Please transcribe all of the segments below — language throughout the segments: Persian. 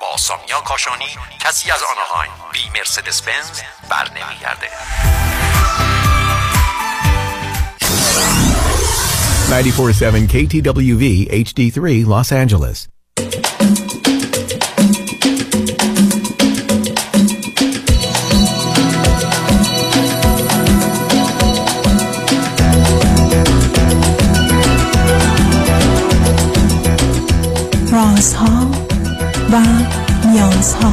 با سامیا کاشانی کسی از آنهایم. بی مرسدس بنز بر نمیگرده 947 KTWV HD3 Los Angeles رازها و نیازها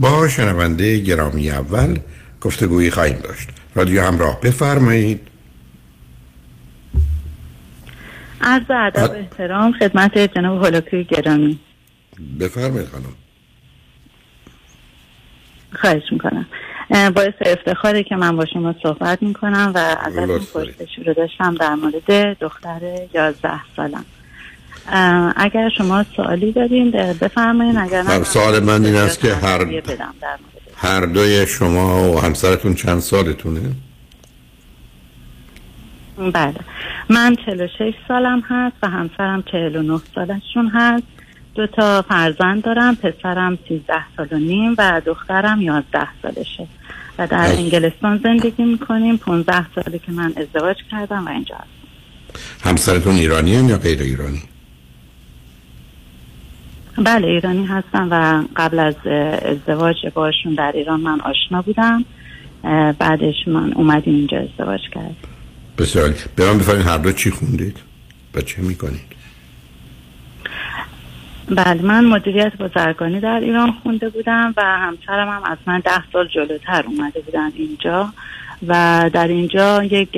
با شنونده گرامی اول گفتگویی خواهیم داشت. رادیو همراه بفرمایید. عرض ادب احترام خدمت جناب هولوکی گرامی. بفرمایید خانم. خواهش می‌کنم. باعث افتخاره که من با شما صحبت می‌کنم و ازتون پرسشی رو داشتم در مورد دختر یازده سالم. اگر شما سوالی دارین بفرمایید اگر نه سوال من این است که هر هر دوی شما و همسرتون چند سالتونه؟ بله. من 46 سالم هست و همسرم 49 سالشون هست. دو تا فرزند دارم. پسرم 13 سال و نیم و دخترم 11 سالشه. و در انگلستان زندگی می‌کنیم. 15 ساله که من ازدواج کردم و اینجا هستم. همسرتون ایرانی هم یا غیر ایرانی؟ بله ایرانی هستم و قبل از ازدواج باشون در ایران من آشنا بودم. بعدش من اومدیم اینجا ازدواج کرد بسیار به من بفرمایید هر دو چی خوندید و چه می‌کنید؟ بله من مدیریت بازرگانی در ایران خونده بودم و همسرم هم از من ده سال جلوتر اومده بودن اینجا. و در اینجا یک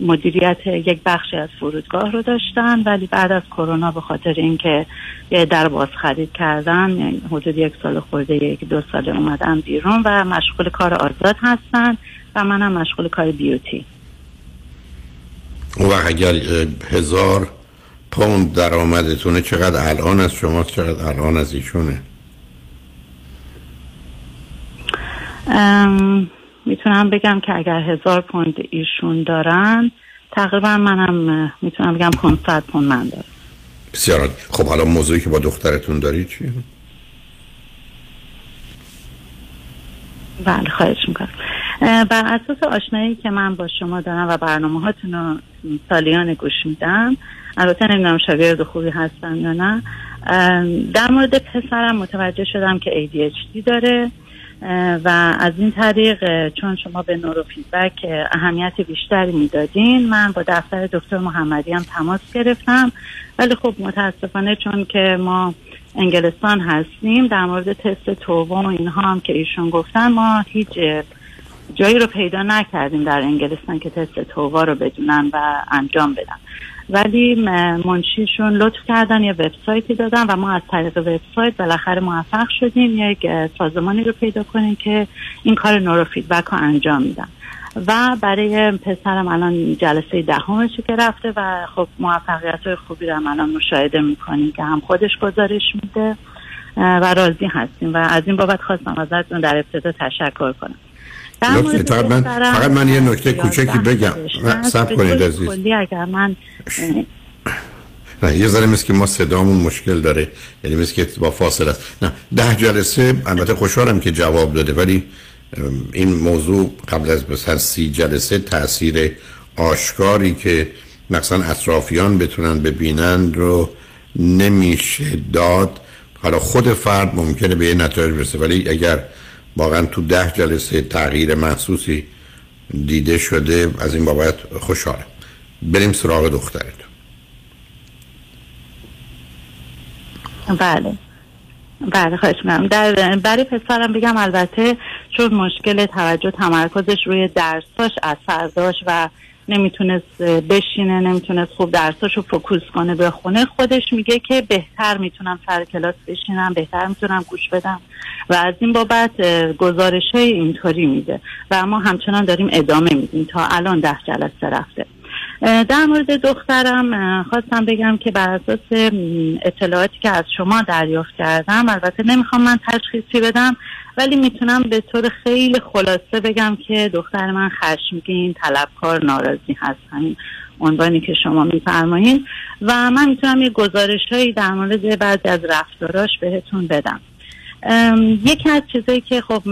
مدیریت یک بخشی از فرودگاه رو داشتن ولی بعد از کرونا به خاطر اینکه در باز خرید کردن یعنی حدود یک سال خورده یک دو سال اومدن بیرون و مشغول کار آزاد هستن و منم مشغول کار بیوتی وقت اگر هزار پوند درآمدتونه چقدر الان از شما چقدر الان از ایشونه؟ می‌تونم بگم که اگر هزار پوند ایشون دارن تقریبا منم می‌تونم بگم 500 پوند من دارم بسیار عالی. خب حالا موضوعی که با دخترتون دارید چیه؟ بله خواهش می‌کنم بر اساس آشنایی که من با شما دارم و برنامه هاتون رو سالیان گوش میدم البته نمی‌دونم شاگرد خوبی هستن یا نه در مورد پسرم متوجه شدم که ADHD داره و از این طریق چون شما به نورو فیدبک اه، اهمیت بیشتری می‌دادین من با دفتر دکتر محمدی هم تماس گرفتم. ولی خب متاسفانه چون که ما انگلستان هستیم در مورد تست توبا و اینها هم که ایشون گفتن ما هیچ جایی رو پیدا نکردیم در انگلستان که تست توبا رو بدونن و انجام بدن. ولی منشیشون لطف کردن یه وبسایتی دادن و ما از طریق وبسایت بالاخره موفق شدیم یک سازمانی رو پیدا کنیم که این کار نورو فیدبک رو انجام میدن. و برای پسرم الان جلسه دهمشه که رفته و خب موفقیت های خوبی رو الان مشاهده می‌کنیم که هم خودش گزارش میده و راضی هستیم و از این بابت خواستم ازتون در ابتدا تشکر کنم. فقط من- فقط من یه نکته کوچکی 11 بگم. به کنید عزیز. اگر من نه یه ذره مثل که ما صدامون مشکل داره یعنی مثل که با فاصله است نه ده جلسه البته خوشحالم که جواب داده ولی این موضوع قبل از مثلا سی جلسه تاثیر آشکاری که مثلا اطرافیان بتونن ببینن رو نمیشه داد حالا خود فرد ممکنه به یه نتایج برسه ولی اگر واقعا تو ده جلسه تغییر محسوسی دیده شده از این بابت خوشحالم. بریم سراغ دخترت. بله. بله خواهش می‌کنم. در برای پسرم بگم البته چون مشکل توجه تمرکزش روی درساش اثر داشت و نمی‌تونست بشینه نمی‌تونست خوب درساش رو فوکوس کنه بخونه خودش میگه که بهتر می‌تونم سر کلاس بشینم بهتر می‌تونم گوش بدم. و از این بابت گزارش های اینطوری میده. و ما همچنان داریم ادامه میدیم تا الان ده جلسه رفته. در مورد دخترم خواستم بگم که بر اساس اطلاعاتی که از شما دریافت کردم البته نمی‌خوام من تشخیصی بدم ولی می‌تونم به طور خیلی خلاصه بگم که دختر من خشمگین طلبکار ناراضی هست. همین عنوانی که شما میفرمایید و من می‌تونم یه گزارش هایی در مورد بعضی از رفتاراش بهتون بدم. یکی از چیزایی که خب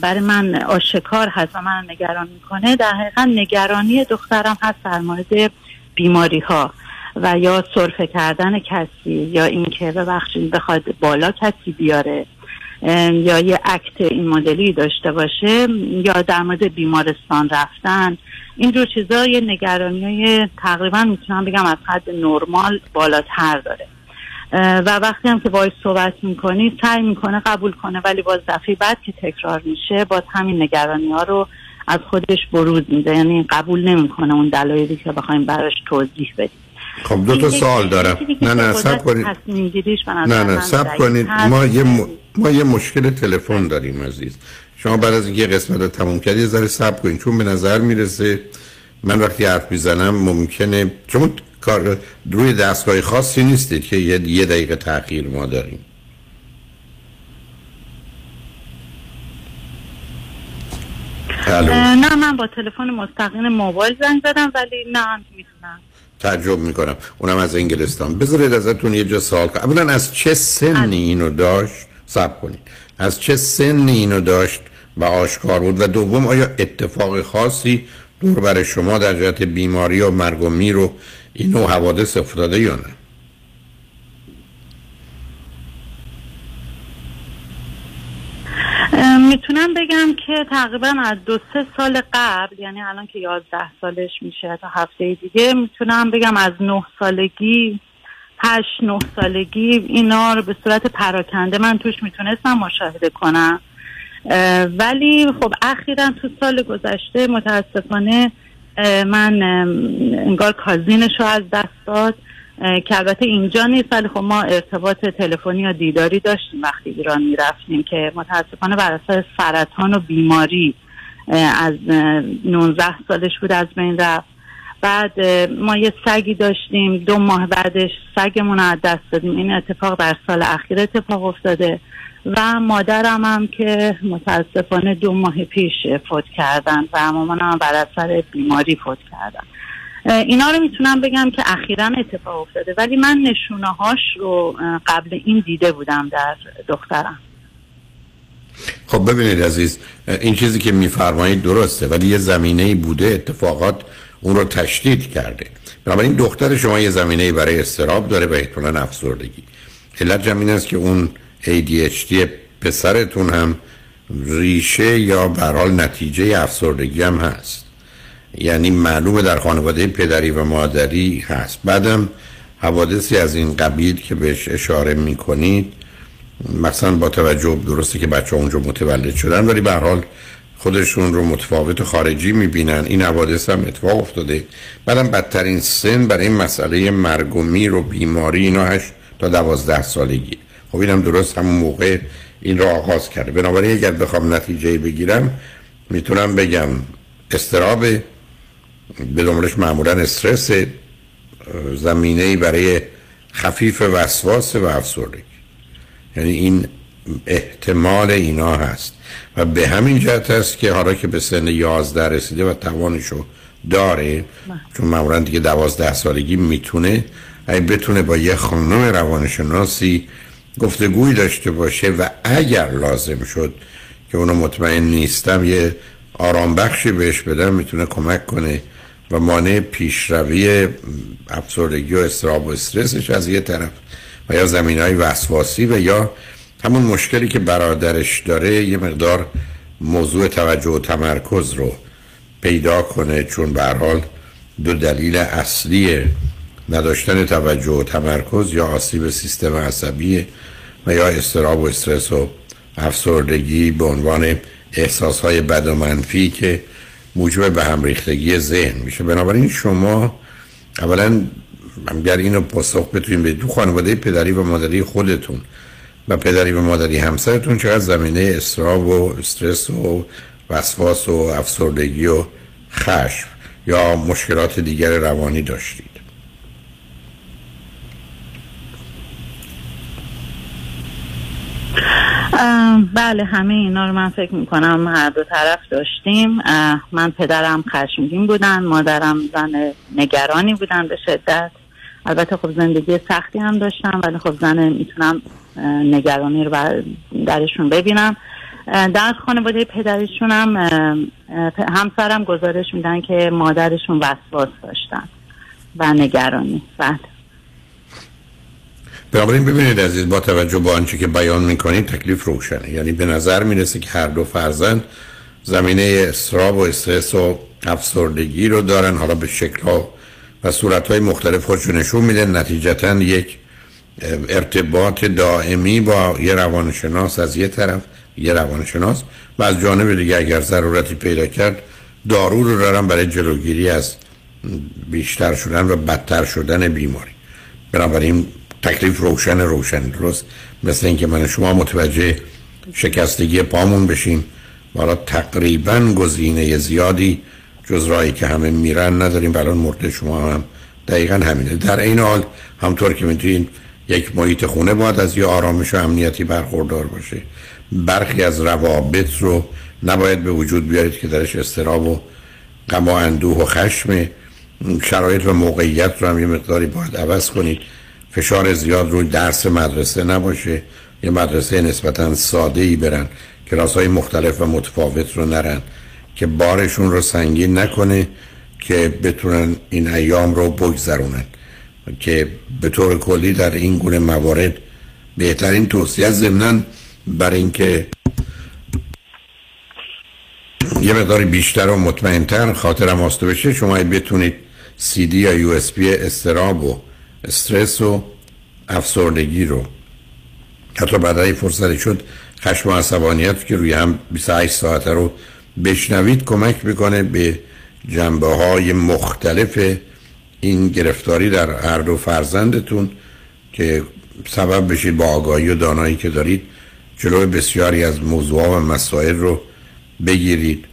برای من آشکار هست و من نگران می‌کنه در حقیقت نگرانی دخترم هست در مورد بیماری ها و یا سرفه کردن کسی یا اینکه ببخشید بخواد بالا کسی بیاره یا یه عکت این مدلی داشته باشه یا در مورد بیمارستان رفتن. اینجور چیزا یه نگرانی های تقریبا می‌تونم بگم از حد نرمال بالاتر داره. و وقتی هم که باید صحبت می‌کنی سعی می‌کنه قبول کنه ولی باز دفعه بعد که تکرار میشه باز همین نگرانی ها رو از خودش بروز میده. یعنی قبول نمی‌کنه اون دلایلی که بخوایم براش توضیح بدیم. خب دو تا سوال دارم. نه نه سب کنید. نه نه سب کنید. ما یه م... ما یه مشکل تلفن داریم عزیز. شما بعد از اینکه قسمت رو تموم کردی یه ذره سب کنید چون به نظر می‌رسه من وقتی حرف می‌زنم ممکنه چون کار روی دستگاه خاصی نیستید که یه, یه دقیقه تاخیر ما داریم. نه من با تلفن مستقیم موبایل زنگ زدم ولی نه می‌تونم تعجب می‌کنم. اونم از انگلستان. بذارید ازتون یه جا سوال کنم. اولا از چه سنی اینو داشت؟ سب کنید. از چه سنی اینو داشت و آشکار بود؟ و دوم آیا اتفاق خاصی دور برای شما در جهت بیماری و مرگ و میر و این نوع حوادث افتاده یا نه؟ می‌تونم بگم که تقریبا از دو سه سال قبل یعنی الان که یازده سالش میشه تا هفته دیگه می‌تونم بگم از نه سالگی هشت نه سالگی اینا رو به صورت پراکنده من توش می‌تونستم مشاهده کنم. ولی خب اخیرا تو سال گذشته متاسفانه من انگار کازینش رو از دست داد. که البته اینجا نیست ولی خب ما ارتباط تلفنی یا دیداری داشتیم وقتی ایران می‌رفتیم که متاسفانه بر اساس سرطان و بیماری از اه، 19 سالش بود از بین رفت. بعد ما یه سگی داشتیم دو ماه بعدش سگمون رو از دست دادیم. این اتفاق در سال اخیر اتفاق افتاده. و مادرم هم که متاسفانه دو ماه پیش فوت کردن و مامانم بر اثر بیماری فوت کردن. اینا رو می‌تونم بگم که اخیرا اتفاق افتاده ولی من نشونه هاش رو قبل این دیده بودم در دخترم. خب ببینید عزیز این چیزی که میفرمایید درسته ولی یه زمینه بوده اتفاقات اون رو تشدید کرده. بنابراین دختر شما یه زمینه برای استراب داره و احتمالا افسردگی. علت جمعین است که اون ADHD پسرتون هم ریشه یا برحال نتیجه افسردگی هم هست. یعنی معلومه در خانواده پدری و مادری هست. بعدم حوادثی از این قبیل که بهش اشاره می‌کنید مثلا با توجه درسته که بچه اونجا متولد شدن ولی به حال خودشون رو متفاوت خارجی می‌بینن. این حوادث هم اتفاق افتاده. بعدم بدترین سن برای مسئله مرگ و میر و بیماری اینا هشت تا دوازده سالگی خب اینم درست همون موقع این را آغاز کرده. بنابراین اگر بخوام نتیجه بگیرم می‌تونم بگم استراب به دنبالش معمولا استرس زمینه برای خفیف وسواس و افسردگی. یعنی این احتمال اینا هست. و به همین جهت است که حالا که به سن 11 رسیده و توانشو داره چون معمولا دیگه 12 سالگی می‌تونه اگه بتونه با یه خانم روانشناسی گفتگوی داشته باشه و اگر لازم شد که اونو مطمئن نیستم یه آرام بخشی بهش بدم می‌تونه کمک کنه و مانع پیشروی افسردگی و استراب و استرسش از یه طرف و یا زمین های وسواسی و یا همون مشکلی که برادرش داره یه مقدار موضوع توجه و تمرکز رو پیدا کنه چون به حال دو دلیل اصلی نداشتن توجه و تمرکز یا آسیب سیستم عصبی و یا استراب و استرس و افسردگی به عنوان احساس های بد و منفی که موجب به هم ریختگی ذهن میشه. بنابراین شما اولا اگر اینو پاسخ بتونید به دو خانواده پدری و مادری خودتون و پدری و مادری همسرتون چقدر زمینه استراب و استرس و وسواس و افسردگی و خشم یا مشکلات دیگر روانی داشتید. بله همه اینا رو من فکر می‌کنم هر دو طرف داشتیم. من پدرم خشمگین بودن مادرم زن نگرانی بودن به شدت. البته خب زندگی سختی هم داشتم ولی خب زن می‌تونم نگرانی رو درشون ببینم. در خانواده پدرشون هم همسرم گزارش میدن که مادرشون وسواس داشتن و نگرانی. بله. بنابراین ببینید عزیز با توجه به آنچه که بیان می‌کنید تکلیف روشنه. یعنی به نظر می‌رسه که هر دو فرزند زمینه استراب و استرس و افسردگی رو دارن حالا به شکل و صورت های مختلف خودشون نشون میده نتیجتا یک ارتباط دائمی با یه روانشناس از یه طرف یه روانشناس و از جانب دیگه اگر ضرورتی پیدا کرد دارو رو دارن برای جلوگیری از بیشتر شدن و بدتر شدن بیماری. بنابراین تکلیف روشن روشن درست؟ مثل اینکه من شما متوجه شکستگی پامون بشیم. حالا تقریبا گزینه زیادی جز رایی که همه میرن نداریم. برای مورد شما هم دقیقا همینه. در این حال همطور که می‌تونید یک محیط خونه باید از یه آرامش و امنیتی برخوردار باشه. برخی از روابط رو نباید به وجود بیارید که درش استراب و غم و اندوه و خشم شرایط و موقعیت رو هم یه مقداری باید عوض کنید. فشار زیاد روی درس مدرسه نباشه. یه مدرسه نسبتا ساده ای برن کلاس های مختلف و متفاوت رو نرن که بارشون رو سنگین نکنه که بتونن این ایام رو بگذرونن. که به طور کلی در این گونه موارد بهترین توصیه ضمناً برای اینکه یه مقداری بیشتر و مطمئنتر خاطرم آسوده بشه شما بتونید سی دی یا USB اضطراب و استرس و افسردگی رو. حتی بعد فرصتی شد خشم و عصبانیت که روی هم 28 ساعته رو بشنوید کمک می‌کنه به جنبه های مختلف این گرفتاری در هر دو فرزندتون که سبب بشید با آگاهی و دانایی که دارید جلوی بسیاری از موضوع و مسائل رو بگیرید.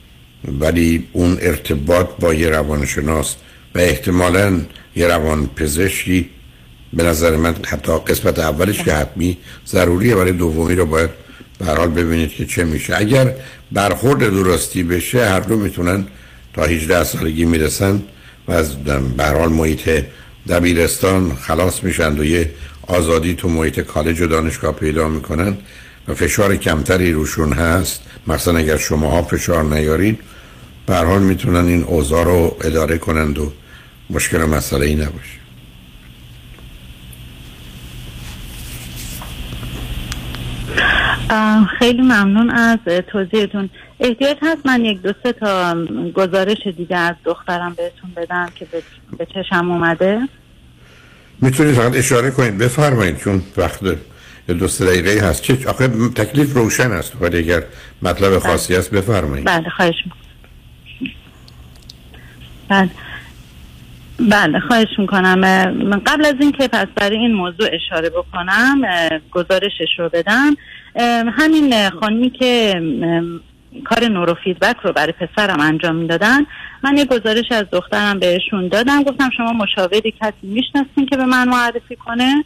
ولی اون ارتباط با یه روانشناس و احتمالا یه روان پزشکی به نظر من حتی قسمت اولش که حتمی ضروریه برای دومی رو باید به حال ببینید که چه میشه. اگر برخورد درستی بشه هر دو می‌تونن تا 18 سالگی می‌رسن و از به حال محیط دبیرستان خلاص میشن و یه آزادی تو محیط کالج و دانشگاه پیدا می‌کنن و فشار کمتری روشون هست. مثلا اگر شما ها فشار نیارید به حال می‌تونن این اوضاع رو اداره کنند و مشکل مسئله ای نباشه. خیلی ممنون از توضیحتون. احتیاج هست من یک دو سه تا گزارش دیگه از دخترم بهتون بدم که به- به چشم اومده. می‌تونید فقط اشاره کنید. بفرمایید چون وقت دو سه دقیقه هست. چه آخه تکلیف روشن است. ولی اگر مطلب خاصی است بفرمایید. بله خواهش می‌کنم. بله. بله خواهش می‌کنم. قبل از اینکه پس برای این موضوع اشاره بکنم گزارشش رو بدم. همین خانمی که کار نورو فیدبک رو برای پسرم انجام می‌دادن من یه گزارش از دخترم بهشون دادم. گفتم شما مشاوری کسی می‌شناسین که به من معرفی کنه؟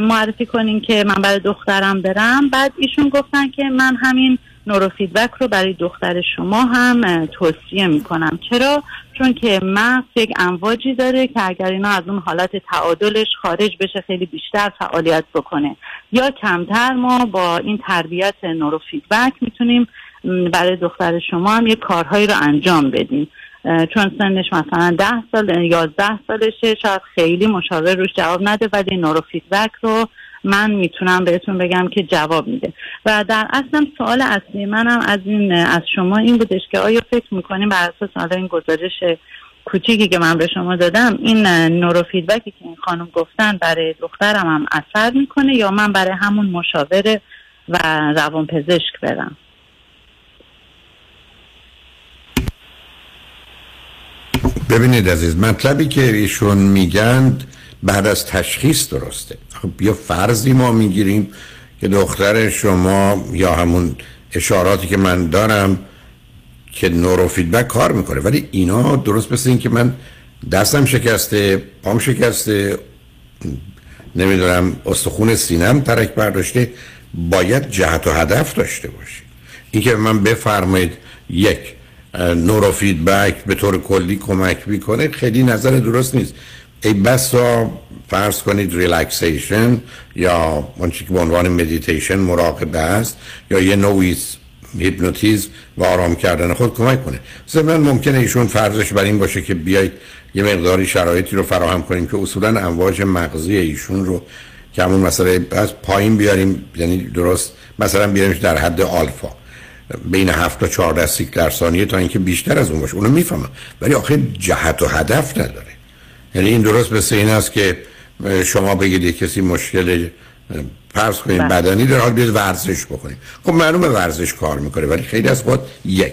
معرفی کنین که من برای دخترم برم. بعد ایشون گفتن که من همین نورو فیدبک رو برای دختر شما هم توصیه می‌کنم. چرا؟ چون که مغز یک امواجی داره که اگر اینا از اون حالت تعادلش خارج بشه خیلی بیشتر فعالیت بکنه. یا کمتر ما با این تربیت نورو فیدبک می‌تونیم برای دختر شما هم یه کارهایی رو انجام بدیم. چون سنش مثلا ده سال یازده سالشه شاید خیلی مشاور روش جواب نده ولی نورو فیدبک رو من می‌تونم بهتون بگم که جواب میده. و در اصلم سوال اصلی منم از این از شما این بودش که آیا فکر می‌کنیم بر اساس حالا این گزارش کوچیکی که من به شما دادم این نورو فیدبکی که این خانم گفتن برای دخترم هم اثر می‌کنه یا من برای همون مشاور و روانپزشک برم؟ ببینید عزیز مطلبی که ایشون میگن بعد از تشخیص درسته. خب یا فرضی ما می‌گیریم که دختر شما یا همون اشاراتی که من دارم که نورو فیدبک کار می‌کنه. ولی اینا درست مثل این که من دستم شکسته پام شکسته نمی‌دونم استخون سینم ترک برداشته باید جهت و هدف داشته باشه این که من بفرمایید یک نورو فیدبک به طور کلی کمک می‌کنه خیلی نظر درست نیست. ای بسا فرض کنید relaxation یا آنچه که به عنوان مدیتیشن مراقبه است یا یه نوعی هیپنوتیزم و آرام کردن خود کمک کنه. ضمن ممکنه ایشون فرضش بر این باشه که بیایید یه مقداری شرایطی رو فراهم کنیم که اصولا امواج مغزی ایشون رو که همون مسئله از پایین بیاریم یعنی درست مثلا بیاریمش در حد آلفا. بین 7 تا 14 سیکل در ثانیه تا اینکه بیشتر از اون باشه. اونو می‌فهمم. ولی آخه جهت و هدف نداره. یعنی این درست مثل این است که شما بگید کسی مشکل فرض کنید بله. بدنی در حال بیاد ورزش بکنید خب معلومه ورزش کار می‌کنه ولی خیلی از وقت یک.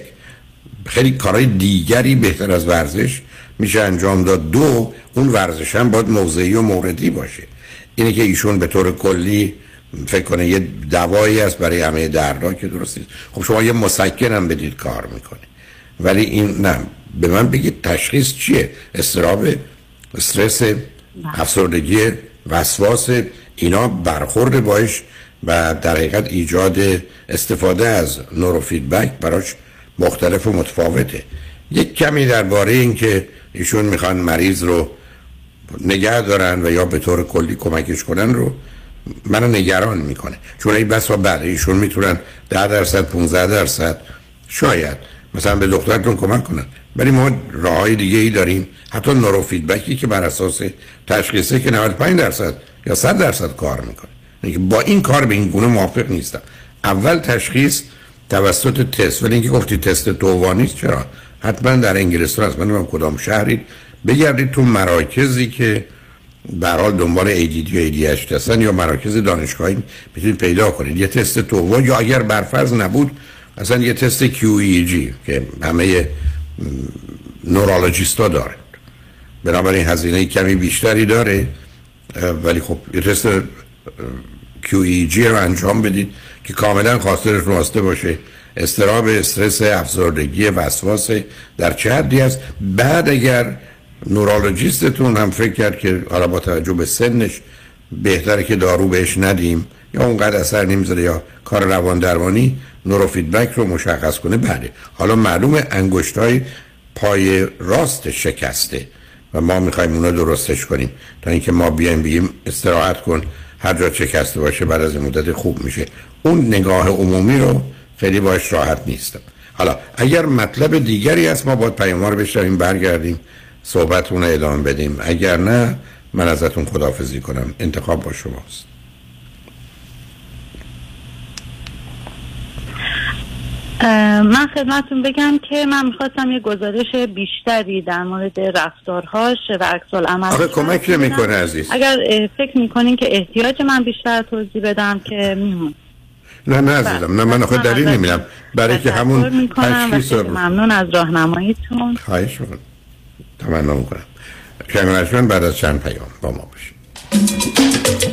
خیلی کارهای دیگری بهتر از ورزش میشه انجام داد. دو اون ورزش هم باید موضعی و موردی باشه. اینه که ایشون به طور کلی فکر کنه یه دوایی است برای همه دردها که درست نیست. خب شما یه مسکن هم بدید کار می‌کنه. ولی این نه. به من بگید تشخیص چیه؟ استراب استرس افسردگی وسواس اینا برخورد باش و در حقیقت ایجاد استفاده از نورو فیدبک براش مختلف و متفاوته. یک کمی درباره این که ایشون می‌خوان مریض رو نگه دارن و یا به طور کلی کمکش کنن رو منو نگران می‌کنه. چون این بس و بله ایشون می‌تونن 10 درصد 15 درصد شاید مثلا به دخترتون کمک کنن ولی ما راه های دیگه ای داریم. حتی نورو فیدبکی که بر اساس تشخیصه که 95 درصد یا 100 درصد کار می‌کنه. یعنی با این کار به این گونه موافق نیستم. اول تشخیص توسط تست. ولی اینکه گفتی تست دوانی چرا؟ حتما در انگلستان هست. من کدام شهرید بگردید تو مراکزی که به هر حال دنبال ADD و ADHD هستن یا مراکز دانشگاهی می‌تونید پیدا کنید. یه تست دوم یا اگر برفرض نبود اصلا یه تست QEEG که همه نورولوژیست ها داره بنابراین هزینه کمی بیشتری داره ولی خب یه تست اه، QEEG رو انجام بدید که کاملا خاطرش راسته باشه. استراب استرس افسردگی وسواس در چه حدی است؟ بعد اگر نورولوژیستتون هم فکر کرد که حالا با توجه به سنش بهتره که دارو بهش ندیم یا اونقدر اثر نمی‌ذاره یا کار روان درمانی نورو فیدبک رو مشخص کنه. بله. حالا معلومه انگشتای پای راست شکسته و ما می‌خوایم اونو درستش کنیم. تا اینکه ما بیایم بگیم استراحت کن هر جا شکسته باشه بعد از مدت خوب میشه. اون نگاه عمومی رو خیلی باش راحت نیستم حالا اگر مطلب دیگری هست ما باید پیام رو بشنویم برگردیم صحبتون رو ادامه بدیم. اگر نه من ازتون خداحافظی کنم. انتخاب با شماست. من خدمتون بگم که من می‌خواستم یه گزارش بیشتری در مورد رفتارهاش و عکس العمل آخه کمک نمی‌کنه عزیز. اگر فکر می‌کنین که احتیاج من بیشتر توضیح بدم که میمون نه نه عزیزم نه من آخه دلیل نمیدم. برای که همون تشخیص ممنون از راهنماییتون. خواهش می‌کنم. تمنا می‌کنم. شنگانشمن بعد از چند پیام با ما باشید.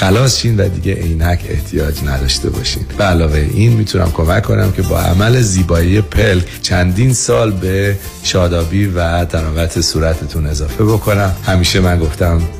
خلاص شین و دیگه عینک احتیاج نداشته باشین. به علاوه این می‌تونم کمک کنم که با عمل زیبایی پلک چندین سال به شادابی و تراوت صورتتون اضافه بکنم. همیشه من گفتم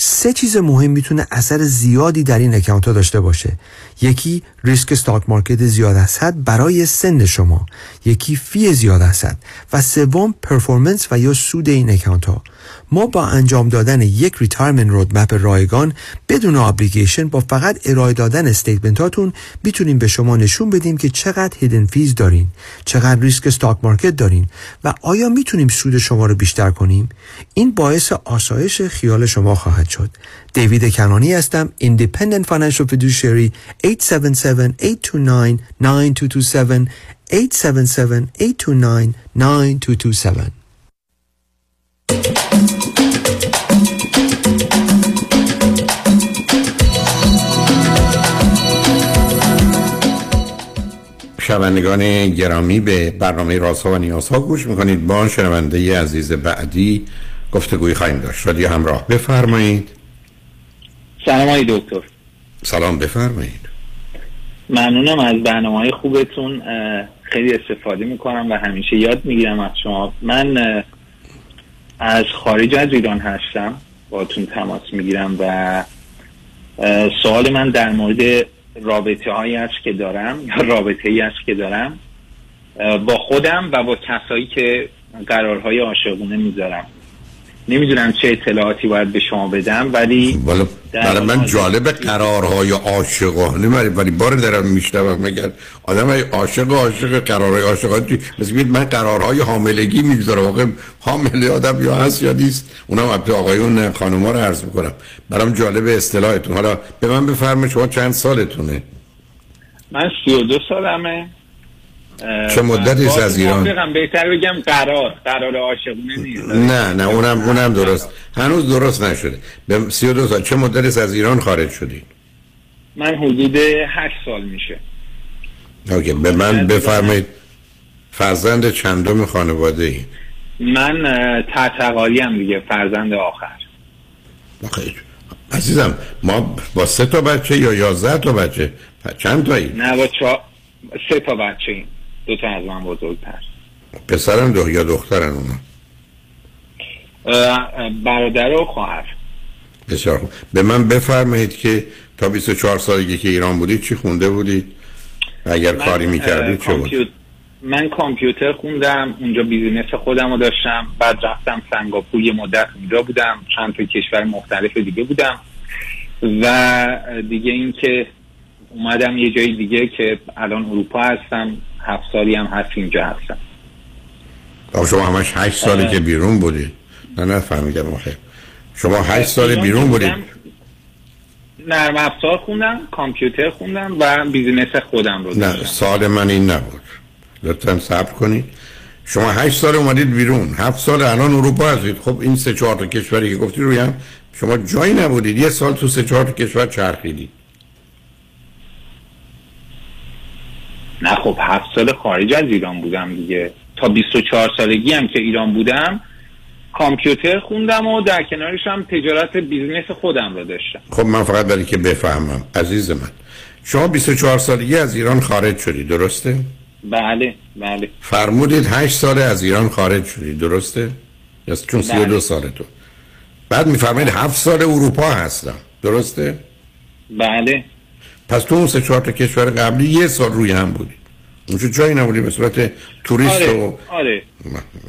سه چیز مهم می‌تونه اثر زیادی در این account ها داشته باشه. یکی ریسک stock market زیاد از حد برای سن شما. یکی fee زیاد از و سوم performance و یا سود این account ها. ما با انجام دادن یک retirement roadmap رایگان بدون obligation با فقط ارائه دادن statement هاتون می‌تونیم به شما نشون بدیم که چقدر hidden fees دارین چقدر ریسک stock market دارین و آیا می‌تونیم سود شما رو بیشتر کنیم؟ این باعث آسایش خیال شما خواهد شد. دیوید کنانی هستم Independent Financial Fiduciary 877-829-9227 877-829-9227 شنوندگان گرامی به برنامه رازها و نیازها گوش می‌کنید. با شنونده عزیز بعدی گفتگوی خواهیم داشت. رادیو همراه. بفرمایید. سلام های دکتر. سلام بفرمایید. ممنونم از برنامه های خوبتون خیلی استفاده می‌کنم و همیشه یاد می‌گیرم از شما. من از خارج از ایران هستم. باتون تماس می‌گیرم و سوال من در مورد رابطه است که دارم یا رابطه ای است که دارم با خودم و با کسایی که قرارهای عاشقونه می‌ذارم. نمی‌دونم چه اطلاعاتی باید به شما بدم ولی برای من جالب قرارهای عاشقانه ولی ولی بار دارم میشنوم مگر آدم های عاشق عاشق قرارهای عاشقانه مثل من قرارهای حاملگی می‌گذارم. واقع حامله آدم یا هست یا نیست؟ اونم البته آقایون خانوما رو عرض می‌کنم. برام جالب اصطلاحتون. حالا به من بفرمایید شما چند سالتونه؟ من 32 سالمه. چه مدتی از ایران؟ بهتر بگم قرار. قرار عاشقونه نیست. نه نه اونم اونم درست. هنوز درست نشده. به 32 سال چه مدتی از ایران خارج شدید من حدود 8 سال میشه. اوکی به من بفرمایید. فرزند چندم خانواده ای؟ من تحتقالی هم دیگه فرزند آخر. بخیر عزیزم ما با سه تا بچه یا یازده تا بچه؟ چند تایی؟ نه با چا... سه تا بچه ایم. دو تا از من بزرگتر. پسرم دو یا دخترن اونا؟ برادر و خواهر. بسیار خوب. به من بفرمایید که تا 24 سالگی که ایران بودید چی خونده بودید؟ اگر کاری می‌کردید چه بود؟ من کامپیوتر خوندم اونجا business خودم رو داشتم بعد رفتم سنگاپور یه مدت اونجا بودم چند تا کشور مختلف دیگه بودم. و دیگه اینکه اومدم یه جای دیگه که الان اروپا هستم هفت سالی هم هست اینجا هستم. شما همش هشت سالی که بیرون بودید نه نه فهمیدم. آخه. شما هشت سال بیرون بودید نرم افزار خوندم کامپیوتر خوندم و business خودم رو نه سوال من این نبود. لطفا صبر کنید. شما هشت سال اومدید بیرون. هفت سال الان اروپا هستید. خب این سه چهار تا کشوری که گفتی روی هم شما جایی نبودید. یه سال تو سه چهار تا کشور چرخیدید. نه خب هفت سال خارج از ایران بودم دیگه تا 24 سالگی هم که ایران بودم کامپیوتر خوندم و در کنارش هم تجارت business خودم رو داشتم خب من فقط برای که بفهمم عزیز من شما 24 سالگی از ایران خارج شدی درسته؟ بله بله فرمودید 8 سال از ایران خارج شدی درسته؟ یا چون 32 بله. سال تو بعد میفرمایید 7 سال اروپا هستم درسته؟ بله پس تو اون سه چهار تا کشور قبلی یه سال روی هم بودی. اونجا جایی نبودی؟ به صورت توریست آره. و آره.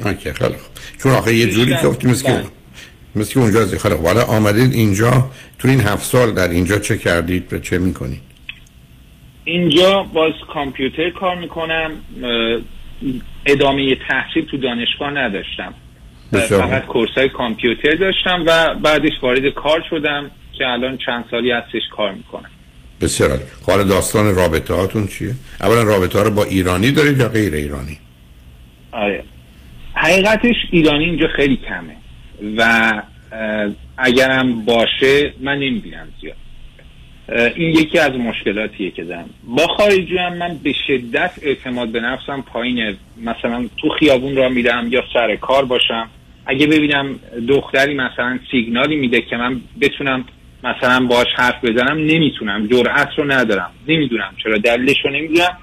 آره خیلی چون آخه یه جوری که گفتی مثل که مثل که اونجا خیلی خوب. حالا آمدید اینجا. تو این هفت سال در اینجا چه کردید؟ و چه می‌کنید؟ اینجا باز کامپیوتر کار می‌کنم. ادامه تحصیل تو دانشگاه نداشتم. بسیار. فقط کورسای کامپیوتر داشتم و بعدش وارد کار شدم که الان چند سالی هستش کار می‌کنم. بسیار عالی. حالا داستان رابطه هاتون چیه؟ اولا رابطه ها رو با ایرانی دارید یا غیر ایرانی؟ آره. حقیقتش ایرانی اینجا خیلی کمه. و اگرم باشه من نمی‌بینم زیاد. این یکی از مشکلاتیه که دارم. با خارجی هم من به شدت اعتماد به نفسم پایینه. مثلا تو خیابون را میرم یا سر کار باشم. اگه ببینم دختری مثلا سیگنالی میده که من بتونم مثلا باش حرف بزنم نمی‌تونم. جرأت رو ندارم. نمی‌دونم چرا دلیلش رو نمی‌دونم.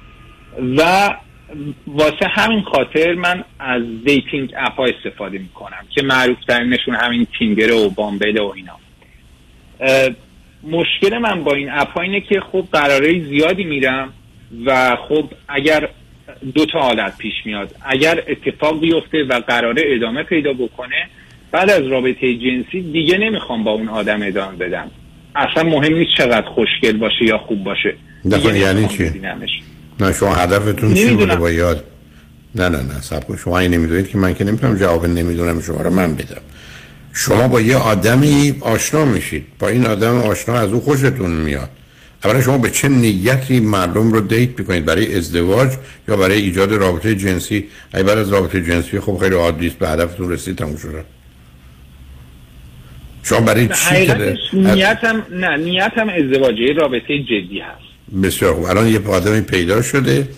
و واسه همین خاطر من از dating app ها استفاده می‌کنم که معروف ترینشون همین Tinder و Bumble و اینا. مشکل من با این app اینه که خب قرارهای زیادی میرم و خب اگر دو تا حالت پیش میاد. اگر اتفاق بیفته و قراره ادامه پیدا بکنه بعد از رابطه جنسی دیگه نمی‌خوام با اون آدم ادامه بدم. اصلا مهم نیست چقدر خوشگل باشه یا خوب باشه. دیگه یعنی چی؟ نه شما هدفتون چی. بوده با یاد؟ نه نه نه سب شما این نمی‌دونید که من که نمی‌تونم جواب نمی‌دونم شما رو من بدم. شما با یه آدمی آشنا میشید. با این آدم آشنا از او خوشتون میاد. اولا شما به چه نیتی مردم رو دیت می‌کنید؟ برای ازدواج یا برای ایجاد رابطه جنسی؟ ای بعد از رابطه جنسی خب خیلی عادی است. به هدفتون رسید تموم شده شما برای چی که نیتم نه نیتم ازدواجه رابطه جدی هست. بسیار خوب. الان یه آدمی پیدا شده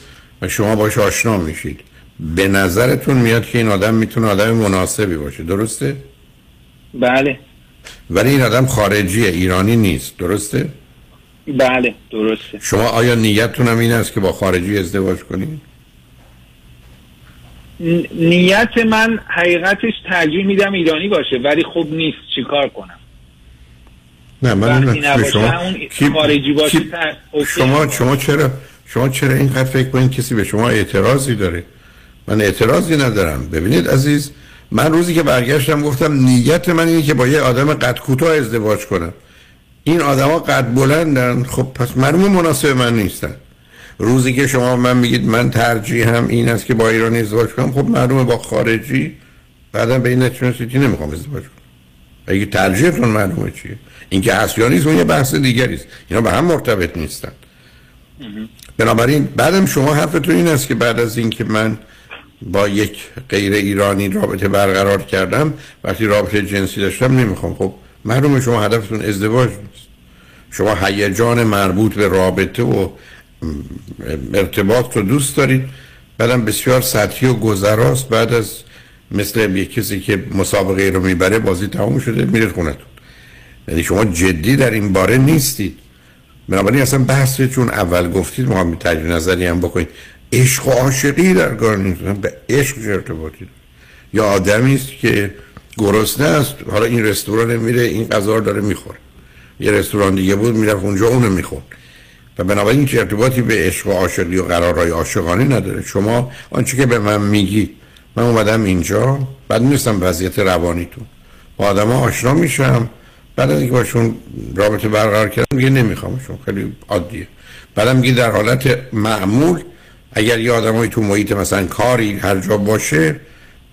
و شما باش آشنا میشید. به نظرتون میاد که این آدم می‌تونه آدم مناسبی باشه. درسته؟ بله. ولی این آدم خارجیه ایرانی نیست. درسته؟ بله درسته. شما آیا نیتتون هم این است که با خارجی ازدواج کنید؟ نیت من حقیقتش ترجیح میدم ایرانی باشه ولی خب نیست. چیکار کنم؟ نه من. نباشه شما اون خارجی باشه. شما شما چرا شما چرا اینقدر فکر کنید کسی به شما اعتراضی داره؟ من اعتراضی ندارم. ببینید عزیز من روزی که برگشتم گفتم نیت من اینه که با یه آدم قد کوتاه ازدواج کنم. این آدما قد بلندن. خب پس معلومه مناسب من نیستن. روزی که شما من میگید من ترجیحم این است که با ایرانی ازدواج کنم خب معلومه با خارجی بعدا به این نتیجه رسیدی نمی‌خوام ازدواج کنم. اگه ترجیحتون معلومه چیه؟ اینکه هست یا نیست اون یه بحث دیگری است. اینا به هم مرتبط نیستن. بنابراین بعدم شما حرفتون این است که بعد از اینکه من با یک غیر ایرانی رابطه برقرار کردم وقتی رابطه جنسی داشتم نمی‌خوام. خب معلومه شما هدفتون ازدواج نیست. شما هیجان مربوط به رابطه و ارتباط رو دوست دارید. بعدم بسیار سطحی و گذراست. بعد از مثل یک کسی که مسابقه رو می‌بره بازی تموم شده میره خونتون. یعنی شما جدی در این باره نیستید. بنابراین اصلا بحث چون اول گفتید ما هم تجدید نظری هم بکنید. عشق و عاشقی در کار نیست. به عشق ارتباطی؟ یا آدمی است که گرسنه است حالا این رستوران میره این غذا داره می‌خوره. یه رستوران دیگه بود می‌رفت اونجا اونو می‌خورد. و بنابراین چه ارتباطی به عشق و عاشقی و قرارهای عاشقانه نداره. شما آنچه که به من میگی من اومدم اینجا بعد نیستم وضعیت روانیتون. با آدم آشنا میشم. بعد از اینکه باشون رابطه برقرار کردم دیگه نمیخوامشون خیلی عادیه. بعدم میگی در حالت معمول اگر یه آدمایی تو محیط مثلا کاری هر جا باشه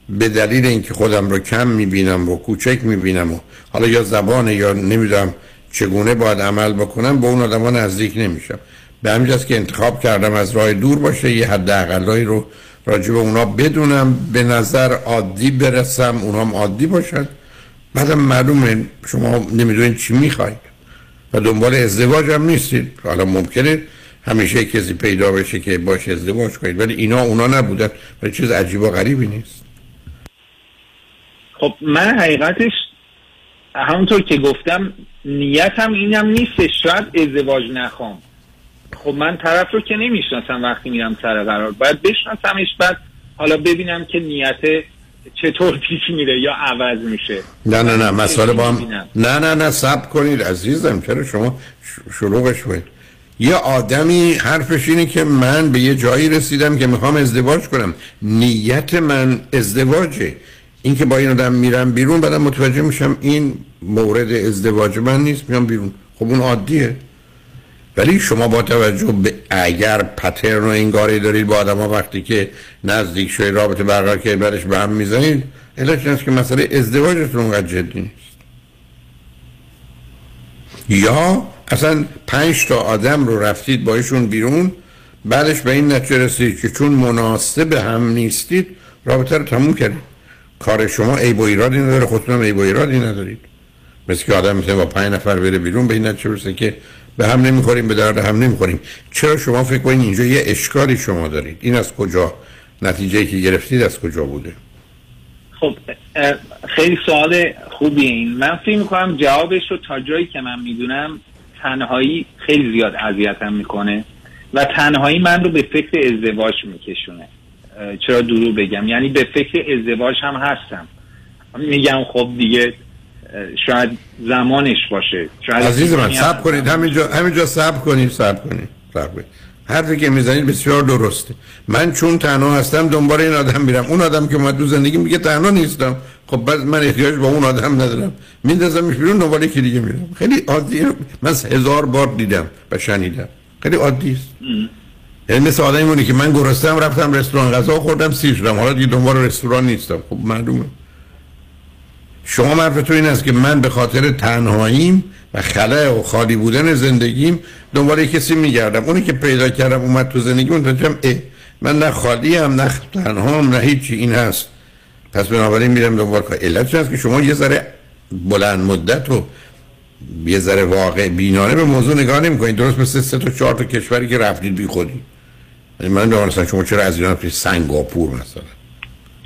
به دلیل اینکه خودم رو کم می‌بینم و کوچک می‌بینم و حالا یا زبان یا نمی‌دونم چگونه باید عمل بکنم با اون آدما نزدیک نمیشم. به همین جاست که انتخاب کردم از راه دور باشه یه حد اقلایی رو راجع به اونا بدونم به نظر عادی برسم اونا هم عادی باشن. بعدم معلومه شما نمی‌دونید چی می‌خواید. و دنبال ازدواج هم نیستید. حالا ممکنه همیشه کسی پیدا بشه که باش ازدواج کنید ولی اینا اونا نبودن. ولی چیز عجیب و غریبی نیست. خب من حقیقتش همونطور که گفتم نیتم اینم نیستش. شاید ازدواج نخوام. خب من طرف رو که نمی‌شناسم وقتی میرم سر قرار. باید بشناسمش بعد حالا ببینم که نیت چطور پیش میره یا عوض میشه. نه نه نه مسئله با هم. نه نه نه سب کنید عزیزم. چرا شما شلوغش کنید؟ یه آدمی حرفش اینه که من به یه جایی رسیدم که می‌خوام ازدواج کنم. نیت من ازدواجه. این که با این آدم میرم بیرون بعدم متوجه میشم این مورد ازدواج من نیست میام بیرون. خب اون عادیه. ولی شما با توجه به اگر پترن و انگاری دارید با آدم وقتی که نزدیک شوی رابطه برقرار که برش به هم می‌زنید علت است که مسئله ازدواجتون اونقدر جدی نیست. یا اصلا پنج تا آدم رو رفتید با ایشون بیرون بعدش به این نتیجه رسید که چون مناسب هم نیستید رابطه رو تموم کردید. کار شما عیب و ایرادی نداره خودتون هم عیب و ایرادی ندارید. مثل که آدم می‌تونه با پنج نفر بره بیرون به این نتیجه که به هم نمی‌خوریم به درد هم نمی‌خوریم. چرا شما فکر کنید اینجا یه اشکالی شما دارید؟ این از کجا؟ نتیجه که گرفتید از کجا بوده؟ خب خیلی سوال خوبیه این. من فکر می‌کنم جوابش رو تا جایی که من می‌دونم تنهایی خیلی زیاد اذیتم می‌کنه و تنهایی من رو به فکر ازدواج میکشونه. چرا دروغ بگم؟ یعنی به فکر ازدواج هم هستم. میگم خب دیگه شاید زمانش باشه. شاید عزیز من صبر کنید. همینجا همینجا صبر کنید صبر کنید. صبر کنید. حرفی که می‌زنید بسیار درسته. من چون تنها هستم دنبال این آدم میرم. اون آدم که اومد تو زندگی میگه تنها نیستم. خب بعد من احتیاج به اون آدم ندارم. میندازمش بیرون دنبال یکی دیگه میرم. خیلی عادیه من هزار بار دیدم و شنیدم. خیلی عادی است. یعنی مثل آدمی که من گرستم رفتم رستوران غذا خوردم سیر شدم. حالا دیگه دنبال رستوران نیستم. خب معلومه. شما حرفتون این است که من به خاطر تنهاییم و خلاه و خالی بودن زندگیم دنبال کسی میگردم. اونی که پیدا کردم اومد تو زندگی متوجهم اه من نه خالی هم نه تنها هم نه هیچی. این هست. پس بنابراین میرم دنبال کار. علت هست که شما یه ذره بلند مدت و یه ذره واقع بینانه به موضوع نگاه نمی کنید درست مثل سه تا چهار تا کشوری که رفتید بی خودی من مثلا شما چرا از ایران سنگاپور مثلا؟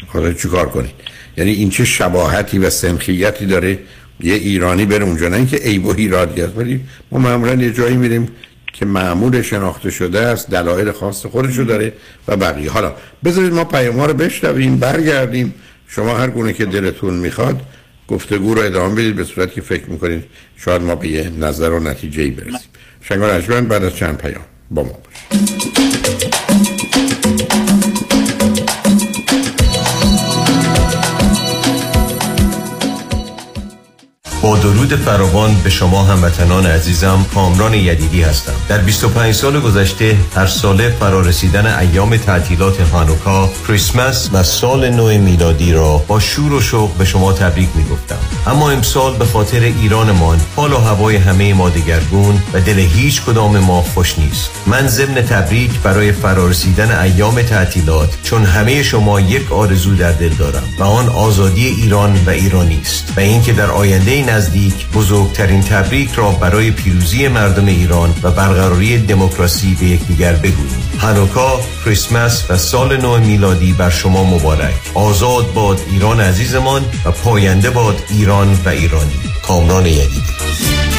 خدا چیکار کنید یعنی این چه شباهتی و سنخیتی داره یه ایرانی بره اونجا نه اینکه عیب و ایرادی ولی ما معمولا یه جایی میریم که معمول شناخته شده است دلایل خاص خودشو داره و بقیه. حالا بذارید ما پیام رو بشنویم برگردیم. شما هر گونه که دلتون می‌خواد گفتگو رو ادامه بدید به صورت که فکر می‌کنید شاید ما به یه نظر و نتیجه ای برسیم شنگار بعد از چند پیام با ما باشید. درود فراوان به شما هموطنان عزیزم کامران یدیدی هستم. در 25 سال گذشته هر ساله فرارسیدن ایام تعطیلات هانوکا کریسمس و سال نو میلادی را با شور و شوق به شما تبریک می گفتم اما امسال به خاطر ایرانمان حال و هوای همه ما دگرگون و دل هیچ کدام ما خوش نیست. من ضمن تبریک برای فرارسیدن ایام تعطیلات چون همه شما یک آرزو در دل دارم و آن آزادی ایران و ایرانی است. و اینکه در آینده نزدیک بزرگترین تبریک را برای پیروزی مردم ایران و برقراری دموکراسی به یکدیگر بگوییم. هانوکا، کریسمس و سال نو میلادی بر شما مبارک. آزاد باد ایران عزیزمان و پاینده باد ایران و ایرانی. کامران یدیدی.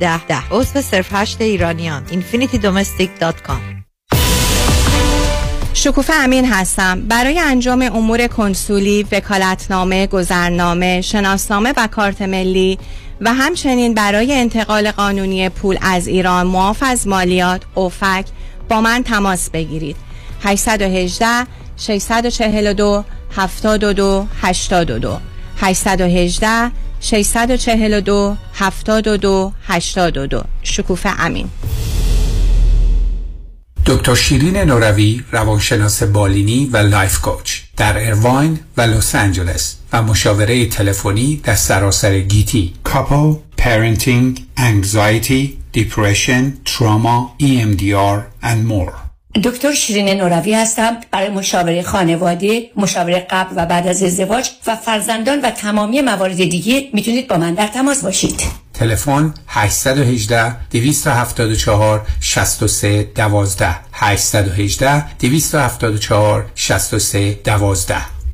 ده ده. عضو صرف هشت ایرانیان. infinitydomestic.com شکوفه امین هستم. برای انجام امور کنسولی، وکالتنامه، گذرنامه، شناسنامه و کارت ملی و همچنین برای انتقال قانونی پول از ایران معاف از مالیات اوفک با من تماس بگیرید. 818 642 72 82 818 642 72 82 شکوفه امین. دکتر شیرین نوروی روانشناس بالینی و life coach در ایرواین و لس آنجلس و مشاوره تلفنی در سراسر گیتی. couple parenting anxiety depression trauma EMDR and more. دکتر شیرین نوروی هستم. برای مشاوره خانواده، مشاوره قبل و بعد از ازدواج و فرزندان و تمامی موارد دیگه می‌تونید با من در تماس باشید. تلفن 818 274 63 12 818 274 63 12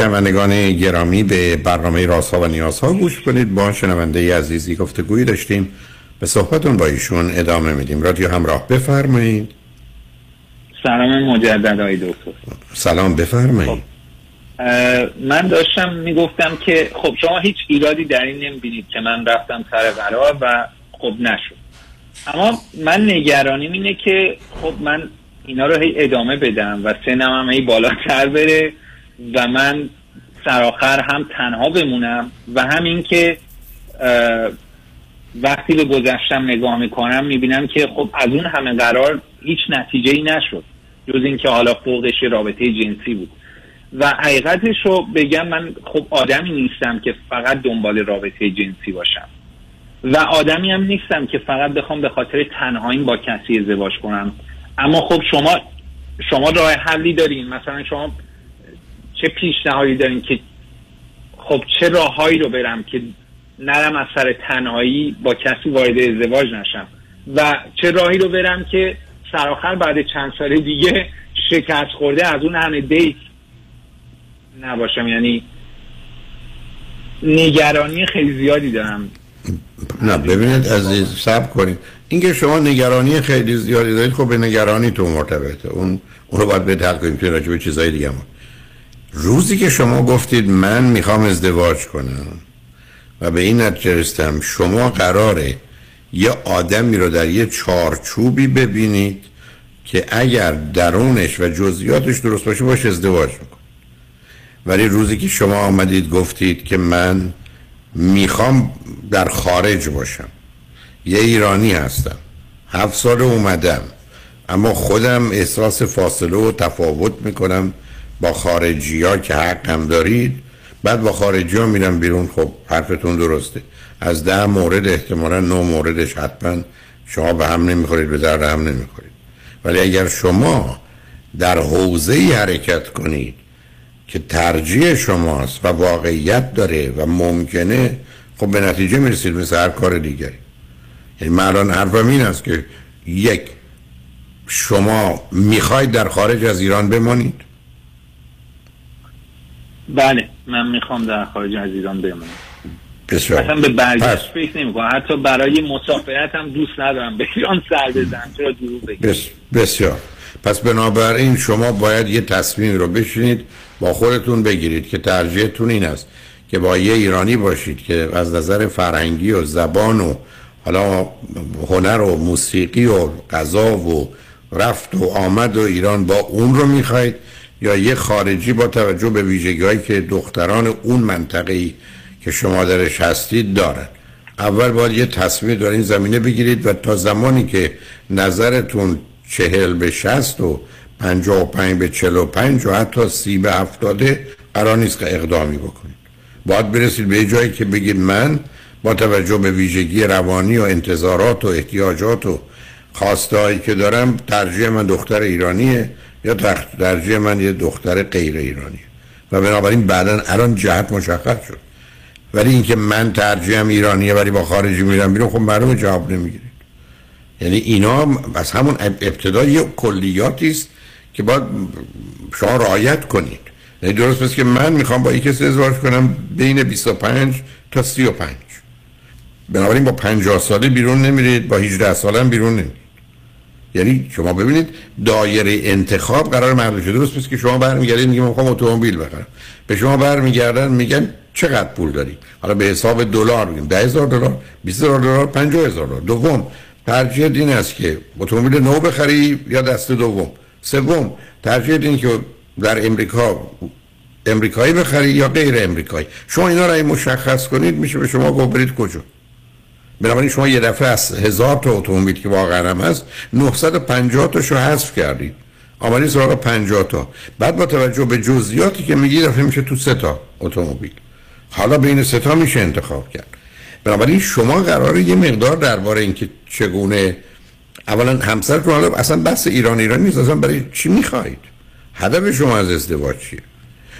شنوندگان گرامی به برنامه رازها و نیازها گوش کنید. با شنونده عزیزی گفتگویی داشتیم. به صحبتون با ایشون ادامه میدیم. رادیو همراه بفرمایید. سلام مجدد آقای دکتر. سلام بفرمایید. من داشتم می‌گفتم که خب شما هیچ ایرادی در این نمی‌بینید که من رفتم سر قرار و خب نشد. اما من نگرانیم اینه که خب من اینا رو هی ادامه بدم و سنم هم هی بالاتر بره. و من سرآخر هم تنها بمونم و همین که وقتی به گذشتم نگاه می‌کنم می‌بینم که خب از اون همه قرار هیچ نتیجه ای نشد جز اینکه حالا فوقش رابطه جنسی بود. و حقیقتش رو بگم من خب آدمی نیستم که فقط دنبال رابطه جنسی باشم. و آدمی هم نیستم که فقط بخوام به خاطر تنهاییم با کسی ازدواج کنم. اما خب شما شما راه حلی دارین. مثلا شما چه پیشنهادی دارین که خب چه راههایی رو برم که نرم از سر تنهایی با کسی وارد ازدواج نشم و چه راهی رو برم که سرآخر بعد چند سال دیگه شکست خورده از اون همه دیت نباشم. یعنی نگرانی خیلی زیادی دارم. نه ببینید عزیز سب کنید. اینکه شما نگرانی خیلی زیادی دارید خب به نگرانی تو مرتبطه. اون اون رو باید به کنیم که راجع چیزای دیگه. روزی که شما گفتید من می‌خوام ازدواج کنم و به این نتیجه شما قراره یه آدمی رو در یه چارچوبی ببینید که اگر درونش و جزئیاتش درست باشه باشه ازدواج میکن ولی روزی که شما آمدید گفتید که من می‌خوام در خارج باشم. یه ایرانی هستم. هفت سال اومدم. اما خودم احساس فاصله و تفاوت می‌کنم. با خارجی ها که حقم دارید بعد با خارجی ها میرم بیرون. خب حرفتون درسته. از ده مورد احتمالا نه موردش حتما شما به هم نمی‌خورید به در هم نمی‌خورید. ولی اگر شما در حوزه ای حرکت کنید که ترجیح شماست و واقعیت داره و ممکنه خب به نتیجه می‌رسید مثل هر کار دیگری. یعنی من الان حرفم این است که یک شما می‌خواید در خارج از ایران بمانید. بله من می‌خوام در خارج از ایران بمانم بسیار مثلا به برگشت فکر نمی کنم حتی برای مسافرت هم دوست ندارم به ایران سر بزنم چرا دروغ بگم. بس بسیار. پس بنابراین شما باید یه تصمیم رو بشینید با خودتون بگیرید که ترجیحتون این است که با یه ایرانی باشید که از نظر فرهنگی و زبان و حالا هنر و موسیقی و غذا و رفت و آمد و ایران با اون رو می‌خواید. یا یه خارجی با توجه به ویژگی که دختران اون منطقه که شما درش هستید دارن اول باید یه تصمیم در این زمینه بگیرید و تا زمانی که نظرتون چهل به شست و پنجاه و پنج به چل و پنج و حتی سی به هفتاده قرار نیست که اقدامی بکنید. باید برسید به جایی که بگید من با توجه به ویژگی روانی و انتظارات و احتیاجات و خواستهایی که دارم ترجیح من دختر ایرانیه. یا ترجیح من یه دختر غیر ایرانیه و بنابراین بعدا الان جهت مشخص شد. ولی اینکه من ترجیحم ایرانیه ولی با خارجی میرم بیرون خب معلومه جواب نمی‌گیرید یعنی اینا از همون ابتدا یه کلیاتی است که باید شما رعایت کنید. یعنی درست پس که من می‌خوام با یک کسی ازدواج کنم بین 25 تا 35 بنابراین با 50 ساله بیرون نمیرید با 18 ساله بیرون نمیرید. یعنی شما ببینید دایره انتخاب قرار محدود شده. درست که شما برمیگردید میگم می‌خوام اتومبیل بخرم. به شما برمیگردن میگن چقدر پول داری؟ حالا به حساب دلار میگیم 10000 دلار 20000 دلار 50000 دلار. دوم ترجیح این است که اتومبیل نو بخری یا دست دوم. سوم ترجیح این که در امریکا امریکایی بخری یا غیر امریکایی. شما اینا رو مشخص کنید میشه به شما گفت برید کجا. بنابراین شما یه دفعه از هزار تا اتومبیل که واقعا هم هست 950 تاشو حذف کردید. آمدی سراغ 50 تا. بعد با توجه به جزئیاتی که میگی دفعه میشه تو سه تا اتومبیل. حالا بین سه تا میشه انتخاب کرد. بنابراین شما قراره یه مقدار درباره اینکه چگونه اولا همسرتون حالا اصلا بحث ایران ایران نیست اصلا برای چی می‌خواهید؟ هدف شما از ازدواج چیه؟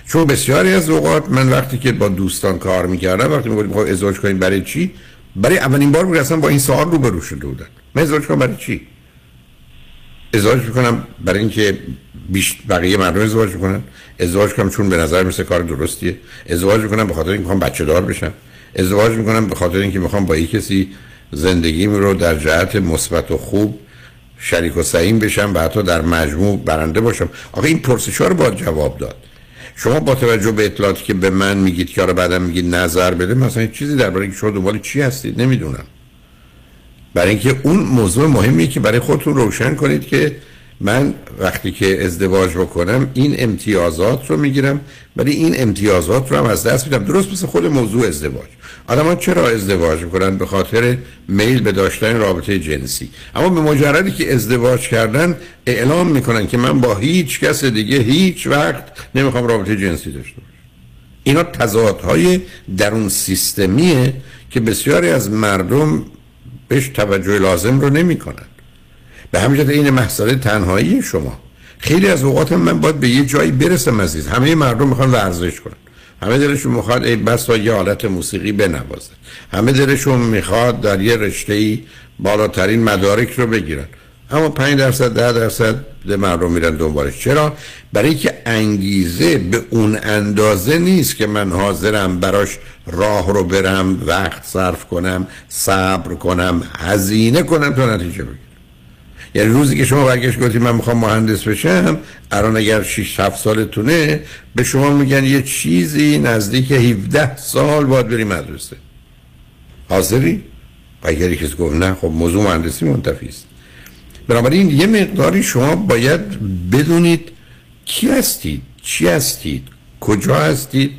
چون بسیاری از اوقات من وقتی که با دوستان کار می‌کردم وقتی می‌گفتیم خب ازدواج کنیم برای چی؟ برای اولین بار بود اصلا با این سوال روبرو شده بودن. من ازدواج کنم برای چی؟ ازدواج می‌کنم برای اینکه بیش بقیه مردم ازدواج می‌کنن. ازدواج کنم چون به نظر مثل کار درستیه. ازدواج می‌کنم به خاطر اینکه می‌خوام بچه دار بشم. ازدواج می‌کنم به خاطر اینکه می‌خوام با یک کسی زندگیم رو در جهت مثبت و خوب شریک و سعیم بشم و حتی در مجموع برنده باشم. آقا این پرسش رو باید جواب داد. شما با توجه به اطلاعاتی که به من میگید که آره بعدم میگید نظر بده مثلا چیزی درباره اینکه شما دنبال چی هستید نمی‌دونم. برای اینکه اون موضوع مهمیه که برای خودتون روشن کنید که من وقتی که ازدواج بکنم این امتیازات رو می‌گیرم ولی این امتیازات رو هم از دست میدم. درست مثل خود موضوع ازدواج. آدم چرا ازدواج می‌کنن؟ به خاطر میل به داشتن رابطه جنسی. اما به مجردی که ازدواج کردن اعلام می‌کنن که من با هیچ کس دیگه هیچ وقت نمی‌خوام رابطه جنسی داشته باشم. اینا تضادهای درون سیستمیه که بسیاری از مردم بهش توجه لازم رو نمی‌کنن. به همین این مسئله تنهایی شما. خیلی از اوقات من باید به یه جایی برسم عزیز. همه مردم می‌خوان ورزش کنن. همه دلشون می‌خواد ای بس یه حالت موسیقی بنوازه. همه دلشون می‌خواد در یه رشته ای بالاترین مدارک رو بگیرن. اما 5 درصد ده درصد ده مردم میرن دنبالش. چرا؟ برای که انگیزه به اون اندازه نیست که من حاضرم براش راه رو برم وقت صرف کنم صبر کنم هزینه کنم تا نتیجه بگیرم. یعنی روزی که شما برگشت گفتی من می‌خوام مهندس بشم الان اگر 6 7 سالتونه به شما میگن یه چیزی نزدیک 17 سال باید بری مدرسه. حاضری؟ و اگر کسی گفت نه خب موضوع مهندسی منتفی است. بنابراین یه مقداری شما باید بدونید کی هستید چی هستید کجا هستید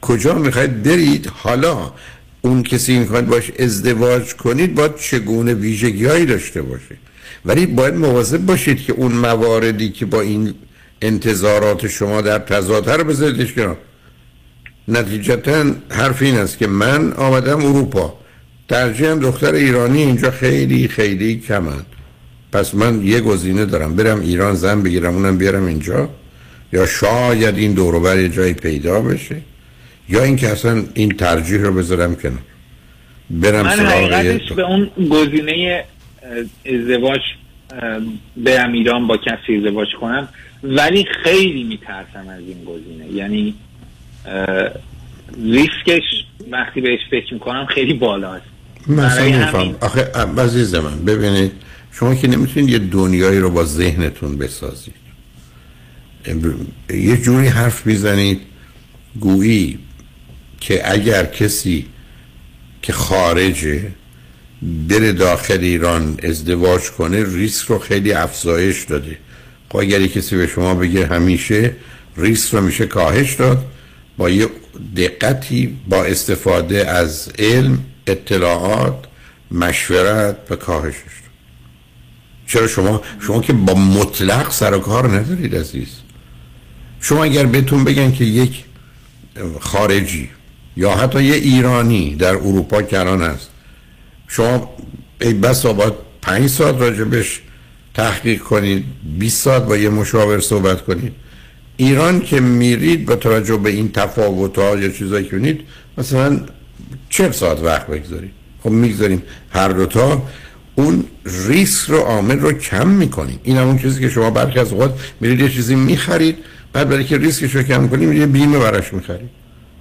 کجا می‌خواید برید. حالا اون کسی می‌خواید باش ازدواج کنید باید چگونه ویژگی هایی داشته باشه. ولی باید مواظب باشید که اون مواردی که با این انتظارات شما در تضاد رو بذاریدش کنار. نتیجتا حرف این است که من آمدم اروپا. ترجیحاً دختر ایرانی اینجا خیلی خیلی کمند پس من یه گزینه دارم. برم ایران زن بگیرم اونم بیارم اینجا. یا شاید این دوروبر یه جایی پیدا بشه. یا اینکه اصلا این ترجیح رو بذارم کنار. برم من حقیقتش به اون گزینه ازدواج برم ایران با کسی ازدواج کنم. ولی خیلی میترسم از این گزینه. یعنی ریسکش وقتی بهش فکر می‌کنم خیلی بالاست. مثلا میفهم آخه عزیز من ببینید شما که نمی‌تونید یه دنیایی رو با ذهنتون بسازید. یه جوری حرف می‌زنید گویی که اگر کسی که خارجه بره داخل ایران ازدواج کنه ریسک رو خیلی افزایش داده. خب اگر کسی به شما بگه همیشه ریسک رو میشه کاهش داد با یه دقتی با استفاده از علم اطلاعات مشورت و کاهشش چرا شما شما که با مطلق سر و کار ندارید عزیز. شما اگر بهتون بگن که یک خارجی یا حتی یه ایرانی در اروپا کران هست شما ای بس باید پنج ساعت راجبش تحقیق کنید 20 ساعت با یه مشاور صحبت کنید. ایران که میرید با توجه به این تفاوت ها یا چیزایی که میرید مثلا چه ساعت وقت بگذارید. خب می‌گذاریم هر دوتا اون ریسک رو عامل رو کم می‌کنید. این همون چیزی که شما برخی از اوقات میرید یه چیزی می‌خرید بعد برای که ریسکش رو کم کنید میرید بیمه براش می‌خرید.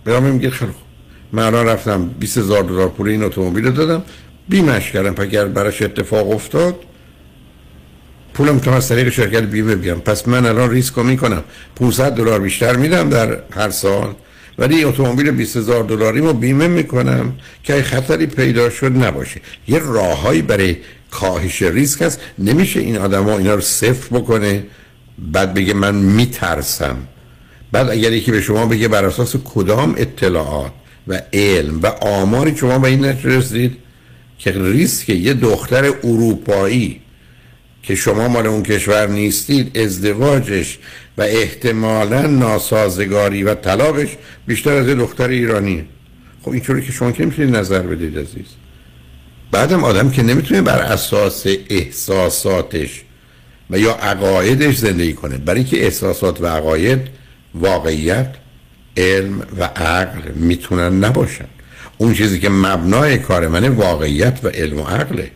به میگه خیلی من الان رفتم 20 هزار دلار پول این اتومبیل رو دادم. بیمش کردم. اگر براش اتفاق افتاد پولم تو از طریق شرکت بیمه بیام. پس من الان ریسک می‌کنم. 500 دلار بیشتر میدم در هر سال ولی اتومبیل 20 هزار دلاری رو بیمه می‌کنم که خطری پیدا شد نباشه. یه راههایی برای کاهش ریسک هست. نمیشه این آدما اینا رو صفر بکنه بعد بگه من میترسم. بعد اگر یکی به شما بگه بر اساس کدام اطلاعات و علم و آماری شما به این نتیجه که ریسک یه دختر اروپایی که شما مال اون کشور نیستید ازدواجش و احتمالا ناسازگاری و طلاقش بیشتر از یه دختر ایرانی خب اینطوری که شما که نمی‌تونید نظر بدید عزیز. بعدم آدم که نمی‌تونه بر اساس احساساتش و یا عقایدش زندگی کنه. برای که احساسات و عقاید واقعیت علم و عقل می‌تونن نباشن. اون چیزی که مبنای کار منه واقعیت و علم و عقله.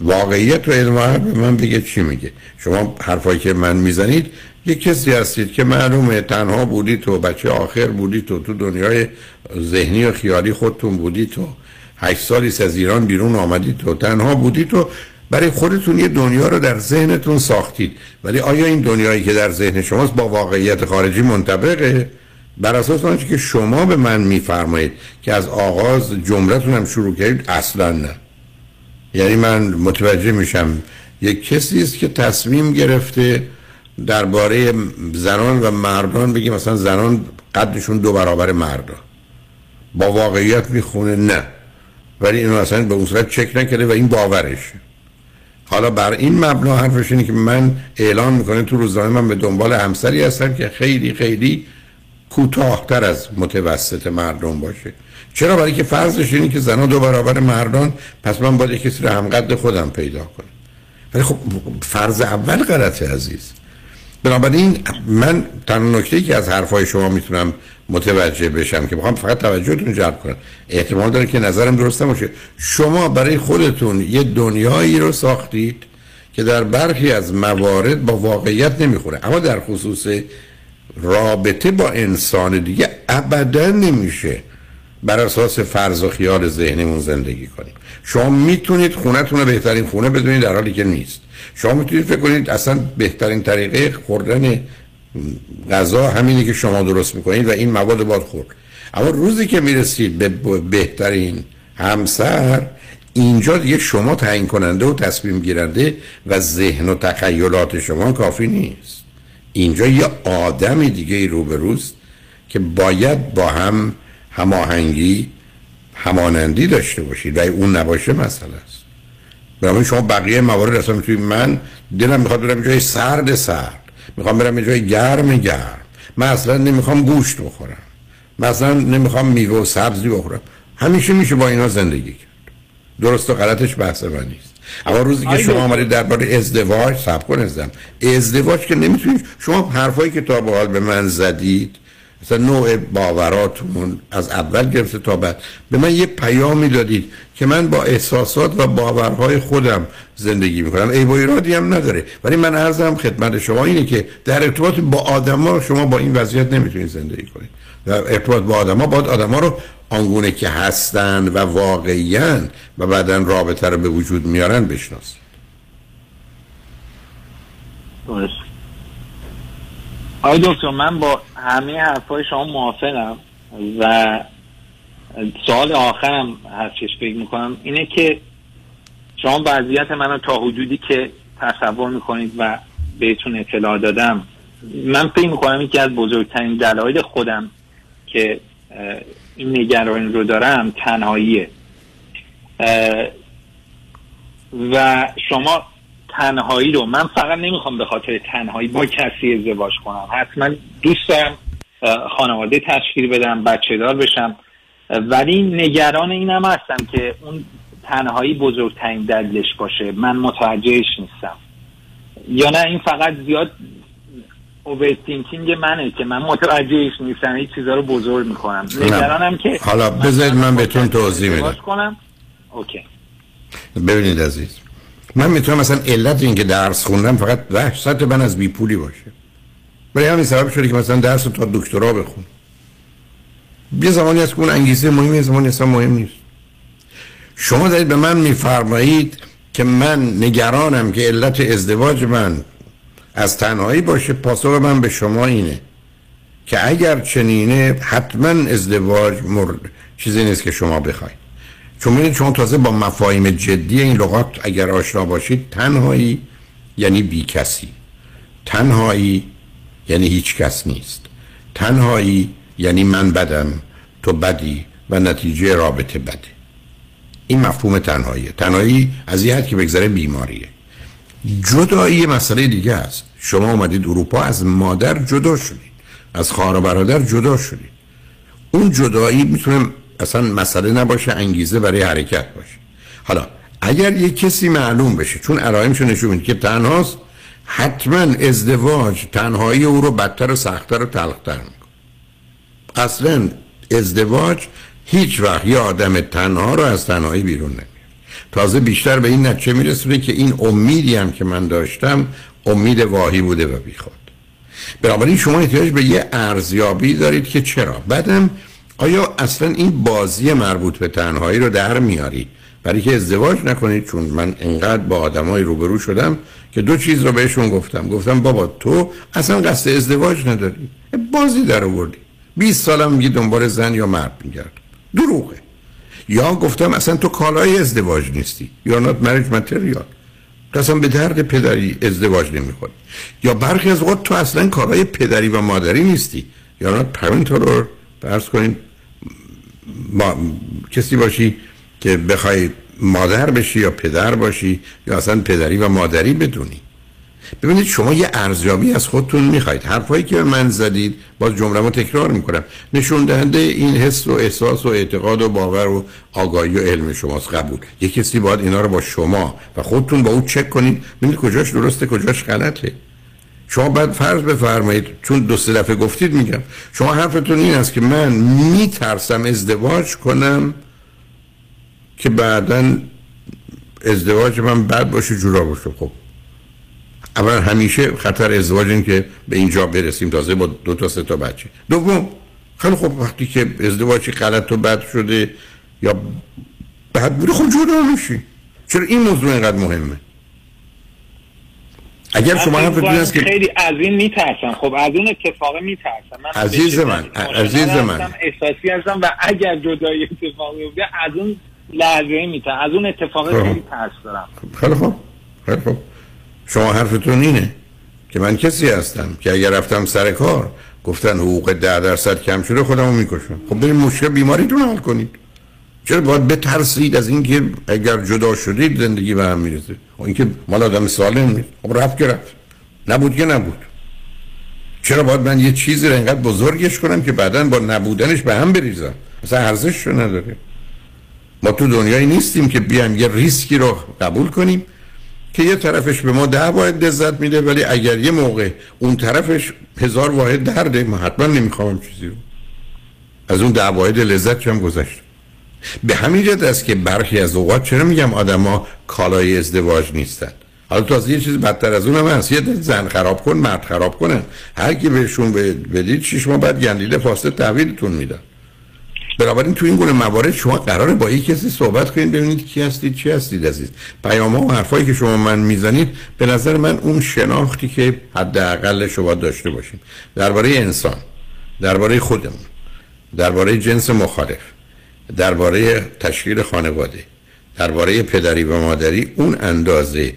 واقعیت و علم و عقل من بگه چی میگه. شما حرفایی که من می‌زنید یک کسی هستید که معلومه تنها بودید تو بچه آخر بودید تو تو دنیای ذهنی و خیالی خودتون بودید تو. هشت سالی از ایران بیرون آمدید تو. تنها بودید تو. برای خودتون یه دنیا رو در ذهنتون ساختید. ولی آیا این دنیایی که در ذهن شماست با واقعیت خارجی منطبقه؟ بر اساس آنچه که شما به من میفرمایید که از آغاز جملتون هم شروع کردید اصلا نه. یعنی من متوجه میشم یک کسی است که تصمیم گرفته درباره زنان و مردان بگیم مثلا زنان قدشون دو برابر مردان با واقعیت می‌خونه نه. ولی اینو اصلا به اون صورت چک نکرده و این باورشه حالا بر این مبنا حرفش اینه که من اعلان می‌کنه تو روزنامه من به دنبال همسری هستم که خیلی خیلی کوتاهتر از متوسط مردم باشه. چرا؟ برای که فرضش اینه که زنها دو برابر مردان پس من باید کسی رو همقدر خودم پیدا کنم. ولی خب فرض اول غلطه عزیز. بنابراین من تنها نکته که از حرفای شما می‌تونم متوجه بشم که می‌خوام فقط توجهتون جلب کنم. احتمال داره که نظرم درست باشه. شما برای خودتون یه دنیایی رو ساختید که در برخی از موارد با واقعیت نمی‌خوره. اما در خصوص رابطه با انسان دیگه ابدا نمیشه. بر اساس فرض و خیال ذهنمون زندگی کنیم. شما می‌تونید خونتون رو بهترین خونه بدونید در حالی که نیست. شما می‌تونید فکر کنید اصلا بهترین طریقه خوردن غذا همینی که شما درست می‌کنید و این مواد باید خورد. اما روزی که می‌رسید به بهترین همسر اینجا دیگه شما تعیین کننده و تصمیم گیرنده و ذهن و تخیلات شما کافی نیست. اینجا یه آدم دیگه روبروست که باید با هم هماهنگی همانندی داشته باشید و اون نباشه مسئله است. برای شما بقیه موارد اصلا می‌تونید من دلم می‌خواد برم جای سرد سرد. می‌خوام برم جای گرم گرم. من اصلا نمی‌خوام گوشت بخورم. من اصلا نمی‌خوام میوه و سبزی بخورم. همیشه میشه با اینا زندگی کرد. درست و غلطش بحث من نیست. اما روزی که شما آمدید درباره ازدواج سب کن ازدواج که نمی‌تونید شما حرفایی که تا به حال به من زدید مثلا نوع باوراتمون از اول گرفته تا بعد به من یه پیامی دادید که من با احساسات و باورهای خودم زندگی می‌کنم. ای با ایرادی هم نداره. ولی من عرضم خدمت شما اینه که در ارتباط با آدما شما با این وضعیت نمی‌تونید زندگی کنید. در ارتباط با آدما باید آدما رو آنگونه که هستن و واقعیان و بعدا رابطه رو به وجود میارن بشناسید آقای دکتر من با همه حرفای شما موافقم و سوال آخرم هستش فکر می‌کنم اینه که شما وضعیت منو تا حدودی که تصور می‌کنید و بهتون اطلاع دادم من فکر می‌کنم یکی از بزرگترین دلایل خودم که این نگرانی رو دارم تنهاییه. و شما تنهایی رو من فقط نمی‌خوام به خاطر تنهایی با کسی ازدواج کنم. حتما دوست دارم خانواده تشکیل بدم بچه دار بشم. ولی نگران اینم هستم که اون تنهایی بزرگترین دلیلش باشه. من متوجهش نیستم. یا نه این فقط زیاد overthinking منه که من متوجهش نیستم این چیزا رو بزرگ می‌کنم. نگرانم که حالا بذارید من بهتون توضیح میدم. کنم. okay. ببینید عزیز من می‌تونم مثلا علت این که درس خوندم فقط وحشت من از بیپولی باشه. برای همین سبب شده که مثلا درس تا دکترا بخون. یه زمانی هست که اون انگیزه مهمی یه زمانی اصلا مهم نیست. شما دارید به من میفرمایید که من نگرانم که علت ازدواج من از تنهایی باشه پاسخ من به شما اینه که اگر چنینه حتما ازدواج مرد. چیزی نیست که شما بخواید. چون می‌دونید شما تازه با مفاهیم جدی این لغات اگر آشنا باشید تنهایی یعنی بی کسی. تنهایی یعنی هیچ کس نیست. تنهایی یعنی من بدم تو بدی و نتیجه رابطه بده. این مفهوم تنهاییه. تنهایی از یه حد که بگذره بیماریه. جدایی مسئله دیگه است. شما اومدید اروپا از مادر جدا شدید از خواهر و برادر جدا شدید. اون جدایی می‌تونه اصلا مسئله نباشه انگیزه برای حرکت باشه. حالا اگر یه کسی معلوم بشه چون علائمشو نشون میده که تنهاست حتما ازدواج تنهایی او رو بدتر و سختتر و تلختر می‌کنه. اصلا ازدواج هیچ وقت یه آدم تنها رو از تنهایی بیرون نمیاد تازه بیشتر به این نتیجه میرسونه که این امیدی هم که من داشتم امید واهی بوده و بیخود. بنابراین شما احتیاج به یه ارزیابی دارید که چرا؟ بعدم آیا اصلا این بازی مربوط به تنهایی رو در میاری؟ برای که ازدواج نکنید چون من انقدر با آدمای روبرو شدم که دو چیز رو بهشون گفتم. گفتم بابا تو اصلا قصد ازدواج نداری. بازی در آوردی. 20 سالم میگی دنبال زن یا مرد میگرد. دروغه. یا گفتم اصلا تو کالای ازدواج نیستی. یا نات مریج متریال اصلا به درد پدری ازدواج نمی‌خوری یا برخی از وقت تو اصلا کارهای پدری و مادری نیستی. یا نات پرنتال رو فرض کنین. ما... کسی باشی که بخوای مادر بشی یا پدر باشی یا اصلا پدری و مادری بدونی. ببینید شما یه ارزیابی از خودتون می‌خواید. حرفایی که من زدید باز جمله رو تکرار می‌کنم. نشون دهنده این حس و احساس و اعتقاد و باور و آگاهی و علم شماست قبول. یه کسی باید اینا رو با شما و خودتون با او چک کنید ببینید کجاش درسته کجاش غلطه. شما بعد فرض بفرمایید چون دو سه دفعه گفتید میگم. شما حرفتون این است که من میترسم ازدواج کنم که بعدا ازدواج من بد باشه جورا باشه. خب اولا همیشه خطر ازدواج این که به اینجا برسیم تازه با دو تا سه تا بچه. دوم خیلی خب وقتی که ازدواج غلط و بد شده یا بد بوده خب جدا میشی. چرا این موضوع اینقدر مهمه؟ اگر شما هم است که خیلی از این میترسم. خب از اون اتفاق میترسم. من عزیز من عزیز من. احساسی هستم و اگر جدایی اتفاق بیفته از اون لحظه میترسم. از اون اتفاق خیلی ترس دارم. خیلی خوب. خیلی خوب. شما حرفتون اینه که من کسی هستم که اگر رفتم سر کار گفتن حقوق ده درصد کم شده خودمو می‌کشم. خب بریم مشکل بیماریتون حل کنید. چرا باید بترسید از اینکه اگر جدا شدید زندگی به هم می‌رسه؟ خب اینکه مال آدم سالم نیست. خب رفت که رفت. نبود که نبود. چرا باید من یه چیزی رو انقدر بزرگش کنم که بعدا با نبودنش به هم بریزم؟ مثلا ارزش رو نداره. ما تو دنیایی نیستیم که بیایم یه ریسکی رو قبول کنیم. که یه طرفش به ما ده واحد لذت میده ولی اگر یه موقع اون طرفش هزار واحد درده ما حتما نمی‌خوام چیزی رو. از اون ده واحد لذت هم گذشت؟ به همین جد است که برخی از اوقات چرا میگم آدما کالای ازدواج نیستن؟ حالا تازه یه چیز بدتر از اونم هست. یه زن خراب کن مرد خراب کنن هر کی بهشون بدید شش ماه بعد گندیده فاسد تحویلتون میدن. بنابراین تو این گونه موارد شما قراره با یک کسی صحبت کنید ببینید کی هستید چی هستید عزیز. پیام ها و حرفایی که شما من می‌زنید به نظر من اون شناختی که حداقل شما داشته باشید درباره انسان درباره خودمون درباره جنس مخالف درباره تشکیل خانواده درباره پدری و مادری اون اندازه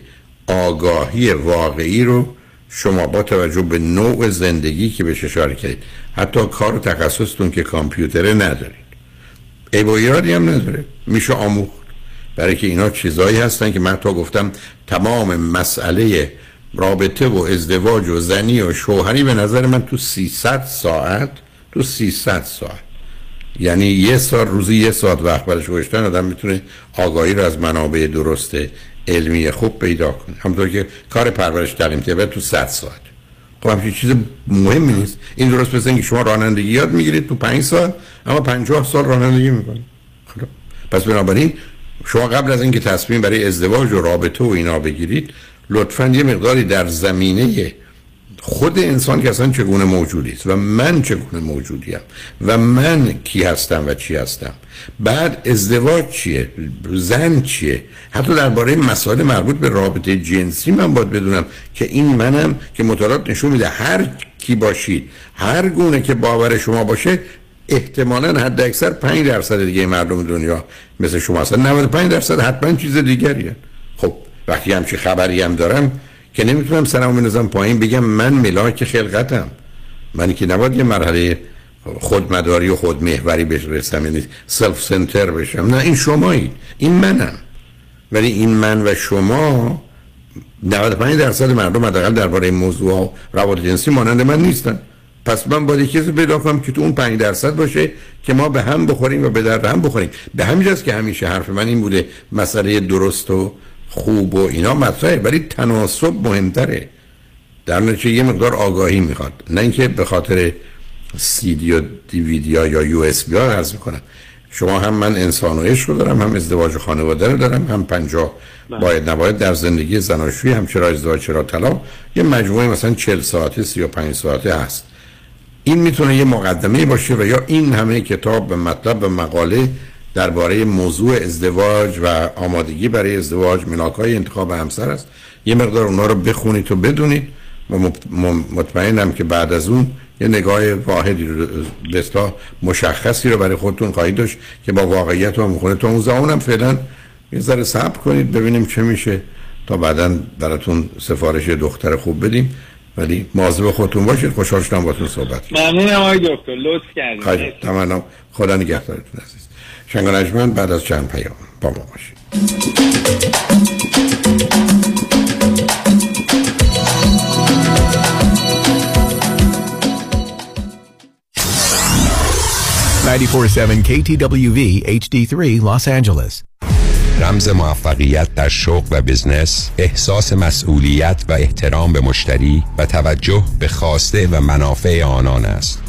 آگاهی واقعی رو شما با توجه به نوع زندگی که بهش اشاره کردید حتی کار و تخصصتون که کامپیوتره ندارید. ای با ایرادی هم نداره. میشه آموخت. برای که اینا چیزایی هستن که من تا گفتم تمام مسئله رابطه و ازدواج و زنی و شوهری به نظر من تو 300 ساعت تو 300 ساعت. یعنی یه سال روزی یه ساعت وقت برش گذاشتن آدم می‌تونه آگاهی رو از منابع درست علمی خوب پیدا کنه. همونطور که کار پرورش تعلیم تربیت تو 100 ساعت. خب همچین چیز مهمی نیست. این درست مثل اینکه شما رانندگی یاد می‌گیرید تو 5 سال اما 50 سال رانندگی می‌کنید. خب پس بنابراین شما قبل از اینکه تصمیم برای ازدواج و رابطه و اینا بگیرید لطفا یه مقداری در زمینه خود انسان که اصلا چگونه موجودی است و من چگونه موجودیم و من کی هستم و چی هستم؟ بعد ازدواج چیه؟ زن چیه؟ حتی درباره مسائل مربوط به رابطه جنسی من باید بدونم که این منم که مطالعات نشون میده هر کی باشید هر گونه که باور شما باشه احتمالا حد اکثر 5 درصد دیگه مردم دنیا مثل شما هستن. 95 درصد حتما چیز دیگریه خب وقتی همچی خبری هم دارم که نمی‌تونم سرمو بنزم پایین بگم من ملاک خلقتم. من که نباید یه مرحله خودمداری و خودمحوری برسم یعنی سلف سنتر بشم. نه این شمایی. این منم. ولی این من و شما 95 درصد مردم حداقل درباره این موضوع و روابط جنسی مانند من نیستن. پس من باید کسی پیدا کنم که تو اون 5 درصد باشه که ما به هم بخوریم و به در هم بخوریم. به همین که همیشه حرف من این بوده مسئله درست و خوب و اینا مطرحه ولی تناسب مهمتره. در نتیجه یه مقدار آگاهی می‌خواد. نه اینکه به خاطر دی و دیویدی یا یو اس بی ها عرض می‌کنم. شما هم من انسان و عشق رو دارم هم ازدواج خانواده رو دارم هم پنجاه بله. باید نباید در زندگی زناشویی هم چرا ازدواج چرا طلاق. یه مجموعه مثلا 40 ساعته 35 ساعته هست. این می‌تونه یه مقدمه باشه و یا این همه کتاب به مطلب و مقاله درباره موضوع ازدواج و آمادگی برای ازدواج ملاکای انتخاب همسر است. یه مقدار اونا رو بخونید و بدونید. و مطمئنم که بعد از اون یه نگاه واحدی رو بستا مشخصی رو برای خودتون خواهید داشت که با واقعیت و مخونه تو اون زمانم فعلا یه ذره صبر کنید ببینیم چه میشه. تا بعدا براتون سفارش دختر خوب بدیم. ولی مواظب خودتون باشید. خوشحال شدم باتون صحبت ممنونم آقای دکتر. لطف کردید تمام خدا نگهدارتون عزیز. شنگانجمن بعد از چند پیام با ما باشید. 947 KTWV HD3 Los Angeles. رمز موفقیت در شغل و بزنس احساس مسئولیت و احترام به مشتری و توجه به خواسته و منافع آنان است.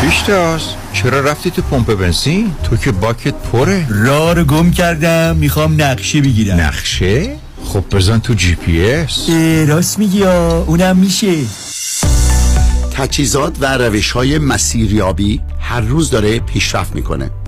پیشتاز چرا رفتی تو پمپ بنزین؟ تو که باکت پره. راه رو گم کردم می‌خوام نقشه بگیرم. نقشه؟ خب بزن تو جی پی اس. راست میگی اونم میشه. تجهیزات و روش های مسیریابی هر روز داره پیشرفت می‌کنه.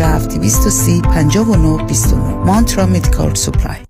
47 230 59 29 مانترا Medical Supply.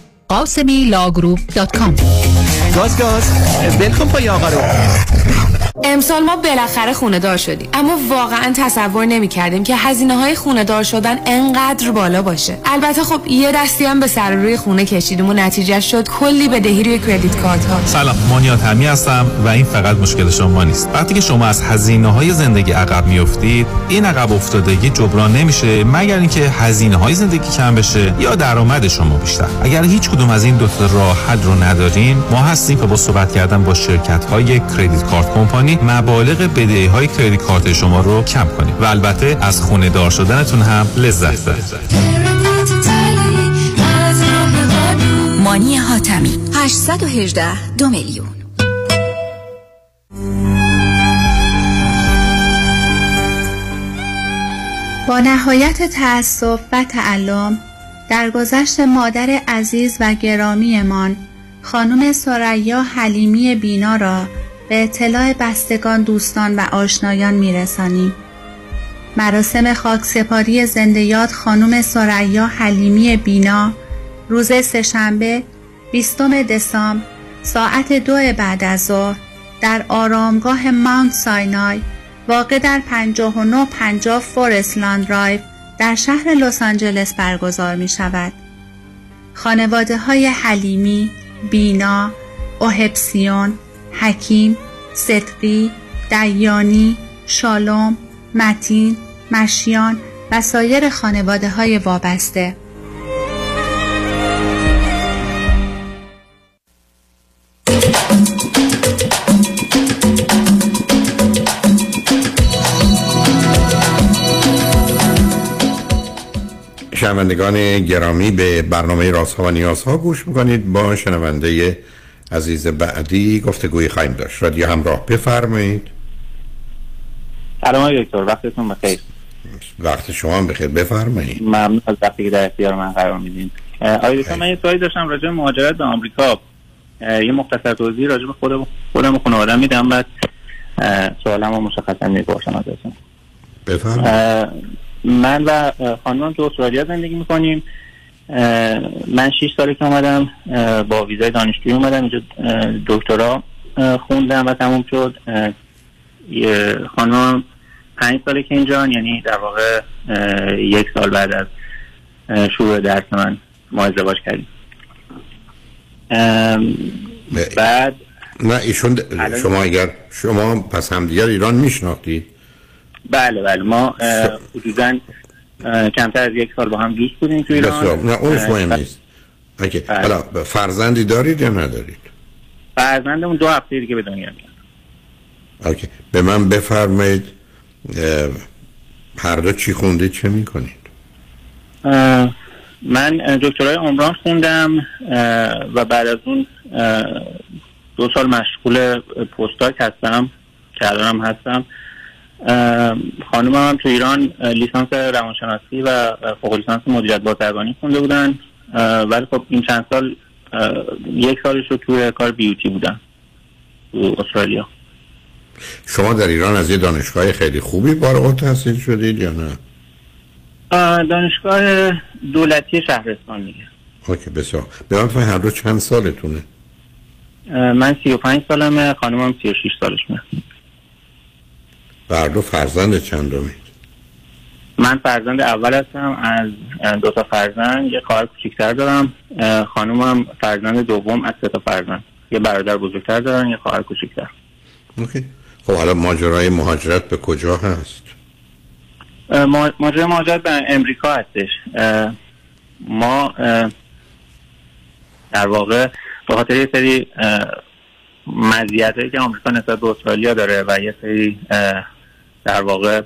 قاسمی لاگروپ دات کام گاز گاز بلکن پای آقا رو. امسال ما بالاخره خونه دار شدیم. اما واقعا تصور نمی کردیم که هزینه های خونه دار شدن انقدر بالا باشه. البته خب یه دستی هم به سر روی خونه کشیدیم و نتیجه شد کلی بدهی روی کردیت کارت ها سلام مانیات همی هستم و این فقط مشکل شما نیست. وقتی که شما از هزینه های زندگی عقب میافتید این عقب افتادگی جبران نمیشه مگر اینکه هزینه های زندگی کم بشه یا درآمد شما بیشتر. اگر هیچ کدوم از این دو تا راه حل رو ندارین ما هستیم که با صحبت کردن با شرکت های کردیت کارت کمپانی مبالغ بدهی های کردیت کارت شما رو کم کنیم و البته از خونه دار شدنتون هم لذت ببرید. مانی حاتمی 818 دو میلیون. با نهایت تأسف و تعلم درگذشت مادر عزیز و گرامیمان خانم سریا حلیمی بینا را به اطلاع بستگان دوستان و آشنایان میرسانیم. مراسم خاکسپاری یاد خانم سریا حلیمی بینا روز سهشنبه 20 دسامبر ساعت دو بعد از ظهر در آرامگاه ماونت ساینای واقع در 5950 فورست لاند رایو در شهر لس آنجلس برگزار می شود. خانواده های حلیمی، بینا، اوهپسیون، حکیم، صدقی، دیانی، شالوم، متین، مشیان و سایر خانواده های وابسته شنوندگان گرامی به برنامه رازها و نیازها گوش می‌کنید. با شنونده عزیز بعدی گفتگوی خواهیم داشت. رادیو همراه بفرمایید. سلام دکتر وقتتون بخیر. وقت شما هم بخیر بفرمایید. ممنون از وقتی که در اختیار من قرار میدین. آقای دکتر من یه سوالی داشتم راجع به مهاجرت به آمریکا. یه مختصر توضیح راجع به خودم خودم خانواده‌ام میدم بعد سوالم رو مشخصا می‌پرسم ازتون بفرمایید. من و خانمم تو استرالیا زندگی می‌کنیم. من 6 ساله که اومدم با ویزای دانشجویی اومدم. اینجا دکترا خوندم و تموم شد. خانم پنج ساله که اینجا یعنی در واقع یک سال بعد از شروع درس من ما ازدواج کردیم. بعد نه ایشون شما اگر شما پس همدیگر ایران میشناختید. بله بله. ما حدودا کمتر از یک سال با هم دوست بودیم تو ایران. نه اونش مهم نیست. okay حالا فرزندی دارید یا ندارید؟ فرزندمون دو هفته دیگه به دنیا میاد. okay. به من بفرمایید هر دو چی خوندید چه می‌کنید؟ من دکترای عمران خوندم و بعد از اون دو سال مشغول postdoc هستم که الانم هستم. خانم هم تو ایران لیسانس روانشناسی و فوق لیسانس مدیریت بازرگانی خونده بودن. ولی خب این چند سال یک سالش رو توی کار بیوتی بودن. تو استرالیا. شما در ایران از یه دانشگاه خیلی خوبی فارغ تحصیل شدید یا نه؟ دانشگاه دولتی شهرستان میگه. اوکی بسیار. به من هر دو چند سالتونه؟ من سی و پنج سالمه خانمم سی و شیش سالشونه. و هر دو فرزند چند دومید من فرزند اول هستم از دو تا فرزند. یه خواهر کوچیکتر دارم. خانومم فرزند دوم از سه تا فرزند. یه برادر بزرگتر دارن یه خواهر کوچیکتر. اوکی. خب حالا ماجرای مهاجرت به کجا هست؟ ماجرای مهاجرت به امریکا هستش. ما در واقع به خاطر یه سری مزیت که آمریکا نسبت به استرالیا داره و یه سری در واقع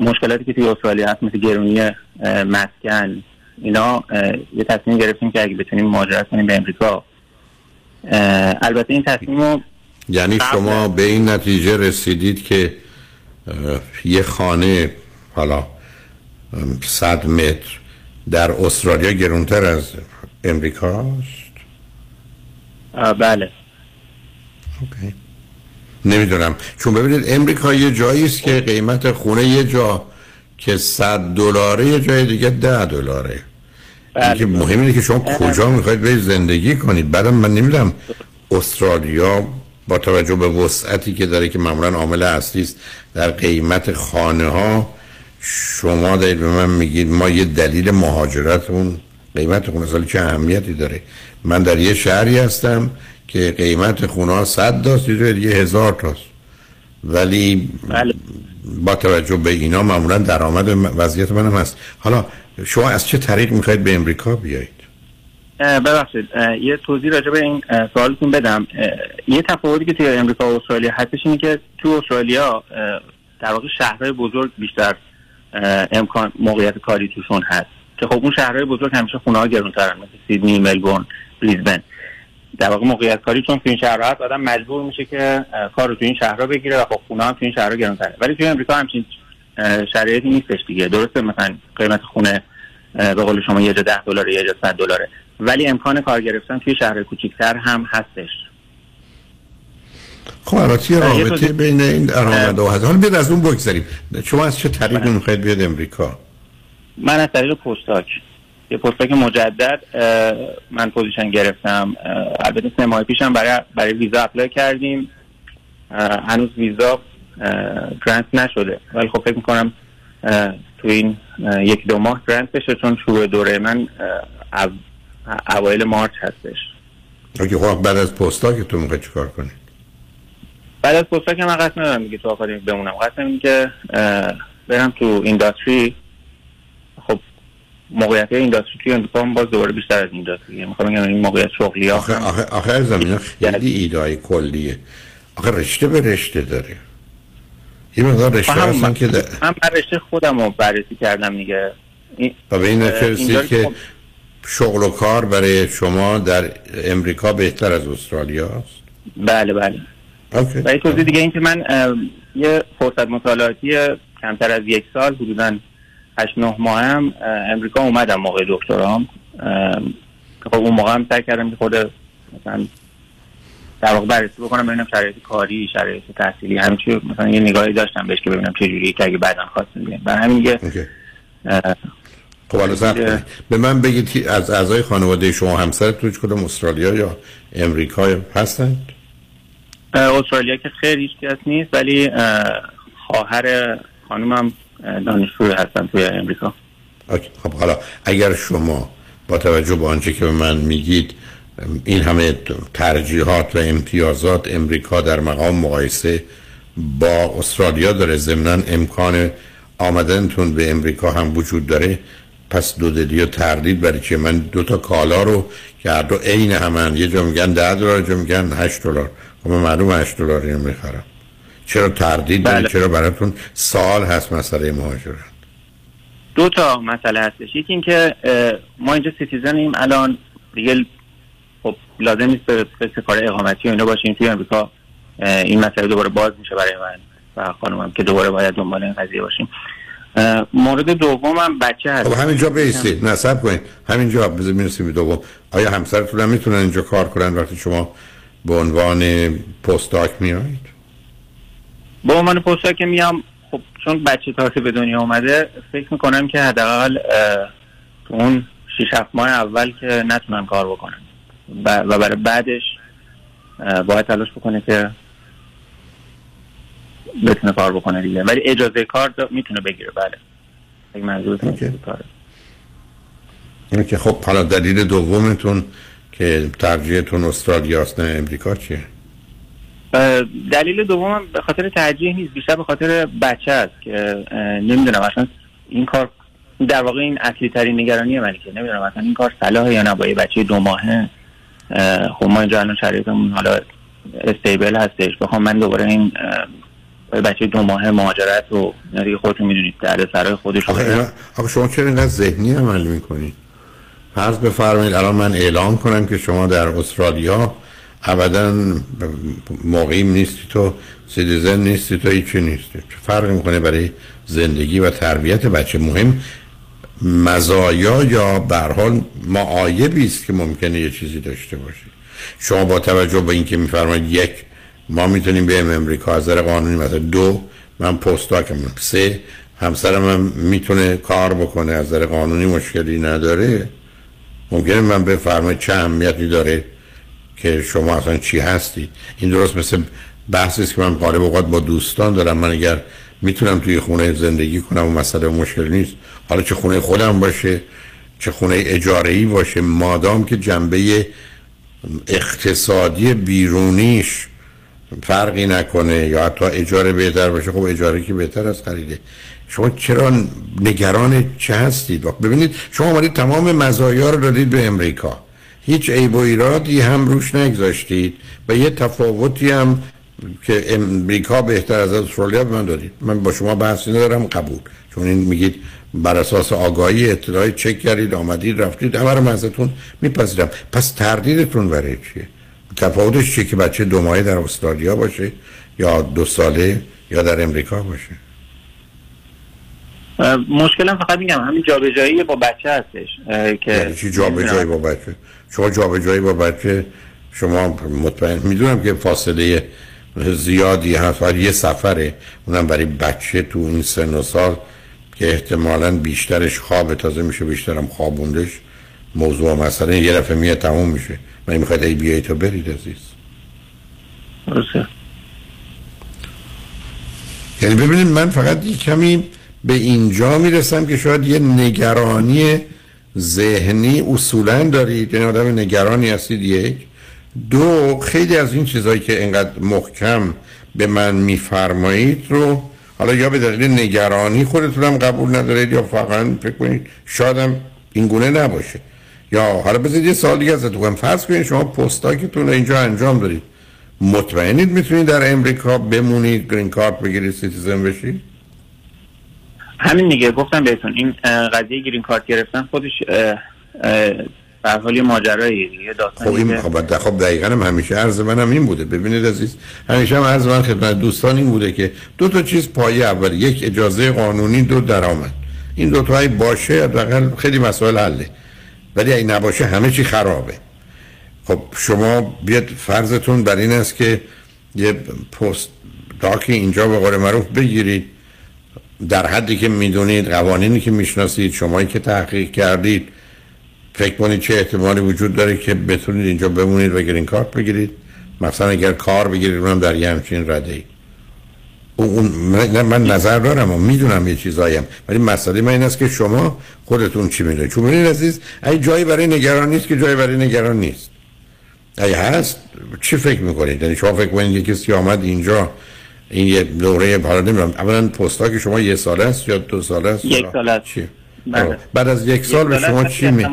مشکلاتی که توی استرالیا هست مثل گرونی مسکن اینا یه تصمیم گرفتیم که اگه بتونیم مهاجرت کنیم به امریکا. البته این تصمیم رو یعنی شما به این نتیجه رسیدید که یه خانه حالا صد متر در استرالیا گرونتر از امریکاست؟ بله. نمی‌دونم. چون ببینید امریکا یه جایی است که قیمت خونه یه جا که 100 دلاره یه جای دیگه 10 دلاره. اینکه مهم اینه که شما کجا می‌خواید برید زندگی کنید. بعدم من نمی‌دونم استرالیا با توجه به وسعتی که داره که معمولا عامل اصلی است در قیمت خانه ها شما دارید به من میگید ما یه دلیل مهاجرت اون قیمت خونه سالی چه اهمیتی داره. من در یه شهری هستم که قیمت خونه ها صد تاست یه دیگه هزار تاست. ولی با توجه به اینا معمولا درآمد وضعیت منم هست. حالا شما از چه طریق می‌خواید به امریکا بیایید؟ ببخشید. یه توضیح راجع به این سوالتون بدم. یه تفاوتی که توی امریکا و استرالیا هستش اینه که تو استرالیا در واقع شهرهای بزرگ بیشتر امکان موقعیت کاری توشون هست. که خب اون شهرهای بزرگ همیشه خونه ها گرونترن مثل سیدنی ملبورن بریزبن. در واقع موقعیت کاری چون تو این شهرها هست آدم مجبور میشه که کار رو تو این شهرها بگیره و خب خونه هم تو این شهرها گرونتره ولی توی امریکا همچین شرایطی نیستش دیگه. درسته مثلا قیمت خونه به قول شما یه جا ده دلاره یه جا صد دلاره. ولی امکان کار گرفتن توی شهر کوچیکتر هم هستش. خب البته رابطه بین این درآمد و حالا بیاد از اون بگذاریم. شما از چه طریقی می‌خواید بیاد امریکا؟ من از طریق postdoc. یه postdoc مجدد من position گرفتم. البته سه ماه پیشم برای برای ویزا apply کردیم. هنوز ویزا گرانت نشده. ولی خب فکر می‌کنم تو این یک دو ماه گرانت بشه چون شروع دوره من اوایل مارچ هستش. اوکی خب بعد از پستا که تو می‌خوای چیکار کنی؟ بعد از پستاک من قصد ندارم دیگه تو آکادمی بمونم قصد که برم تو اینداستری موقعیت اینداستری توی امریکا هم باز دوباره بیشتر از اینداستری می‌خوام بگم این موقعیت شغلی ها. آخه آخه آخه از زمین خیلی ایدای کلیه. آخه رشته به رشته داره. یه مقدار رشته هستن که در... من رشته خودم رو بررسی کردم دیگه این- و به این نتیجه اینجا که خب- شغل و کار برای شما در امریکا بهتر از استرالیا است. بله بله. اوکی. و یه توضیح دیگه این که من یه فرصت مطالعاتی کمتر از یک سال حدودا 8 9 ماه هم امریکا اومدم موقع دکترام. خب اون موقع هم سعی کردم که خود مثلا در واقع بررسی بکنم ببینم شرایط کاری شرایط تحصیلی همین چی. مثلا یه نگاهی داشتم بهش که ببینم چه جوریه که اگه بعدا خواستم بیام. برای همین یه خب حالا. به من بگید که از اعضای خانواده شما همسرتون هیچ کدوم استرالیا یا امریکا هستند؟ استرالیا که خیلی هیچ کس نیست ولی اه، خواهر خانومم دانشجو هستن توی امریکا. خب حالا اگر شما با توجه به آنچه که به من میگید این همه ترجیحات و امتیازات امریکا در مقام مقایسه با استرالیا داره ضمنا امکان آمدنتون به امریکا هم وجود داره. پس دو دلی و تردید برای چیه من دو تا کالا رو که هر دو عین همن یه جا میگن ده دلار یه جا میگن هشت دلار. خب من معلوم هشت دلاری رو می‌خرم. چرا تردید دارید؟ بله. چرا براتون سال هست مسئله مهاجرت دو تا مسئله هستش. یکی اینکه ما اینجا citizen یم الان دیگه خب لازم نیست به کار اقامتی و اینا باشیم. توی امریکا این مسئله دوباره باز میشه برای من و خانومم که دوباره باید دنبال این قضیه باشیم. مورد دومم بچه هست. خب همینجا بایستید نصف کنید. همینجا بذار می‌رسیم دوم. آیا همسرتون هم می‌تونن اینجا کار کنن وقتی شما به عنوان postdoc میایید با عنوان که میام خب چون بچه تازه به دنیا اومده فکر می‌کنم که حداقل تو اون 6 7 ماه اول که نتونم کار بکنم. ب- و برای بعدش باید تلاش بکنه که بتونه کار بکنه دیگه. ولی اجازه کار می‌تونه بگیره. بله. اگه اینه که خب حالا دلیل دومتون که ترجیحتون استرالیاست نه امریکا چیه؟ دلیل دومم به خاطر ترجیح نیست بیشتر به خاطر بچه است که نمی‌دونم اصلا این کار در واقع این اصلی ترین نگرانی منی که نمی‌دونم اصلا این کار صلاح یا نه با یه بچه دو ماهه. اه، خب ما اینجا الان شرایطمون حالا استیبل هستش. بخوام من دوباره این بچه دو ماهه مهاجرت و دیگه خودتون می‌دونید در سرای خودش آخه, آخه شما چرا اینقدر ذهنی عمل می‌کنید. فرض بفرمایید الان من اعلام کنم که شما در استرالیا ابدا مقیم نیستی تو سیدیزن نیستی تو هیچی نیستی. چه فرق می‌کنه برای زندگی و تربیت بچه مهم. مزایا یا به هر حال معایبی است که ممکنه یه چیزی داشته باشی شما با توجه به اینکه میفرمایید یک ما می‌تونیم بریم امریکا از نظر قانونی مثلا دو من پستاکم سه همسرم هم می‌تونه کار بکنه از نظر قانونی مشکلی نداره. ممکنه من بفرمایید چه اهمیتی داره؟ که شما اصلا چی هستید این درست مثل بحثی است که من غالب اوقات با دوستان دارم. من اگر می‌تونم توی خونه زندگی کنم و مسئله مشکل نیست حالا چه خونه خودم باشه چه خونه اجاره ای باشه مادام که جنبه اقتصادی بیرونیش فرقی نکنه یا حتی اجاره بهتر باشه خب اجاره که بهتر از خریده. شما چرا نگران چه هستید؟ ببینید شما آمدید تمام مزایا رو دادید به امریکا. هیچ عیب و ایرادی هم روش نگذاشتید و یه تفاوتی هم که امریکا بهتر از استرالیا به من دادید. من با شما بحثی ندارم قبول. چون این میگید بر اساس آگاهی اطلاعی چک کردید آمدید رفتید. همه رو ازتون میپذیرم. پس تردیدتون برای چیه؟ تفاوتش چیه که بچه دو ماهه در استرالیا باشه یا دو ساله یا در امریکا باشه؟ مشکلم فقط میگم همین جابجایی با بچه هستش که یعنی چی جابجایی با بچه؟ شما جابجایی با بچه شما مطمئن می‌دونم که فاصله زیادی هست ولی یه سفره. اونم برای بچه تو این سن و سال که احتمالا بیشترش خواب تازه میشه بیشترم خوابوندش. موضوع مثلا یه دفعه میاد تموم میشه. من می‌خواید ای بیایی تو برید عزیز. یعنی ببینید من فقط کمی به اینجا می‌رسم که شاید یه نگرانی ذهنی اصولا دارید یعنی آدم نگرانی هستید یک. دو خیلی از این چیزهایی که اینقدر محکم به من میفرمایید رو حالا یا به دلیل نگرانی خودتونم قبول ندارید یا فقط فکر کنید شادم این گونه نباشه. یا حالا بذارید یه سال دیگه ازتون کنم. فرض کنید شما postdoc تون رو اینجا انجام دارید. مطمئنید می‌تونید در امریکا بمونید green card بگیرید citizen بشید؟ همین دیگه گفتم بهتون این قضیه green card گرفتن خودش در حال ماجرایی دیگه خب این خب, دقیقا هم همیشه عرض منم این بوده. ببینید عزیز همیشه هم عرض من خدمت دوستان این بوده که دو تا چیز پایه اول یک اجازه قانونی دو درآمد. این دو تایی باشه حداقل خیلی مسائل حله. ولی اگه نباشه همه چی خرابه. خب شما بیاد فرضتون بر این است که یه پست داکی اینجا به قول معروف بگیرید. در حدی که می‌دونید قوانینی که می‌شناسید شمایی که تحقیق کردید فکر کنید چه احتمالی وجود داره که بتونید اینجا بمونید و گرین کارت بگیرید. مثلا اگر کار بگیرید اونم در یه همچین رده ای من, من نظر دارم و می‌دونم یه چیزاییم ولی مسئله من این است که شما خودتون چی می‌دونید. چون ببینید عزیز ای جایی برای نگران نیست که جایی برای نگران نیست. ای هست چی فکر می‌کنید؟ یعنی شما فکر کنید یکی کسی آمد اینجا این یه دوره حالا نمی‌دونم. اولا پستا که شما یه سال است یا دو سال است؟ یک سال است. چی؟ بله. بعد از یک سال به شما چی می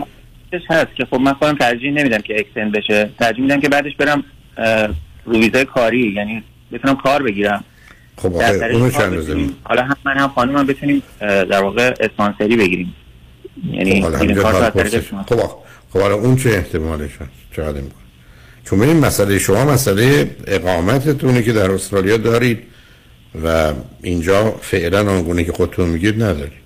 هست که خب من خودم ترجیح نمیدم که اکستند بشه. ترجیح میدم که بعدش برم رو ویزای کاری. یعنی بتونم کار بگیرم. خب آقای اونو چند روزه حالا هم من هم خانم هم بتونیم در واقع اسپانسری بگیریم. یعنی خب این کار خب خب حالا اون چه احتمالش هست؟ چقدر می‌کنه چون این مسئله شما مسئله اقامتتونه که در استرالیا دارید و اینجا فعلا آنگونه که خودتون میگید ندارید.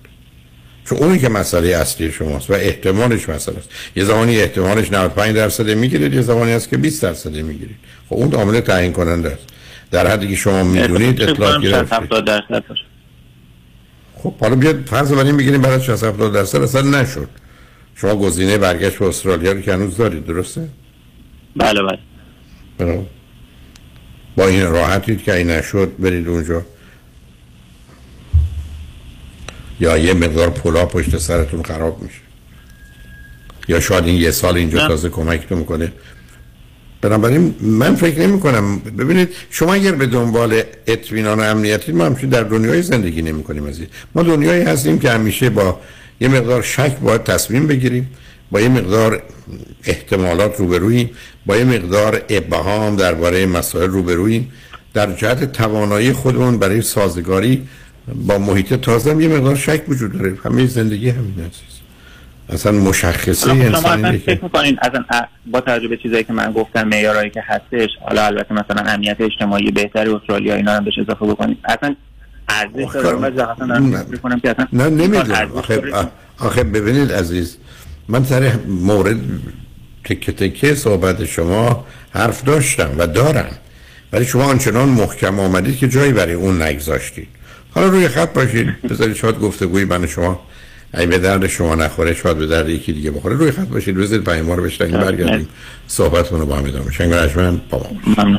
چون اونی که مسئله اصلی شماست و احتمالش مسئله است. یه زمانی احتمالش 95 درصد می‌گیرید یه زمانی هست که 20 درصد می‌گیرید. خب اون عامل تعیین کننده است. در حدی که شما می‌دونید اطلاع گرفتید درصد خب حالا بیاد فرض بر این بگیریم برای 60 70 درصد اصلا نشد. شما گزینه برگشت به استرالیا رو که هنوز دارید درسته؟ بله بله. با این راحتید که این نشد برید اونجا. یا یه مقدار پلا پشت سرتون خراب میشه. یا شاید این یه سال اینجا تازه کمکتون می‌کنه. بنابراین من فکر نمی کنم ببینید شما اگر به دنبال اطمینان و امنیتی ما همچنین در دنیای زندگی نمی کنیم ما دنیایی هستیم که همیشه با یه مقدار شک باید تصمیم بگیریم. با یه مقدار احتمالات روبروییم با یه مقدار ابهام درباره مسائل روبروییم در جهت توانایی خودمون برای سازگاری با محیط تازه یه مقدار شک وجود داره. همه زندگی همین عزیز اصلا مشخصه شما انسان فکر می‌کنین اصلا با توجه به چیزایی که من گفتم معیارهایی که هستش حالا البته مثلا امنیت اجتماعی بهتری استرالیا اینا هم بهش اضافه بکنید اصلا ارزش داره. من که اصلا نه نمی‌دونم. آخه, آخه ببینید عزیز. من سر مورد تکه تکه صحبت شما حرف داشتم و دارم. ولی شما آنچنان محکم آمدید که جایی برای اون نگذاشتید. حالا روی خط باشید. بذارید شاید گفتگوی من شما ای به درد شما نخوره شاید به درد یکی دیگه بخوره. روی خط باشید. بذارید پیام ما رو بشنویم برگردیم. صحبتمون رو با هم ادامه. شنگ رجمن با ما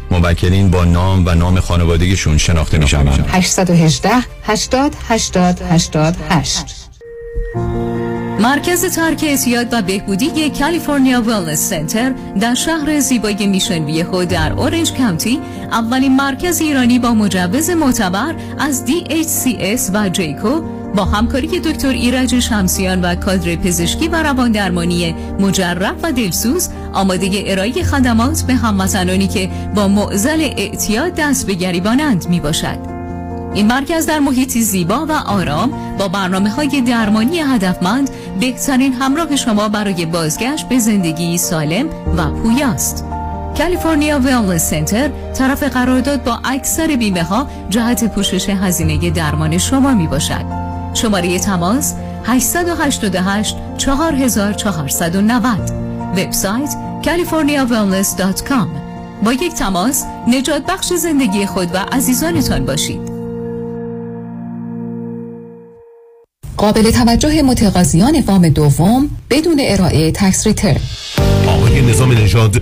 موکلین با نام و نام خانوادگیشون شناخته می شوند 818 80 80 88 مرکز ترک اعتیاد و بهبودی California Wellness Center در شهر زیبای Mission Viejo در Orange County اولین مرکز ایرانی با مجوز معتبر از DHCS و JCAHO با همکاری دکتر ایرج شمسیان و کادر پزشکی و روان درمانی مجرب و دلسوز آماده ارائه خدمات به هموطنانی که با معضل اعتیاد دست به گریبانند می باشد. این مرکز در محیطی زیبا و آرام با برنامه های درمانی هدفمند بهترین همراه شما برای بازگشت به زندگی سالم و پویاست. کالیفرنیا ویلنس سنتر طرف قرارداد با اکثر بیمه ها جهت پوشش هزینه درمان شما می باشد. شماره تماس 888 4490 وبسایت californiawellness.com با یک تماس نجات بخش زندگی خود و عزیزانتان باشید. قابل توجه متقاضیان وام دوم بدون ارائه tax return. آقای نظام نژاد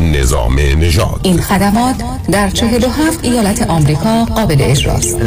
نظام نژاد. این خدمات در 47 ایالت آمریکا قابل اجراست.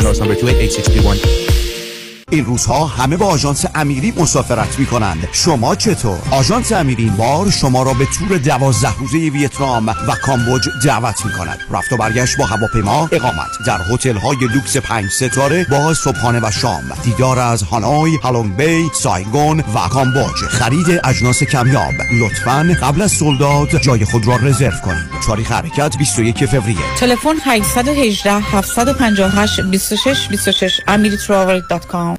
این روزها همه با آژانس امیری مسافرت می کنند شما چطور؟ آژانس امیری این بار شما را به تور دوازده روزه ویتنام و کامبوج دعوت می کند رفت و برگشت با هواپیما اقامت. در هتل های لوکس پنج ستاره با صبحانه و شام. دیدار از هانوی، هالونگ بی، سایگون و کامبوج. خرید اجناس کمیاب. لطفا قبل از sold out جای خود را رزرو کنید. تاریخ حرکت 21 فوریه. تلفن 818 758 26 26 amiritravel.com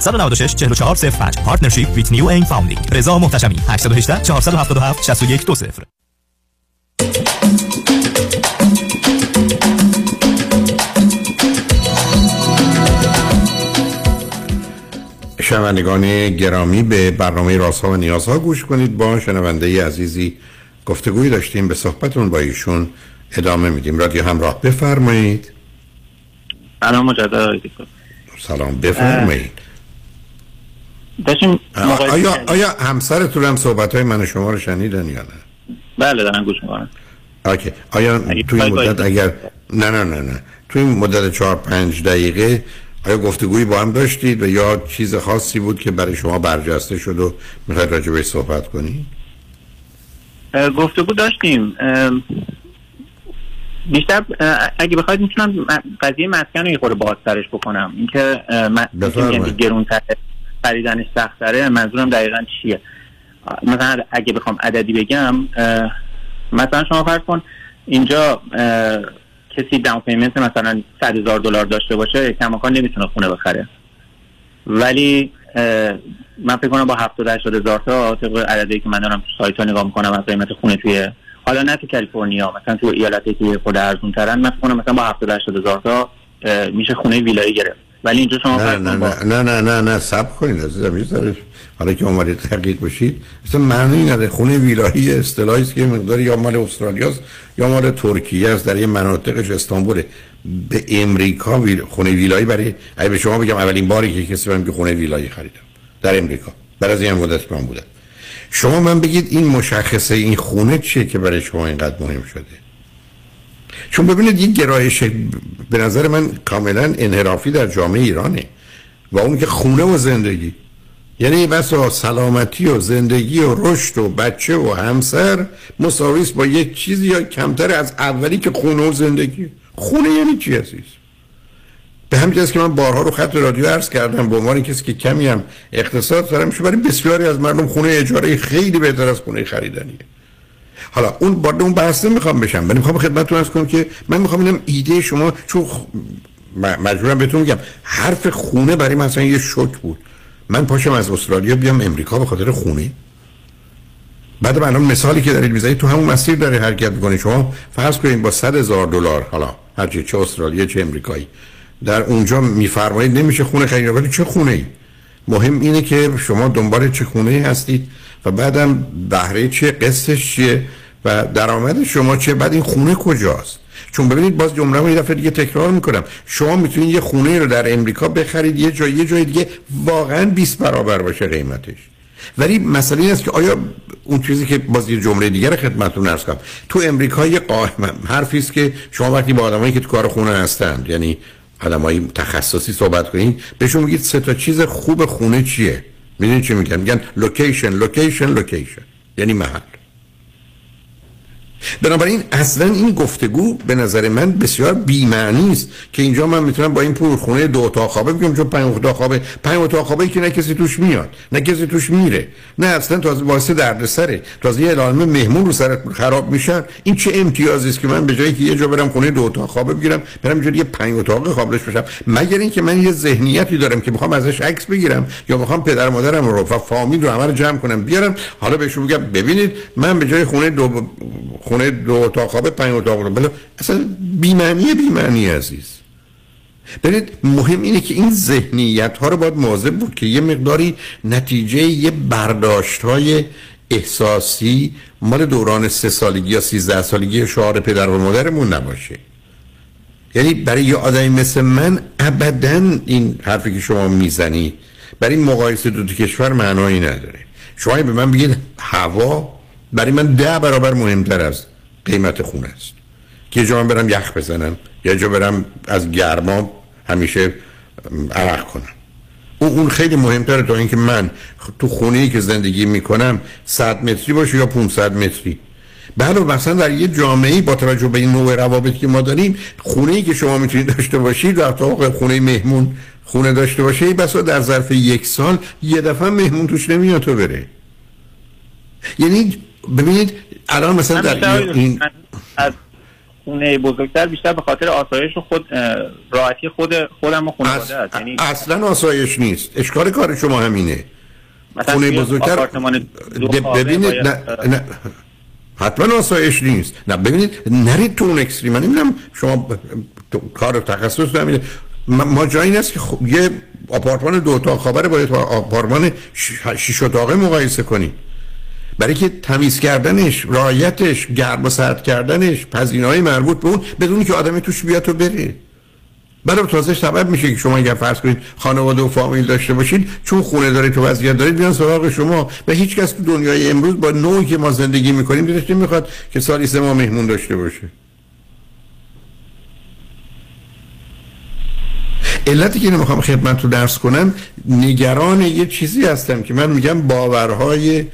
196 44 05 partnership with New این Funding رضا محتشمی. 818 477 6120 شنوندگان گرامی به برنامه رازها و نیازها گوش کنید. با شنونده عزیزی گفتگوی داشتیم. به صحبتون با ایشون ادامه میدیم. رادیو همراه بفرمایید. سلام مجدد. سلام بفرمایید. آیا آیا همسرتون هم صحبت های من و شما رو شنیدن یا نه؟ بله دارم گوش می‌کنم. اوکی. آیا توی این مدت اگر نه نه نه نه. توی این مدت چهار پنج دقیقه آیا گفتگویی با هم داشتید و یا چیز خاصی بود که برای شما برجسته شد و می‌خواید راجع بهش صحبت کنید اه، گفتگو داشتیم. بیشتر اگه بخواید می‌تونم قضیه مسکن رو یه خورده بازترش بکنم. اینکه اه، م- بفرمایید. یعنی گرونتر خریدنش سختره منظورم دقیقا چیه؟ مثلا اگه بخوام عددی بگم مثلا شما فرض کن اینجا کسی داون پیمنت مثلا 100 هزار دلار داشته باشه کماکان نمی‌تونه خونه بخره. ولی من فکر کنم با 70 80 هزار تا طبق عددی که من دارم تو سایت ها نگاه می‌کنم از قیمت خونه توی حالا نه تو کالیفرنیا مثلا تو ایالتی که خود ارزون ترن من فکر کنم مثلا با 70 80 هزار تا میشه خونه ویلایی گرفت. ولی اینجا شما نه نه نه نه نه نه نه سب کنید عزیزم یه ذره حالا که اومدید تحقیق بشید. اصلا معنی نداره. خونه ویلایی اصطلاحی است که مقدار یا مال استرالیاست یا مال ترکیه است. در یه مناطقش استانبوله. به امریکا ویل... خونه ویلایی برای اگه به شما بگم اولین باری که کسی بهم که خونه ویلایی خریدم در امریکا. بعد از این مدت من بودم شما من بگید این مشخصه این خونه چیه که برای شما اینقدر مهم شده؟ چون ببینید یک گرایش به نظر من کاملا انحرافی در جامعه ایرانه و اون که خونه و زندگی. یعنی بسا سلامتی و زندگی و رشد و بچه و همسر مساویس با یک چیزی یا کمتر از اولی که خونه و زندگی. خونه یعنی چی عزیز؟ به همین که من بارها رو خط رادیو عرض کردم به عنوان کسی که کمی هم اقتصاد دارم میشه برای بسیاری از مردم خونه اجاره خیلی بهتر از خونه خریدنیه. حالا اون وارد اون بحث می‌خوام بشم ولی می‌خوام خدمتتون عرض کنم که من می‌خوام اینم ایده شما چون خ- مجبورم بهتون میگم حرف خونه برای من یه شوک بود. من پاشم از استرالیا بیام امریکا به خاطر خونه. بعد الان مثالی که دارید می‌زنید تو همون مسیر داره حرکت می‌کنه. شما فرض کنید با 100 هزار دلار حالا هرچی چه استرالیا چه امریکایی در اونجا میفرمایید نمیشه خونه خرید ولی چه خونه ای مهم اینه که شما دنبال چه خونه ای هستید. و بعدم بهره چیه؟ قسطش چیه؟ و درآمد شما چیه؟ بعد این خونه کجاست؟ چون ببینید باز جمله رو یه دفعه دیگه تکرار می‌کنم. شما می‌تونید یه خونه رو در امریکا بخرید یه جای یه جای دیگه واقعا 20 برابر باشه قیمتش. ولی مسئله این است که آیا اون چیزی که باز یه جمله دیگر خدمتتون عرض کنم. تو امریکا یه قائم حرفی است که شما وقتی با آدمایی که تو کار خونه هستند یعنی آدمای تخصصی صحبت کنید بهشون میگید سه تا چیز خوب خونه چیه؟ می‌دونید چی میگن میگن location location location یعنی محل. بنابراین اصلا این گفتگو به نظر من بسیار بی‌معنی است که اینجا من می‌تونم با این پول خونه دو اتاق خوابه بگم چون پنج اتاق خوابه پنج اتاق خوابه که نه کسی توش میاد نه کسی توش میره نه اصلا تازه باعث دردسره تازه یه عالمه مهمون رو سرت خراب میشن. این چه امتیازی است که من به جایی که یه جا برم خونه دو اتاق خوابه بگیرم برم اینجوری یه پنج اتاق خوابش بشم مگر اینکه من یه ذهنیتی دارم که می‌خوام ازش عکس بگیرم یا می‌خوام پدر مادرم رو و فامیل رو همه رو جمع کنم بیارم حالا بهشون بگم ببینید من به جای خونه دو خونه دو اتاق خوابه پنج اتاق رو بله اصلا بی‌معنی بی‌معنی عزیز. ببینید مهم اینه که این ذهنیت ها رو باید مواظب بود که یه مقداری نتیجه یه برداشت های احساسی مال دوران سه سالگی یا سیزده سالگی شعار پدر و مادرمون نباشه. یعنی برای یه آدمی مثل من ابدا این حرفی که شما می‌زنی برای مقایسه دو کشور معنایی نداره. شما به من بگید هوا برای من ده برابر مهمتر از قیمت خونه است. که جا برم یخ بزنم یا جا برم از گرما همیشه عرق کنم. اون اون خیلی مهمتره تا اینکه من تو خونه ای که زندگی می‌کنم 100 متری باشه یا 500 متری. بله مثلا در یه جامعه با توجه به این نوع روابطی که ما داریم خونه ای که شما می‌تونید داشته باشید در واقع خونه مهمون خونه داشته باشه بسا در ظرف یک سال یه دفعه مهمون توش نمیاد تو بره. یعنی ببینید الان مثلا در این از خونه بزرگتر بیشتر به خاطر آسایش و خود راحتی خود خودم و خانواده است یعنی اصلا آسایش نیست. اشکال کار شما همینه. خونه بزرگتر ببینید نه, نه حتما آسایش نیست. نه ببینید نرید تو اون اکستریم. من نمی‌دونم شما ب- تو کار تخصص دارید ما جایی نیست که خب یه آپارتمان دو خوابه رو باید با آپارتمان شش اتاقه مقایسه کنید برای که تمیز کردنش رعایتش گرم و سرد کردنش هزینه‌های مربوط به اون بدونی که آدمی توش بیاد و بره. برای تازه سبب میشه که شما اگر فرض کنید خانواده و فامیل داشته باشید چون خونه دارید تو وضعیت دارید بیان سراغ شما. و هیچ کس تو دنیای امروز با نوعی که ما زندگی می‌کنیم دلش نمی‌خواد که سالی سه ماه مهمون داشته باشه. علتی که نمی‌خوام خدمت رو درس کنم نگران یه چیزی هستم که من میگم باورهای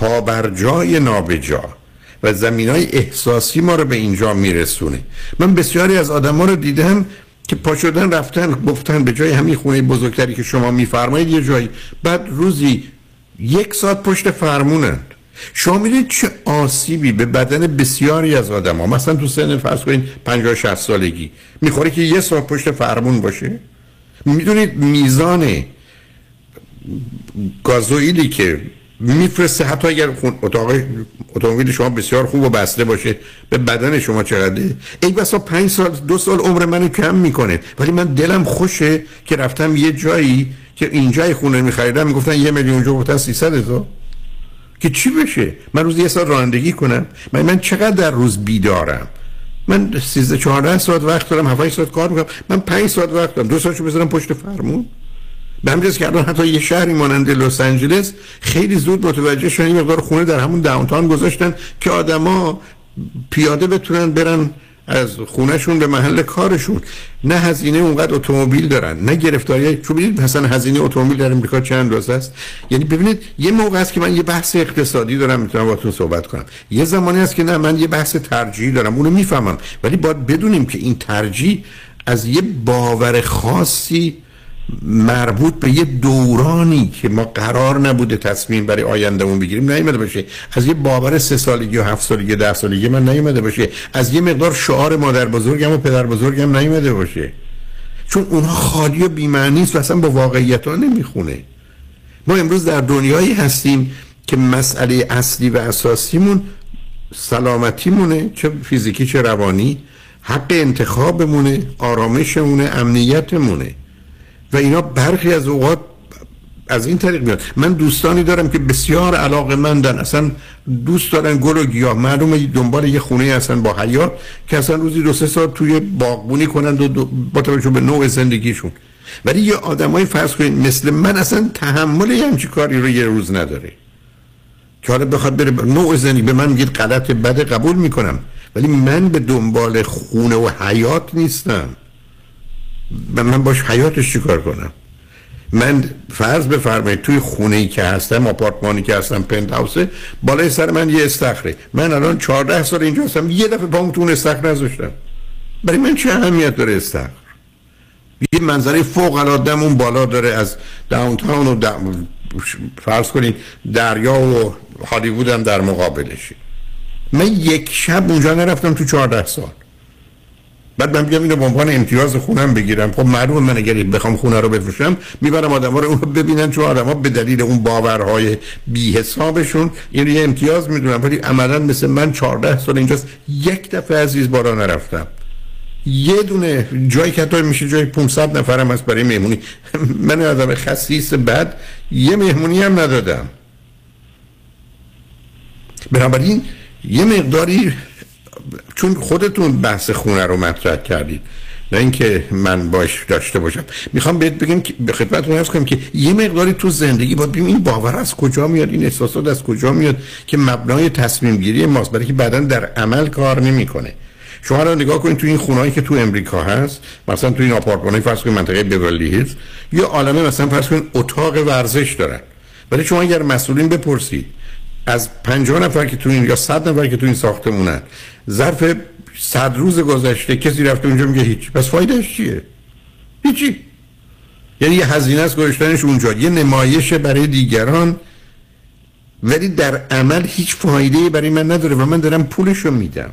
پابرجای نابجا و زمین های احساسی ما رو به اینجا میرسونه. من بسیاری از آدم ها رو دیدم که پا شدن رفتن گفتن به جای همین خونه بزرگتری که شما میفرمایید یه جایی. بعد روزی یک ساعت پشت فرمونند. شما می‌دونید چه آسیبی به بدن بسیاری از آدم ها مثلا تو سن فرض کنید 50 60 سالگی می‌خوره که یه ساعت پشت فرمون باشه؟ می‌دونید میزان گازوئیلی که میفرسته. حتی اگر اتاق اتومبیل شما بسیار خوب و بسته باشه به بدن شما چقدره؟ ای بسا پنج سال دو سال عمر منو کم می‌کنه ولی من دلم خوشه که رفتم یه جایی که اینجای خونه میخریدم می‌گفتن یه میلیون اونجا گفتن 300 هزار. که چی بشه؟ من روز یه سال رانندگی کنم. من من چقدر در روز بیدارم؟ من 13 14 ساعت وقت دارم 7 ساعت کار می‌کنم. من 5 ساعت وقت دارم. دو ساعتشو بذارم پشت فرمون. به همین که الان حتی یه شهری مانند لس آنجلس خیلی زود متوجه شدن این مقدار خونه در همون داونتاون گذاشتن که آدما پیاده بتونن برن از خونهشون به محل کارشون. نه هزینه اونقدر اتومبیل دارن نه گرفتاری. چون ببینید مثلا هزینه اتومبیل در امریکا چند روز است؟ یعنی ببینید یه موقع است که من یه بحث اقتصادی دارم می‌تونم باهاتون صحبت کنم. یه زمانی است که نه من یه بحث ترجیحی دارم اونو می‌فهمم. ولی باید بدونیم که این ترجیح از یه باور خاصی مربوط به یه دورانی که ما قرار نبوده تصمیم برای آیندهمون بگیریم نیومده باشه. از یه باور سه سالگی و هفت سالگی ده سالگی من نیومده باشه. از یه مقدار شعار مادر بزرگم و پدر بزرگم نیومده باشه. چون اونها خالی و بیمعنی است و اصلا با واقعیت ها نمی‌خونه. ما امروز در دنیایی هستیم که مسئله اصلی و اساسیمون سلامتیمونه چه فیزیکی چه روانی حق انتخابمونه آرامشمونه امنیتمونه. و اینا برخی از اوقات از این طریق میاد. من دوستانی دارم که بسیار علاقه مندن اصلا دوست دارن گل و گیاه. معلومه دنبال یه خونه هستن با حیات که اصلا روزی دو سه ساعت توی باغبونی کنند و با توجه به نوع زندگیشون. ولی یه آدمای فرض کنید مثل من اصلا تحمل همچی کاری رو یه روز نداره. که حالا بخواد بره نوع زندگی به من میگید غلط بده قبول می‌کنم. ولی من به دنبال خونه و حیات نیستم. من باش حیاتش چیکار کنم؟ من فرض بفرمایید توی خونه ای که هستم آپارتمانی که هستم پنت هاوسه بالای سر من یه استخره. من الان 14 سال اینجا هستم یه دفعه پامو تو اون استخر نذاشتم. برای من چه اهمیت داره استخر؟ یه منظره فوق العاده اون بالا داره از داونتاون و فرض کنید دریا و هالیوود هم در مقابلشه. من یک شب اونجا نرفتم تو 14 سال. بعد من میگم اینو به عنوان امتیاز خونم بگیرم. خب معلومه من اگر بخوام خونه رو بفروشم می‌برم آدم رو اونو ببینن چون آدم ها به دلیل اون باورهای بی حسابشون این یه امتیاز می‌دونم ولی عملا مثل من 14 سال اینجاست. یک دفعه عزیز بارا نرفتم. یه دونه جایی که حتی میشه جای 500 نفرم هست برای مهمونی. من آدم خصیص بعد یه مهمونی هم ندادم. بنابراین یه مقداری چون خودتون بحث خونه رو مطرح کردید نه اینکه من باش داشته باشم. می‌خوام بهت بگم که به خدمتتون عرض کنم که یه مقداری تو زندگی باید ببینیم این باور از کجا میاد این احساسات از کجا میاد که مبنای تصمیم گیری ماست برای که بعدا در عمل کار نمی‌کنه. شما رو نگاه کنید تو این خونهایی که تو امریکا هست مثلا تو این آپارتمان‌های فرض کنید منطقه بیورلی هیلز یه عالمه مثلا فرض کنید اتاق ورزش دارن. ولی شما اگر مسئولین بپرسید از 50 نفر که تو این یا 100 نفر که تو این ساختمونن ظرف صد روز گذشته کسی رفته اونجا میگه هیچ. پس فایدهش چیه؟ هیچی. یعنی یه هزینه است گذاشتنش اونجا. یه نمایش برای دیگران. ولی در عمل هیچ فایده برای من نداره و من دارم پولشو میدم.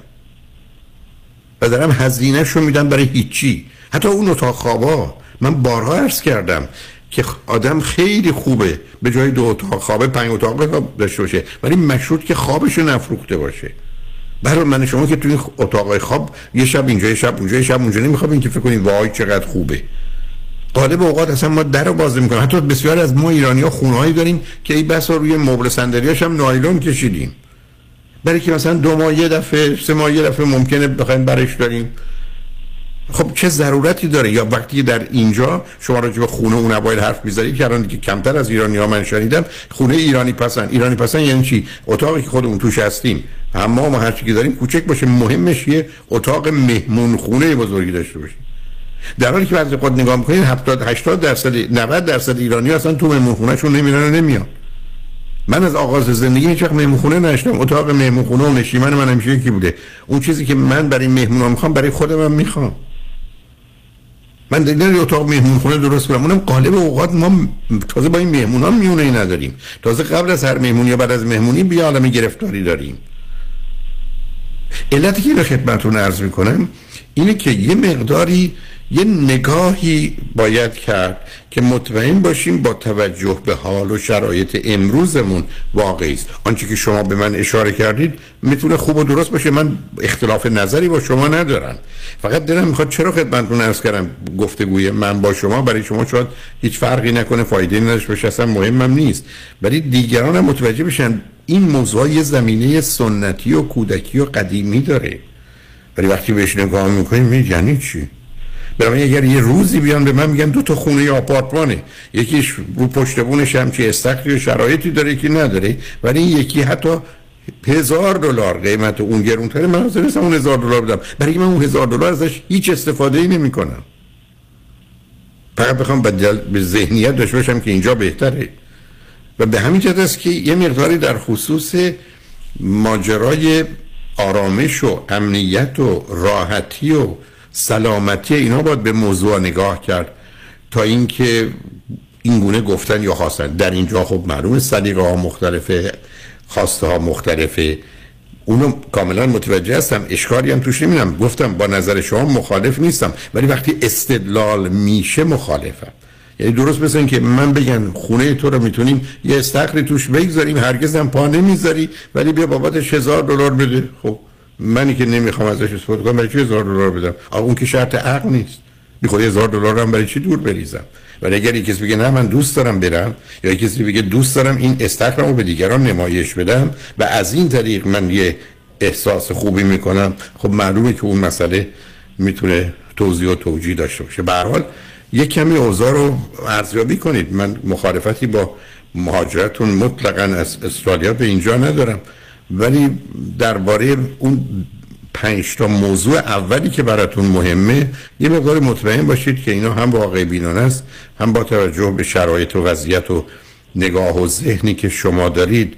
و دارم هزینهشو میدم برای هیچی. حتی اون اتاق خوابا. من بارها عرض کردم که آدم خیلی خوبه به جای دو اتاق خوابه پنج اتاق داشته باشه. ولی مشروط که خوابشو نفروخته باشه. برای من شما که توی اتاق خواب یه شب اینجا یه شب اونجا یه شب اونجا نمیخوابین که فکر کنید وای چقدر خوبه. غالب اوقات اصلا ما در رو باز می‌کنیم. حتی بسیار از ما ایرانی ها خونهایی داریم که این بسا روی مبل صندلیاش هم نایلون کشیدیم. برای که مثلا دو ماه یه دفعه سه ماه یه دفعه ممکنه بخوایم برش داریم خب چه ضرورتی داره؟ یا وقتی در اینجا شما راجع به خونه اون اوایل حرف می‌زنید که الان که کمتر از ایرانی ها من شنیدم خونه ایرانی پسند. ایرانی پسند یعنی چی؟ اتاقی که خودمون توش هستیم. حمام و هر چیزی داریم کوچک باشه. مهمش یه اتاق مهمون خونه بزرگی داشته باشه در حالی که بعضی خود نگاه می‌کنید 70 80 درصد 90 درصد ایرانی اصلا تو مهمون خونهشون نمیرن و نمیان. من از آغاز زندگی هیچ وقت مهمون خونه نشدم اتاق مهمون خونه و نشیمن من همیشه یکی بوده. اون چیزی که من برای مهمونا می‌خوام برای خودم هم می‌خوام. من دیگه اتاق مهمون خونه درست کنم اونم قالب اوقات ما تازه با این مهمون ها میونه ای نداریم تازه قبل از هر مهمونی یا بعد از مهمونی بیا عالم گرفتاری داریم. علتی که اینو خدمتتون عرض می‌کنم اینه که یه مقداری یه نگاهی باید کرد که مطمئن باشیم با توجه به حال و شرایط امروزمون واقعی است. آنچه که شما به من اشاره کردید می‌تونه خوب و درست باشه. من اختلاف نظری با شما ندارم. فقط دلم می‌خواد چرا خدمتتون عرض کردم؟ گفتگوی من با شما برای شما شاید هیچ فرقی نکنه فایده نداشته باشه اصلا مهمم نیست. ولی دیگران هم متوجه بشن این موضوع یه زمینه سنتی و کودکی و قدیمی داره. ولی وقتی بهش نگاه می‌کنیم یعنی چی؟ برای اگر یه روزی بیان به من میگن دو تا خونه یا آپارتمانه یکیش رو پشت بونش چی استخری و شرایطی داره که نداره ولی این یکی حتی هزار دلار قیمت اون گرونتره من حاضر نیستم اون هزار دلار بدم. برای من اون هزار دلار ازش هیچ استفاده ای نمی کنم فقط بخوام به ذهنیت داشته باشم که اینجا بهتره. و به همین جهت است که یه مقداری در خصوص ماجرای آرامش و امنیت و راحتی و سلامتی اینا باید به موضوع نگاه کرد تا اینکه این گونه گفتن یا خواستن. در اینجا خب معلوم سلیقه ها مختلفه خواسته ها مختلفه. اونو کاملا متوجه هستم اشکالی هم توش نمیدم گفتم با نظر شما مخالف نیستم ولی وقتی استدلال میشه مخالفم. یعنی درست مثل که من بگن خونه تو رو می‌تونیم یه استخری توش بگذاریم هرگز هم پا نمی‌ذاری ولی بیا بابتش هزار دلار بده. خب منی که نمی‌خوام ازش استفاده کنم برای چی هزار دلار بدم؟ اون که شرط عقل نیست. می‌خواد هزار دلار هم برای چی دور بریزم؟ ولی اگر یک کسی بگه نه من دوست دارم برم یا یک کسی بگه دوست دارم این استخرمو به دیگران نمایش بدم و از این طریق من یه احساس خوبی می‌کنم خب معلومه که اون مسئله می‌تونه توضیح و توجیه داشته باشه. به حال یک کمی اوضاع رو ارزیابی کنید. من مخالفتی با مهاجرتون مطلقا از استرالیا به اینجا ندارم. ولی درباره اون پنج تا موضوع اولی که براتون مهمه یه مقدار مطمئن باشید که اینا هم واقع بینانه است هم با توجه به شرایط و وضعیت و نگاه و ذهنی که شما دارید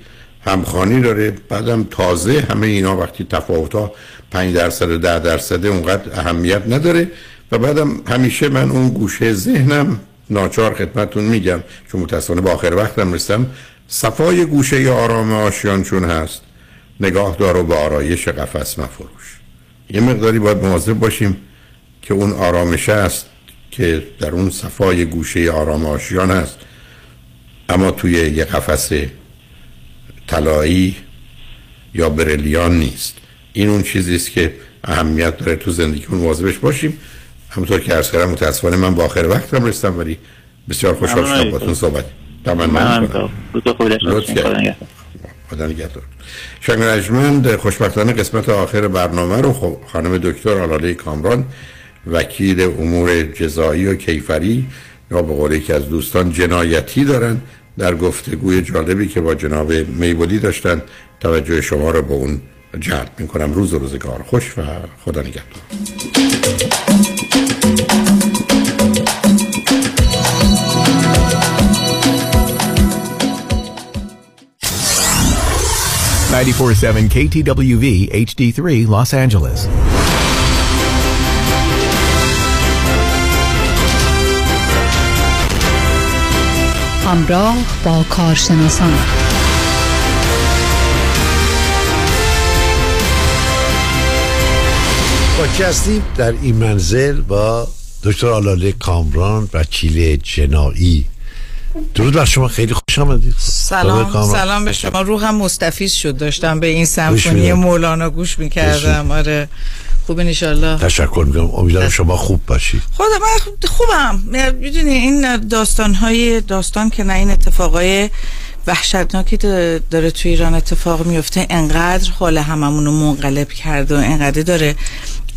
همخانی داره. بعدم تازه همه اینا وقتی تفاوت ها 5 درصد و 10 درصد اونقدر اهمیت نداره. و بعدم همیشه من اون گوشه ذهنم ناچار خدمتون میگم چون متاسفانه با آخر وقتم رسیدم صفای گوشه آرام آشیان چون هست. نگاه دار و به آرایش قفس مفروش. یه مقداری باید مواظب باشیم که اون آرامش است که در اون صفای گوشه آرام آشیان است. اما توی یه قفس طلایی یا برلیان نیست. این اون چیزی است که اهمیت داره تو زندگیمون. مواظبش باشیم. همونطور که عرض کردم متاسفانه من با آخر وقتم رسیدم ولی بسیار خوشحال شدم باتون صحبت. تمام خدا نگهدار شنگ خوشبختانه قسمت آخر برنامه رو خب خانم دکتر آلاله کامران وکیل امور جزایی و کیفری یا به قول یکی از دوستان جنایتی دارن در گفتگوی جالبی که با جناب میبودی داشتن. توجه شما رو به اون جلب می‌کنم. روز و روزگار. خوش و خدا نگهدار. 947 KTWV HD3 Los Angeles. همراه با کارشناسان. با هستیم؟ در این منزل با دکتر آلاله کامران وکیل جنایی. درود بر شما خیلی خوش آمدید. سلام سلام به شما. روحم مستفیض شد. داشتم به این سمفونی مولانا گوش می‌کردم. آره. خوب انشالله تشکر می‌کنم. امیدوارم شما خوب باشید. خدا من خوبم. می‌دونی این داستان های داستان که نه این اتفاقای وحشتناکی داره توی ایران اتفاق میفته انقدر حال هممون رو منقلب کرده و انقدر داره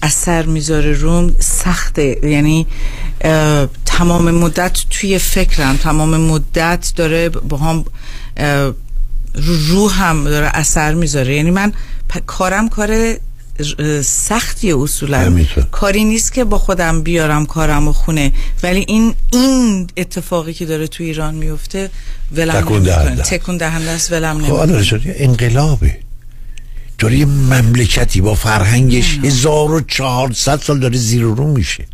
اثر می‌ذاره روم سخته. یعنی تمام مدت توی فکرم تمام مدت داره با هم رو هم داره اثر می‌ذاره. یعنی من کارم کار سختی اصولا. کاری نیست که با خودم بیارم کارم و خونه. ولی این این اتفاقی که داره تو ایران میفته ولم تکون دهنده تکون دهنده است ولم خب نمی‌کنه. انقلابه داره یه مملکتی با فرهنگش 1400 سال داره زیر رو میشه.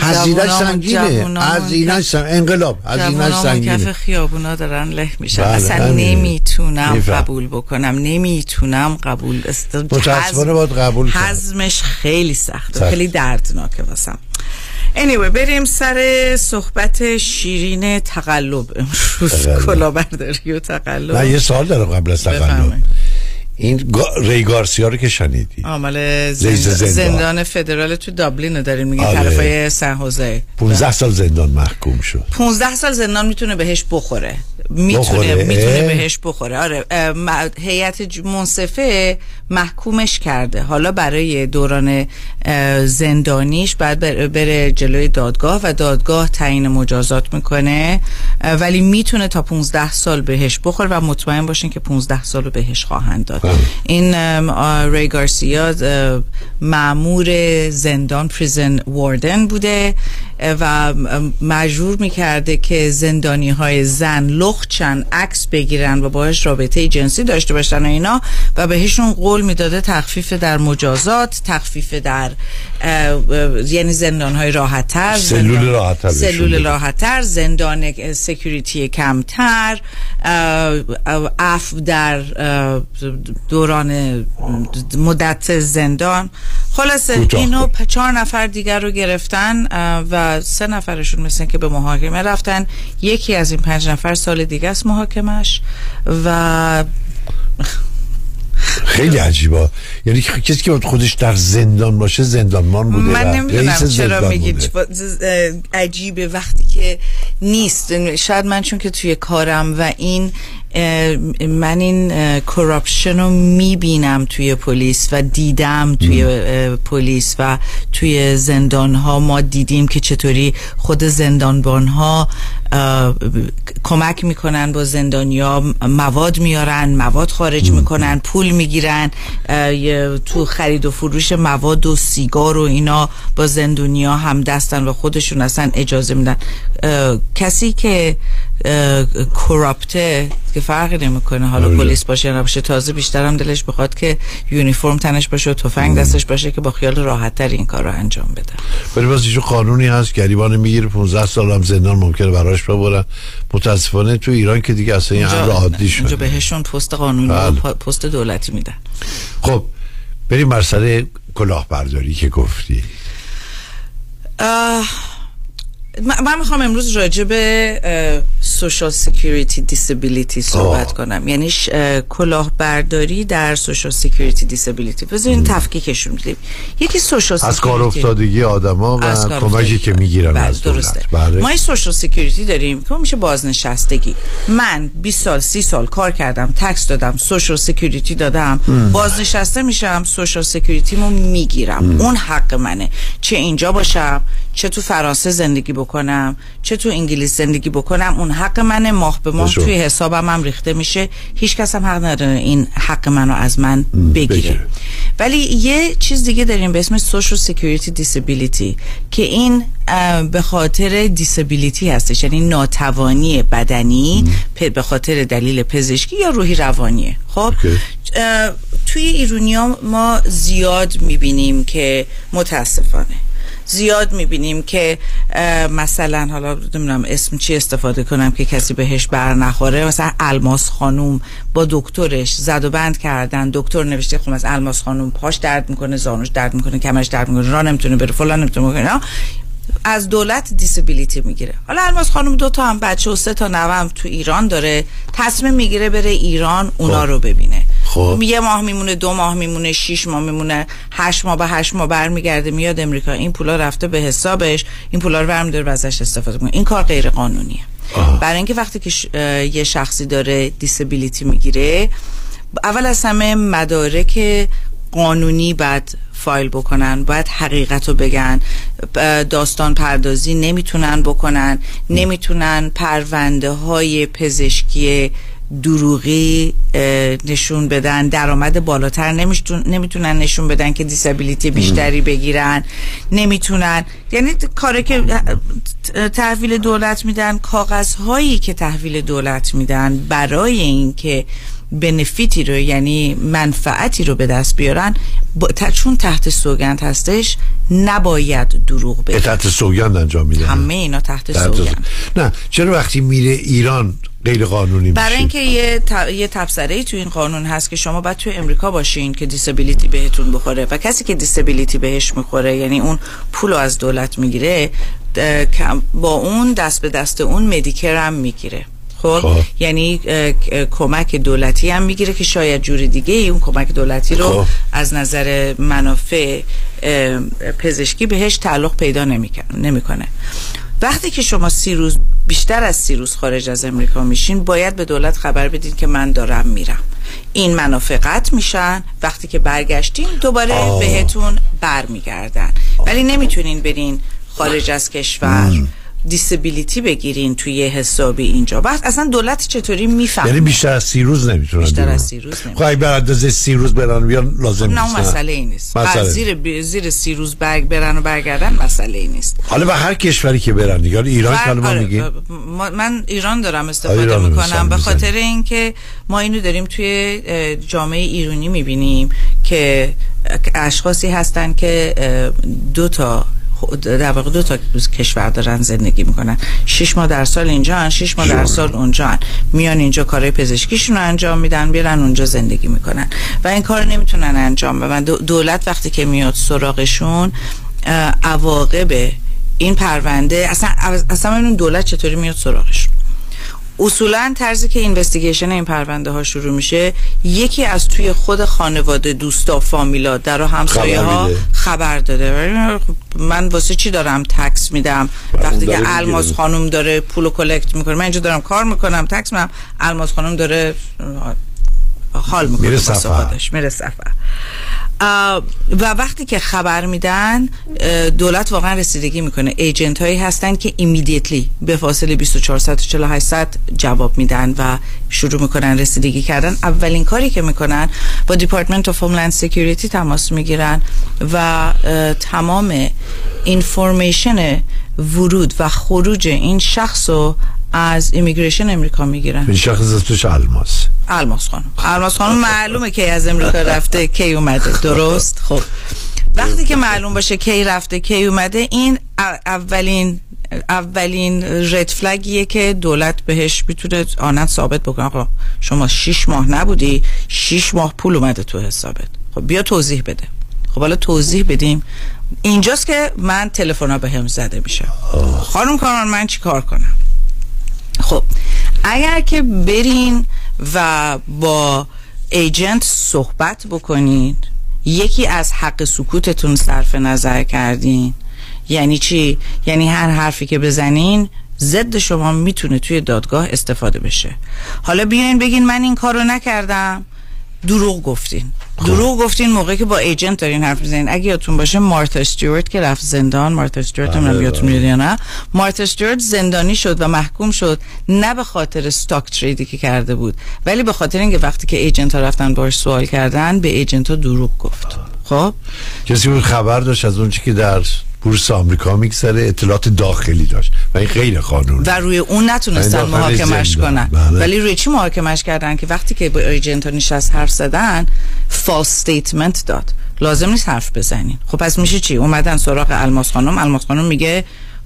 هزینه سنگینه. هزینه سنگینه انقلاب. هزینه سنگینه. کف خیابونا دارن له میشن. بله اصلا نمی‌تونم قبول بکنم. نمی‌تونم قبول است متاسفانه باید قبول کنم. حزمش خیلی سخته. خیلی دردناکه واسم. Anyway بریم سر صحبت شیرین تقلب. امروز کلاهبرداری و تقلب. نه یه سال داره قبل از تقلب. این گا... ری گارسیا رو که شنیدی. عمل زند... زندان. زندان فدرال تو دابلین رو داریم میگه آره. طرفای سن حوزه. 15 سال زندان محکوم شد. 15 سال زندان می‌تونه بهش بخوره. می‌تونه می‌تونه بهش بخوره. آره هیئت منصفه محکومش کرده. حالا برای دوران زندانیش بعد بره جلوی دادگاه و دادگاه تعیین مجازات می‌کنه. ولی می‌تونه تا 15 سال بهش بخوره و مطمئن باشین که 15 سال رو بهش خواهند داد. این ری گارسیا معمور زندان پریزن واردن بوده. و مجبور می‌کرده که زندانی های زن لخچن عکس بگیرن و باش رابطه جنسی داشته باشن و اینا و بهشون قول می‌داده تخفیف در مجازات تخفیف در یعنی زندان های راحتتر سلول راحتتر سلول راحتتر زندان security کمتر off در دوران مدت زندان. خلاصه اینو چهار نفر دیگر رو گرفتن و سه نفرشون مثل که به محاکمه رفتن. یکی از این پنج نفر سال دیگه است محاکمش و خیلی عجیبا یعنی کسی که خودش در زندان باشه زندانمان بوده من نمی‌دونم چرا میگید. عجیبه وقتی که نیست. شاید من چون که توی کارم و این من این کراپشن رو می‌بینم توی پلیس و دیدم توی پلیس و توی زندان ها ما دیدیم که چطوری خود زندانبان ها کمک می‌کنن با زندانیا مواد میارن مواد خارج می‌کنن پول می‌گیرن. تو خرید و فروش مواد و سیگار و اینا با زندونیا هم دستن و خودشون اصلا اجازه میدن. کسی که کراپته که فرقی نمی‌کنه. حالا آره. پلیس باشه یا نباشه تازه بیشتر هم دلش بخواد که یونیفرم تنش باشه و تفنگ دستش باشه که با خیال راحت تر این کار رو انجام بده. ولی باز ایشون قانونی هست گریبان می‌گیره 15 سال هم زندان ممکنه براش ببرن. متاسفانه تو ایران که دیگه اصلا این امر عادی شده. اونجا بهشون پست قانونی و بله. پست دولتی میدن. خب بریم بر سر کلاهبرداری که گفتی. من می‌خوام امروز راجع به Social Security Disability صحبت آه. کنم. یعنی کلاهبرداری در Social Security Disability بذارین تفکیکشون بدیم. یکی social از کار افتادگی آدما و کمکی که می‌گیرن بله، از درسته. بله. ما این Social Security داریم که میشه بازنشستگی. من 20 سال 30 سال کار کردم tax دادم Social Security دادم. ام. بازنشسته میشم Social Security مو می‌گیرم. ام. اون حق منه. چه اینجا باشم چه تو فرانسه زندگی بکنم چه تو انگلیس زندگی بکنم اون حق منه ماه به ماه توی حسابم هم ریخته میشه. هیچ کس هم حق نداره این حق منو از من بگیره. ولی یه چیز دیگه داریم به اسم social security disability که این به خاطر دیسابیلیتی هستش یعنی ناتوانی بدنی به خاطر دلیل پزشکی یا روحی روانیه. خب؟ توی ایرونیا ما زیاد می‌بینیم که متاسفانه. زیاد می‌بینیم که مثلا حالا نمی‌دونم اسم چی استفاده کنم که کسی بهش بر نخوره. مثلا الماس خانوم با دکترش زد و بند کردن. دکتر نوشته خب از الماس خانوم پاش درد می‌کنه زانوش درد می‌کنه کمرش درد می‌کنه راه نمی‌تونه بره فلان نمی‌تونه بکنه از دولت دیسابیلیتی می‌گیره. حالا الماس خانم دو تا هم بچه و سه تا نوام تو ایران داره. تصمیم می‌گیره بره ایران اونا خب. رو ببینه. خب. یه ماه میمونه دو ماه میمونه شیش ماه میمونه هشت ماه به هشت ماه برمیگرده میاد امریکا. این پولا رفته به حسابش این پولا رو برمیداره و ازش استفاده کنه این کار غیر قانونیه. برای اینکه وقتی که یه شخصی داره دیسابیلیتی می‌گیره اول از همه مدارک قانونی بعد فایل بکنن باید حقیقت رو بگن داستان پردازی نمی‌تونن بکنن نمی‌تونن پرونده های پزشکی دروغی نشون بدن. درآمد بالاتر نمی‌تونن نشون بدن که دیسابیلیتی بیشتری بگیرن. نمی‌تونن. یعنی کاری که تحویل دولت میدن کاغذهایی که تحویل دولت میدن برای اینکه بنفیتی رو یعنی منفعتی رو به دست بیارن چون تحت سوگند هستش نباید دروغ بگن. تحت سوگند انجام میدن. همه اینا تحت, تحت سوگند. نه چرا وقتی میره ایران غیر قانونی برای اینکه یه ت... یه تبصره تو این قانون هست که شما باید تو امریکا باشین که دیسابیلیتی بهتون بخوره و کسی که دیسابیلیتی بهش می‌خوره یعنی اون پول از دولت می‌گیره با اون دست به دست اون مدیکر هم می‌گیره. خب, خب. یعنی کمک دولتی هم می‌گیره که شاید جور دیگه اون کمک دولتی رو خب. از نظر منافع پزشکی بهش تعلق پیدا نمی‌کنه وقتی که شما سی روز بیشتر از سی روز خارج از امریکا میشین باید به دولت خبر بدین که من دارم میرم این منافع قطع میشن وقتی که برگشتین دوباره آه. بهتون برمیگردن ولی نمی‌تونین برین خارج از کشور دیسبیلیتی بگیرین توی حسابی اینجا. بعد اصلا دولت چطوری می‌فهمه؟ یعنی بیشتر از سی روز نمی‌تونن بیشتر از سی روز نمی‌تونن. خواهی بر سی روز برن بیان لازم نیست نه. مسئله ای نیست. مسئله. زیر, زیر سی روز برگ برن و برگردن مسئله ای نیست. حالا به هر کشوری که برن دیگه ایران که ما آره من ایران دارم استفاده ایران می‌کنم به خاطر اینکه ما اینو داریم توی جامعه ایرانی می‌بینیم که اشخاصی هستن که دو تا در واقع دو تا کشور دارن زندگی می‌کنن. شش ماه در سال اینجا هن شش ماه در سال اونجا هن. میان اینجا کارهای پزشکیشون رو انجام میدن بیرن اونجا زندگی می‌کنن. و این کار نمی‌تونن انجام بدن. دولت وقتی که میاد سراغشون عواقب این پرونده اصلا اصلا اون دولت چطوری میاد سراغشون؟ اصولا طرزی که اینوستیگیشن این پرونده ها شروع میشه یکی از توی خود خانواده دوستا فامیلا در و همسایه ها خبر داده. من واسه چی دارم tax میدم؟ وقتی که الماس خانم داره پولو collect می‌کنه من اینجا دارم کار می‌کنم tax میدم الماس خانم داره حال می‌کنه میره سفر میره سفر و وقتی که خبر میدن دولت واقعا رسیدگی می‌کنه. agent هایی هستن که immediately به فاصله 24 ساعت و 48 ساعت جواب میدن و شروع می‌کنن رسیدگی کردن. اولین کاری که می‌کنن با Department of Homeland Security تماس می‌گیرن و تمام information ورود و خروج این شخص رو از immigration امریکا می‌گیرن. این شخص اسمش الماس. الماس خانم. الماس خانم معلومه که از امریکا رفته کی اومده. درست؟ خب. وقتی که معلوم باشه کی رفته کی اومده این اولین اولین رد فلگیه که دولت بهش می‌تونه آنت ثابت بکنه. خب شما شیش ماه نبودی شیش ماه پول اومده تو حسابت. خب بیا توضیح بده. خب حالا توضیح بدیم. اینجاست که من تلفن ها به هم زده میشه خانم کاران من چی کار کنم؟ خب اگر که برین و با ایجنت صحبت بکنید یکی از حق سکوتتون صرف نظر کردین. یعنی چی؟ یعنی هر حرفی که بزنین ضد شما می‌تونه توی دادگاه استفاده بشه. حالا بیاین بگین من این کارو نکردم. دروغ گفتین. خب. دروغ گفتین موقعی که با ایجنت دارین حرف می‌زنین. اگه یادتون باشه مارتا استیوارت که رفت زندان مارتا استیوارت هم یادتون میاد یا نه مارتا استیوارت زندانی شد و محکوم شد نه به خاطر استاک تریدی که کرده بود ولی به خاطر اینکه وقتی که ایجنت ها رفتن باش سوال کردن به ایجنت ها دروغ گفت. خب؟ کسی خبر داشت از اون که در بورس آمریکا میگذره اطلاعات داخلی داشت و این غیر قانون و روی اون نتونستن محاکمش کنن. بله. ولی روی چی محاکمش کردن؟ که وقتی که با agent نشست حرف زدن false statement داد. لازم نیست حرف بزنین. خب پس میشه چی؟ اومدن سراغ الماس خانم. الماس خانم میگه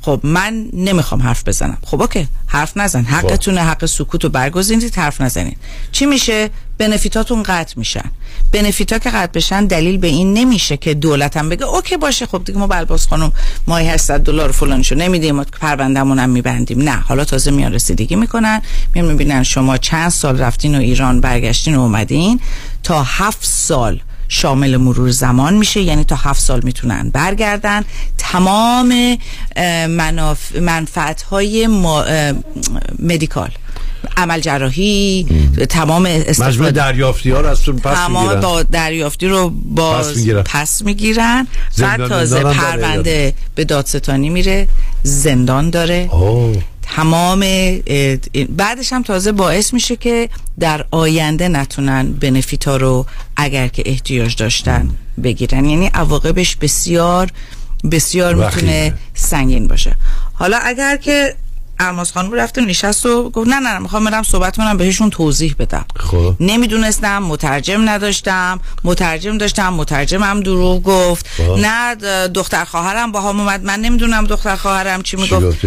خب من نمی‌خوام حرف بزنم. خب okay حرف نزن. خب. حقتونه حق سکوت رو برگزینید حرف نزنید. چی میشه؟ بنفیتاتون قطع میشن. بنفیتا که قطع بشن دلیل به این نمیشه که دولتم بگه اوکی باشه خب دیگه ما بلباس خانم ماهی 800 دلار فلانشو نمیدیم ما پروندهمون هم میبندیم. نه حالا تازه میان رسیدگی می‌کنن. میان می‌بینن شما چند سال رفتین و ایران برگشتین و اومدین. تا هفت سال شامل مرور زمان میشه. یعنی تا هفت سال می‌تونن برگردن. تمام منف... منفعت های مدیکال. عمل جراحی تمام استفاده. دریافتی ها رو از پس تمام با دریافتی رو باز پس می‌گیرن. بعد تازه پرونده به دادستانی میره. زندان داره. تمام بعدش هم تازه باعث میشه که در آینده نتونن بنفیت ها رو اگر که احتیاج داشتن بگیرن. یعنی عواقبش بسیار بسیار می‌تونه سنگین باشه. حالا اگر که الماس خانم رفت نشست و گفت نه نه می‌خوام برم صحبت کنم بهشون توضیح بدم. خب. نمی‌دونستم مترجم نداشتم مترجم داشتم مترجمم دروغ گفت. خب. نه دختر خواهرم با هم اومد. من نمی‌دونم دختر خواهرم چی می‌گفت.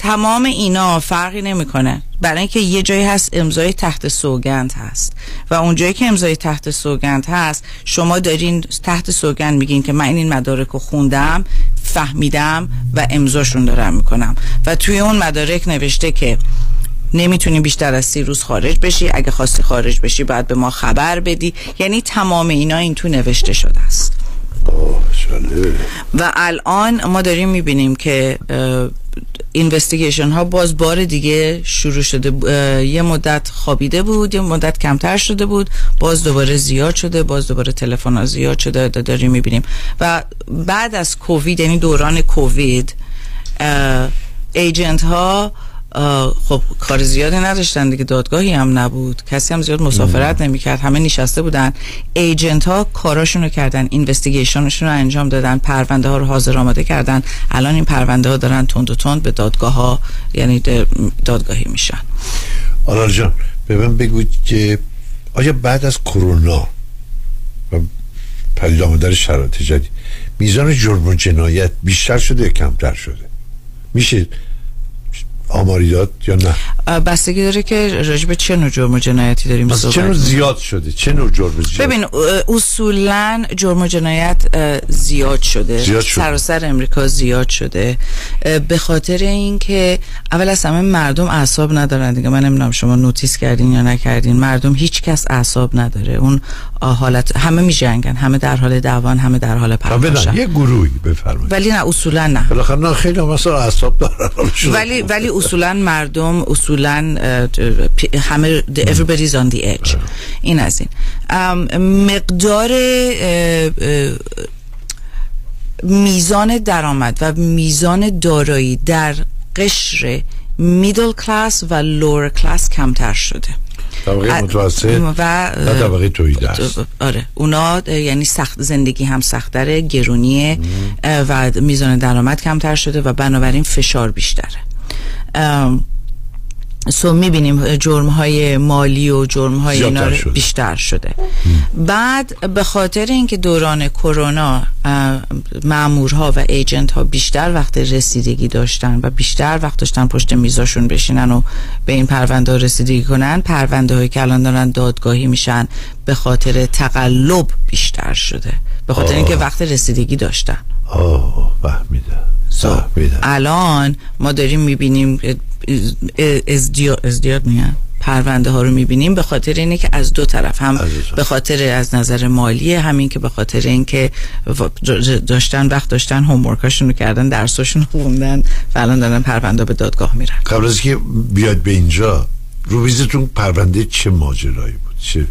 تمام اینا فرقی نمی‌کنه. برای اینکه یه جایی هست امضای تحت سوگند هست. و اون جایی که امضای تحت سوگند هست شما دارین تحت سوگند میگین که من این مدارک رو خوندم فهمیدم و امضاشون دارم می‌کنم. و توی اون مدارک نوشته که نمی‌تونی بیشتر از سی روز خارج بشی. اگه خواستی خارج بشی باید به ما خبر بدی. یعنی تمام اینا این تو نوشته شده است. و الان ما داریم می‌بینیم که اینوستیگیشن ها باز بار دیگه شروع شده یه مدت خوابیده بود یه مدت کمتر شده بود باز دوباره زیاد شده باز دوباره تلفن ها زیاد شده داریم می‌بینیم. و بعد از کووید یعنی دوران کووید ایجنت ها خب کار زیادی نداشتن دیگه دادگاهی هم نبود. کسی هم زیاد مسافرت نمی‌کرد. همه نشسته بودن. ایجنت ها کاراشون رو کردن اینوستیگیشنشون رو انجام دادن پرونده ها رو حاضر آماده کردن. الان این پرونده ها دارن تند و تند به دادگاه ها یعنی دادگاهی میشن. آلال جان به من بگوید که آیا بعد از کرونا و پدید آمدن شرایط جدید میزان جرم و جنایت بیشتر شده یا کمتر شده؟ میشه آماری داد یا نه؟ بستگی داره که راجب چه نوع جرم و جنایتی داریم صحبت چه نوع زیاد شده؟ چه نوع جرم زیاد؟ ببین اصولا جرم و جنایت زیاد شده, زیاد شده. سراسر امریکا زیاد شده. به خاطر اینکه اول از همه مردم اعصاب ندارن دیگه. من نمی‌دونم شما نوتیس کردین یا نکردین. مردم هیچ کس اعصاب نداره. اون حالت همه می جنگن همه در حال دعوان همه در حال پرخاشن. یه گروهی بفرمایید. ولی نه اصولا نه. بالاخره نه خیلی مثلا اعصاب دارن. ولی ولی اصولا مردم اصولا همه everybody's on the edge. این از این. مقدار میزان درآمد و میزان دارایی در قشر میدل کلاس و لور کلاس کمتر شده. طبقه متوسط و طبقه تویده است. آره. اونا یعنی سخت زندگی هم سختره گرونیه و میزان درآمد کمتر شده و بنابراین فشار بیشتره. سو می‌بینیم جرم های مالی و جرم های اینا بیشتر شده. بعد به خاطر اینکه دوران کرونا معمورها و ایجنت ها بیشتر وقت رسیدگی داشتن و بیشتر وقت داشتن پشت میزاشون بشینن و به این پرونده رسیدگی کنن پرونده هایی که الان دارن دادگاهی میشن به خاطر تقلب بیشتر شده. به خاطر اینکه وقت رسیدگی داشتن. آه فهمیدم. الان ما داریم می‌بینیم ازدیاد, ازدیاد میگن. پرونده ها رو می‌بینیم به خاطر اینه که از دو طرف هم به خاطر از نظر مالی همین که به خاطر اینکه داشتن وقت داشتن هومورکاشون رو کردن درساشون رو خوندن و الان دارن پرونده به دادگاه میرن. قبل از که بیاد به اینجا روی میزتون پرونده چه ماجرایی بود؟ چه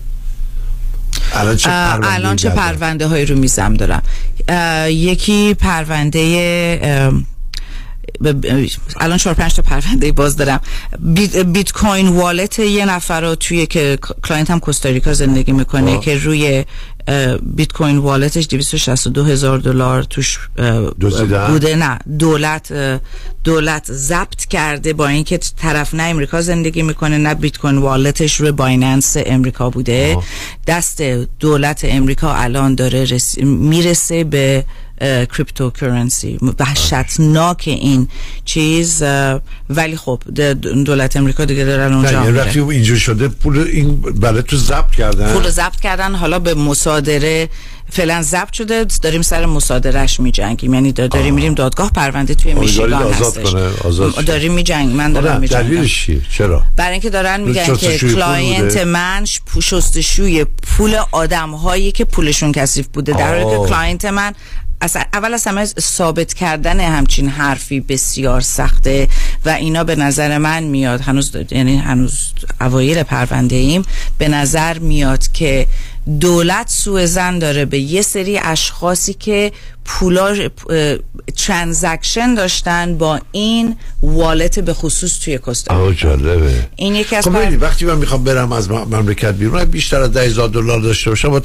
الان چه پرونده, الان چه پرونده هایی رو میزم دارم. یکی پرونده الان چهار پنج تا پرونده باز دارم. بیت کوین wallet یه نفر رو توی که client م کوستاریکا زندگی می‌کنه که روی بیت کوین wallet ش 262 هزار دلار توش بوده. نه دولت دولت ضبط کرده با اینکه طرف نه امریکا زندگی می‌کنه نه بیت کوین wallet ش روی Binance امریکا بوده. دست دولت امریکا الان داره می‌رسه به cryptocurrency وحشتناک این چیز ولی خب دولت امریکا دیگه دارن اونجا رفتی اینجا شده پول این بله تو ضبط کردن؟ پول ضبط کردن حالا به مصادره فعلا ضبط شده داریم سر مصادرهش می جنگیم یعنی داریم میریم دادگاه پرونده توی میشیگان هستش. داریم می جنگ من دارم می جنگم چرا؟ برای اینکه دارن میگن که client من شستشوی پول آدم هایی که پولشون کثیف بوده در حالی که client من اصلا اول از همه ثابت کردن همچین حرفی بسیار سخته و اینا به نظر من میاد. هنوز یعنی هنوز اوایل پرونده ایم. به نظر میاد که دولت سوء ظن داره به یه سری اشخاصی که پولا transaction داشتن با این wallet به خصوص توی کوستا جالبه. این یکی از خب وقتی من می‌خوام برم از مملکت بیرون بیشتر از 10000 دلار داشته باشم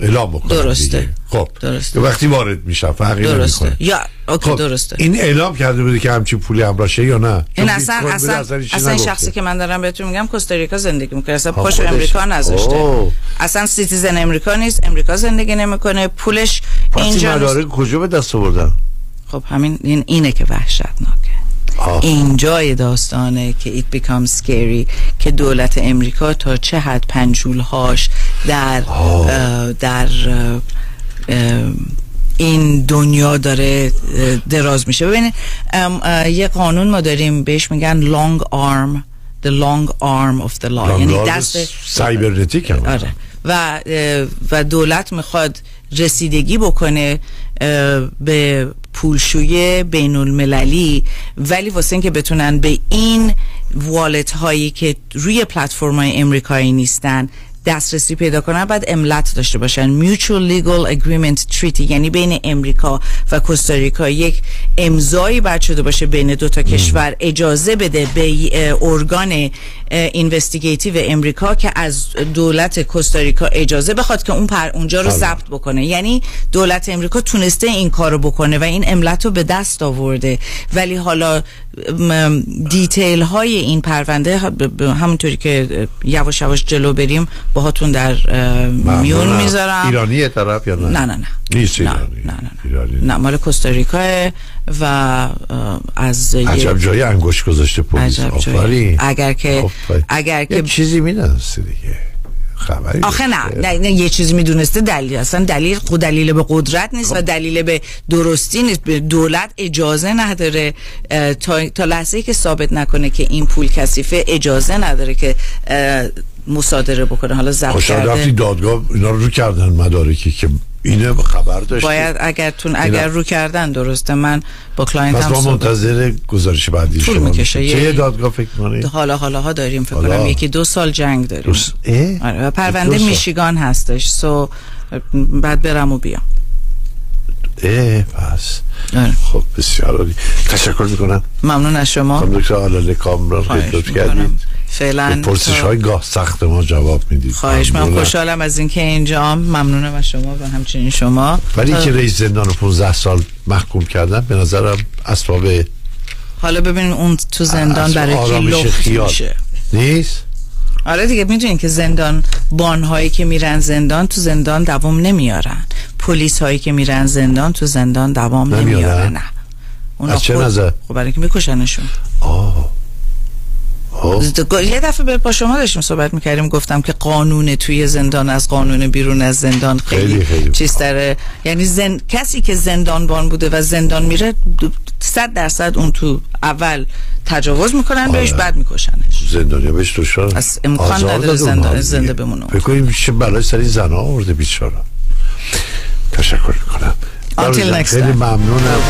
اعلام بکنم درسته. دیگه. خب. درسته. وقتی وارد میشم فرقی درسته. یا okay خب. درسته. این اعلام کرده بوده که همچین پولی همراشه یا نه؟ این اصلا اصلا اصلا شخصی که من دارم بهتون میگم کوستاریکا زندگی می‌کنه. اصلا پاش امریکا نذاشته. اصلا سیتیزن امریکا نیست امریکا زندگی نمی‌کنه. پولش اینجا مدارک کجا به دست آوردن؟ خب همین این اینه که وحشتناکه. این جای داستانه که it becomes scary که دولت امریکا تا چه حد پنجولهاش در در این دنیا داره دراز میشه. ببینید یه قانون ما داریم بهش میگن long arm the long arm of the law. یعنی دست سایبرنتیک آره. و و دولت می‌خواد رسیدگی بکنه به پولشوی بین المللی ولی واسه اینکه بتونن به این والت هایی که روی پلتفرم های امریکایی نیستن دسترسی پیدا کنن بعد املت داشته باشن. Mutual Legal Agreement Treaty یعنی بین امریکا و کوستاریکا یک امضایی بر شده باشه بین دو تا کشور. اجازه بده به ارگان investigative امریکا که از دولت کوستاریکا اجازه بخواد که اون پر اونجا رو ضبط بکنه. یعنی دولت امریکا تونسته این کارو بکنه و این wallet رو به دست آورده. ولی حالا detail های این پرونده همونطوری که یواش یواش جلو بریم باهاتون در میون می‌ذارم. ایرانی طرف یا نه؟ نه نه نه. نیست نه نه نه, نه. مال کوستاریکا و از عجب جای انگوش گذاشته پلیس. آفرین. اگر که اگر که چیزی می‌دونسته دیگه. خبری آخه نه, نه, نه یه چیزی می‌دونسته دلیل. اصلا دلیل خود دلیل به قدرت نیست و دلیل به درستی نیست. به دولت اجازه نداره تا, تا لحظه که ثابت نکنه که این پول کثیفه اجازه نداره که مصادره بکنه. حالا ضبط کرده. رفتی دادگاه اینا رو کردن مدارکی که اینه خبر داشتی. باید اگر تون اگر رو کردن درسته. من با client م ما منتظر گزارش بعدی طول می‌کشه. چه دادگاه فکر کنید حالا حالا ها داریم فکر کنم. یکی دو سال جنگ داریم. آره. پرونده میشیگان هستش. so بعد برم و بیام. اه پس. آره. خب بسیار عالی. تشکر می‌کنم. ممنون از شما. خانم دکتر آلاله کامران خدمت کردید. فعلا پرسش های گاه سخت ما جواب می‌دید. خواهش من خوشحالم از اینکه اینجا ممنونم از شما و همچنین شما. ولی که رئیس زندان 15 سال محکوم کردن به نظرم اسباب حالا ببینیم اون تو زندان برای کی لخت میشه. نیست؟ آره دیگه می‌دونین که زندان بان هایی که میرن زندان تو زندان دوام نمیارن. پلیس هایی که میرن زندان تو زندان دوام نمیارن؟ نه. از چه نظر؟ خب برای که میکشنشون. آه. یه دفعه با شما داشتیم صحبت می‌کردیم گفتم که قانون توی زندان از قانون بیرون از زندان خیلی, خیلی, خیلی. چیز داره یعنی زن... کسی که زندانبان بوده و زندان میره صد درصد اون تو اول تجاوز می‌کنن بهش بعد میکشنش. زندانی بهش دشوار از امکان نداره زنده, زنده بمونه. فکر کنیم چه بلای سری زنا آورده بیچاره. تشکر می‌کنم. خیلی ممنونم.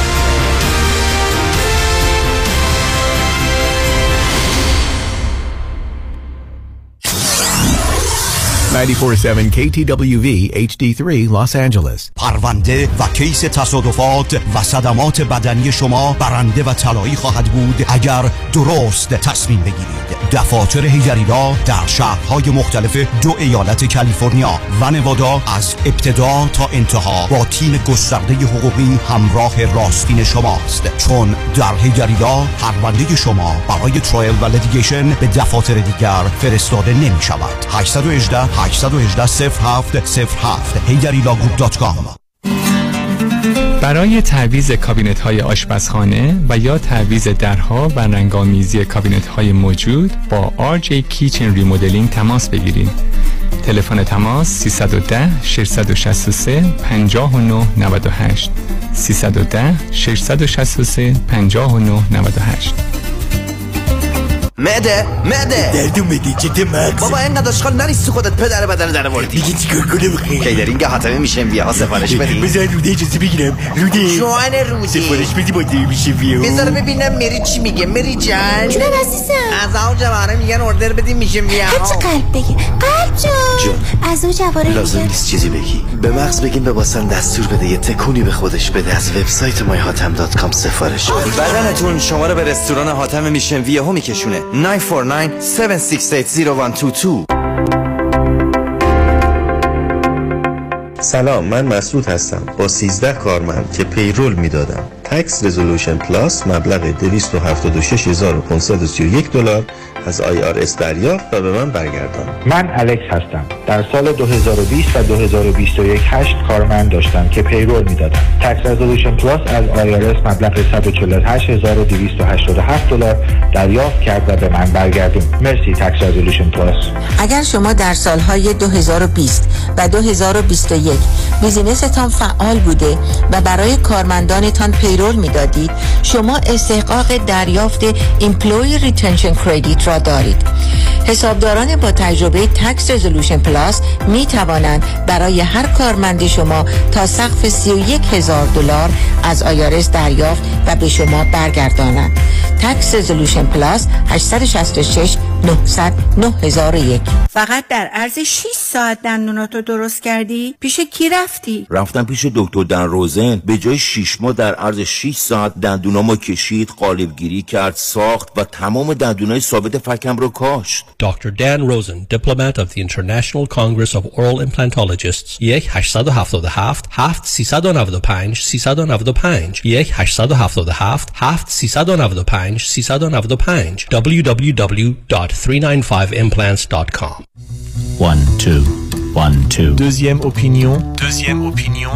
947 KTWV HD3 Los Angeles. پرونده و case تصادفات و صدمات بدنی شما برنده و طلایی خواهد بود اگر درست تصمیم بگیرید. دفاتر هیجریلا در شهرهای مختلف دو ایالت کالیفرنیا و نوادا از ابتدا تا انتها با تیم گسترده حقوقی همراه راستین شماست. چون در هیجریلا پرونده شما برای trial و litigation به دفاتر دیگر فرستاده نمی شود 818 818 0707 هیجریلاگروپ.com برای تعویض کابینت های آشپزخانه و یا تعویض درها و رنگ‌آمیزی کابینت های موجود با RJ Kitchen Remodeling تماس بگیرید. تلفن تماس 310 663 59 98 310 663 59 98 معده معده درد اومده چه مغز. بابا اینقدر اشغال نریستی خودت پدر بدن در وردی دیگه چیکار کنم خیلی. کیدرینگ حاتمه میشه ویا ها سفارش بدی بذار روده اجازه بگیرم روده. جوان روده. سفارش بدی با دیر میشه ویا بذار ببینم مری چی میگه مری جان جونم عزیزم. از اون جوانه میگن اوردر بدیم میشه ویا هرچی قلب بگی قلب جان. از اون جواره لازم نیست چیزی بگی. به مغز بگیم به باسن دستور بده. یه تکونی به خودش بده. از وبسایت مای هاتم دات کام سفارش بده. بدنتون شما رو به رستوران حاتم میشن ویا ها میکشونه. 949 768 سلام من مسعود هستم. با 13 کارمند که payroll می‌دادم. Tax Resolution Plus مبلغ 276531 دلار از IRS دریافت و به من برگردان. من الکس هستم. در سال 2020 و 2021 هشت کارمند داشتم که payroll می‌دادم. Tax Resolution Plus از IRS مبلغ 148287 دلار دریافت کرد و به من برگردون. مرسی Tax Resolution Plus اگر شما در سالهای 2020 و 2021 business تان فعال بوده و برای کارمندانتان payroll می‌دادید شما استحقاق دریافت Employee Retention Credit را دارید حسابداران با تجربه Tax Resolution Plus می توانند برای هر کارمند شما تا سقف 31 هزار دلار از IRS دریافت و به شما برگردانند تکس رزولوشن پلاس 866 900 9001 فقط در عرض 6 ساعت دندوناتو درست کردی؟ پیش کی رفتی؟ رفتم پیش دکتر دن روزن به جای 6 ماه در عرض 6 ساعت دندونامو کشید قالبگیری کرد ساخت و تمام دندونای ثابت فکم رو کاشت Dr. Dan Rosen, diplomat of the International Congress of Oral Implantologists. 1 877 7 395 395 1 877 7 395 395 www.395implants.com 1 2 1 2 Deuxième opinion Deuxième opinion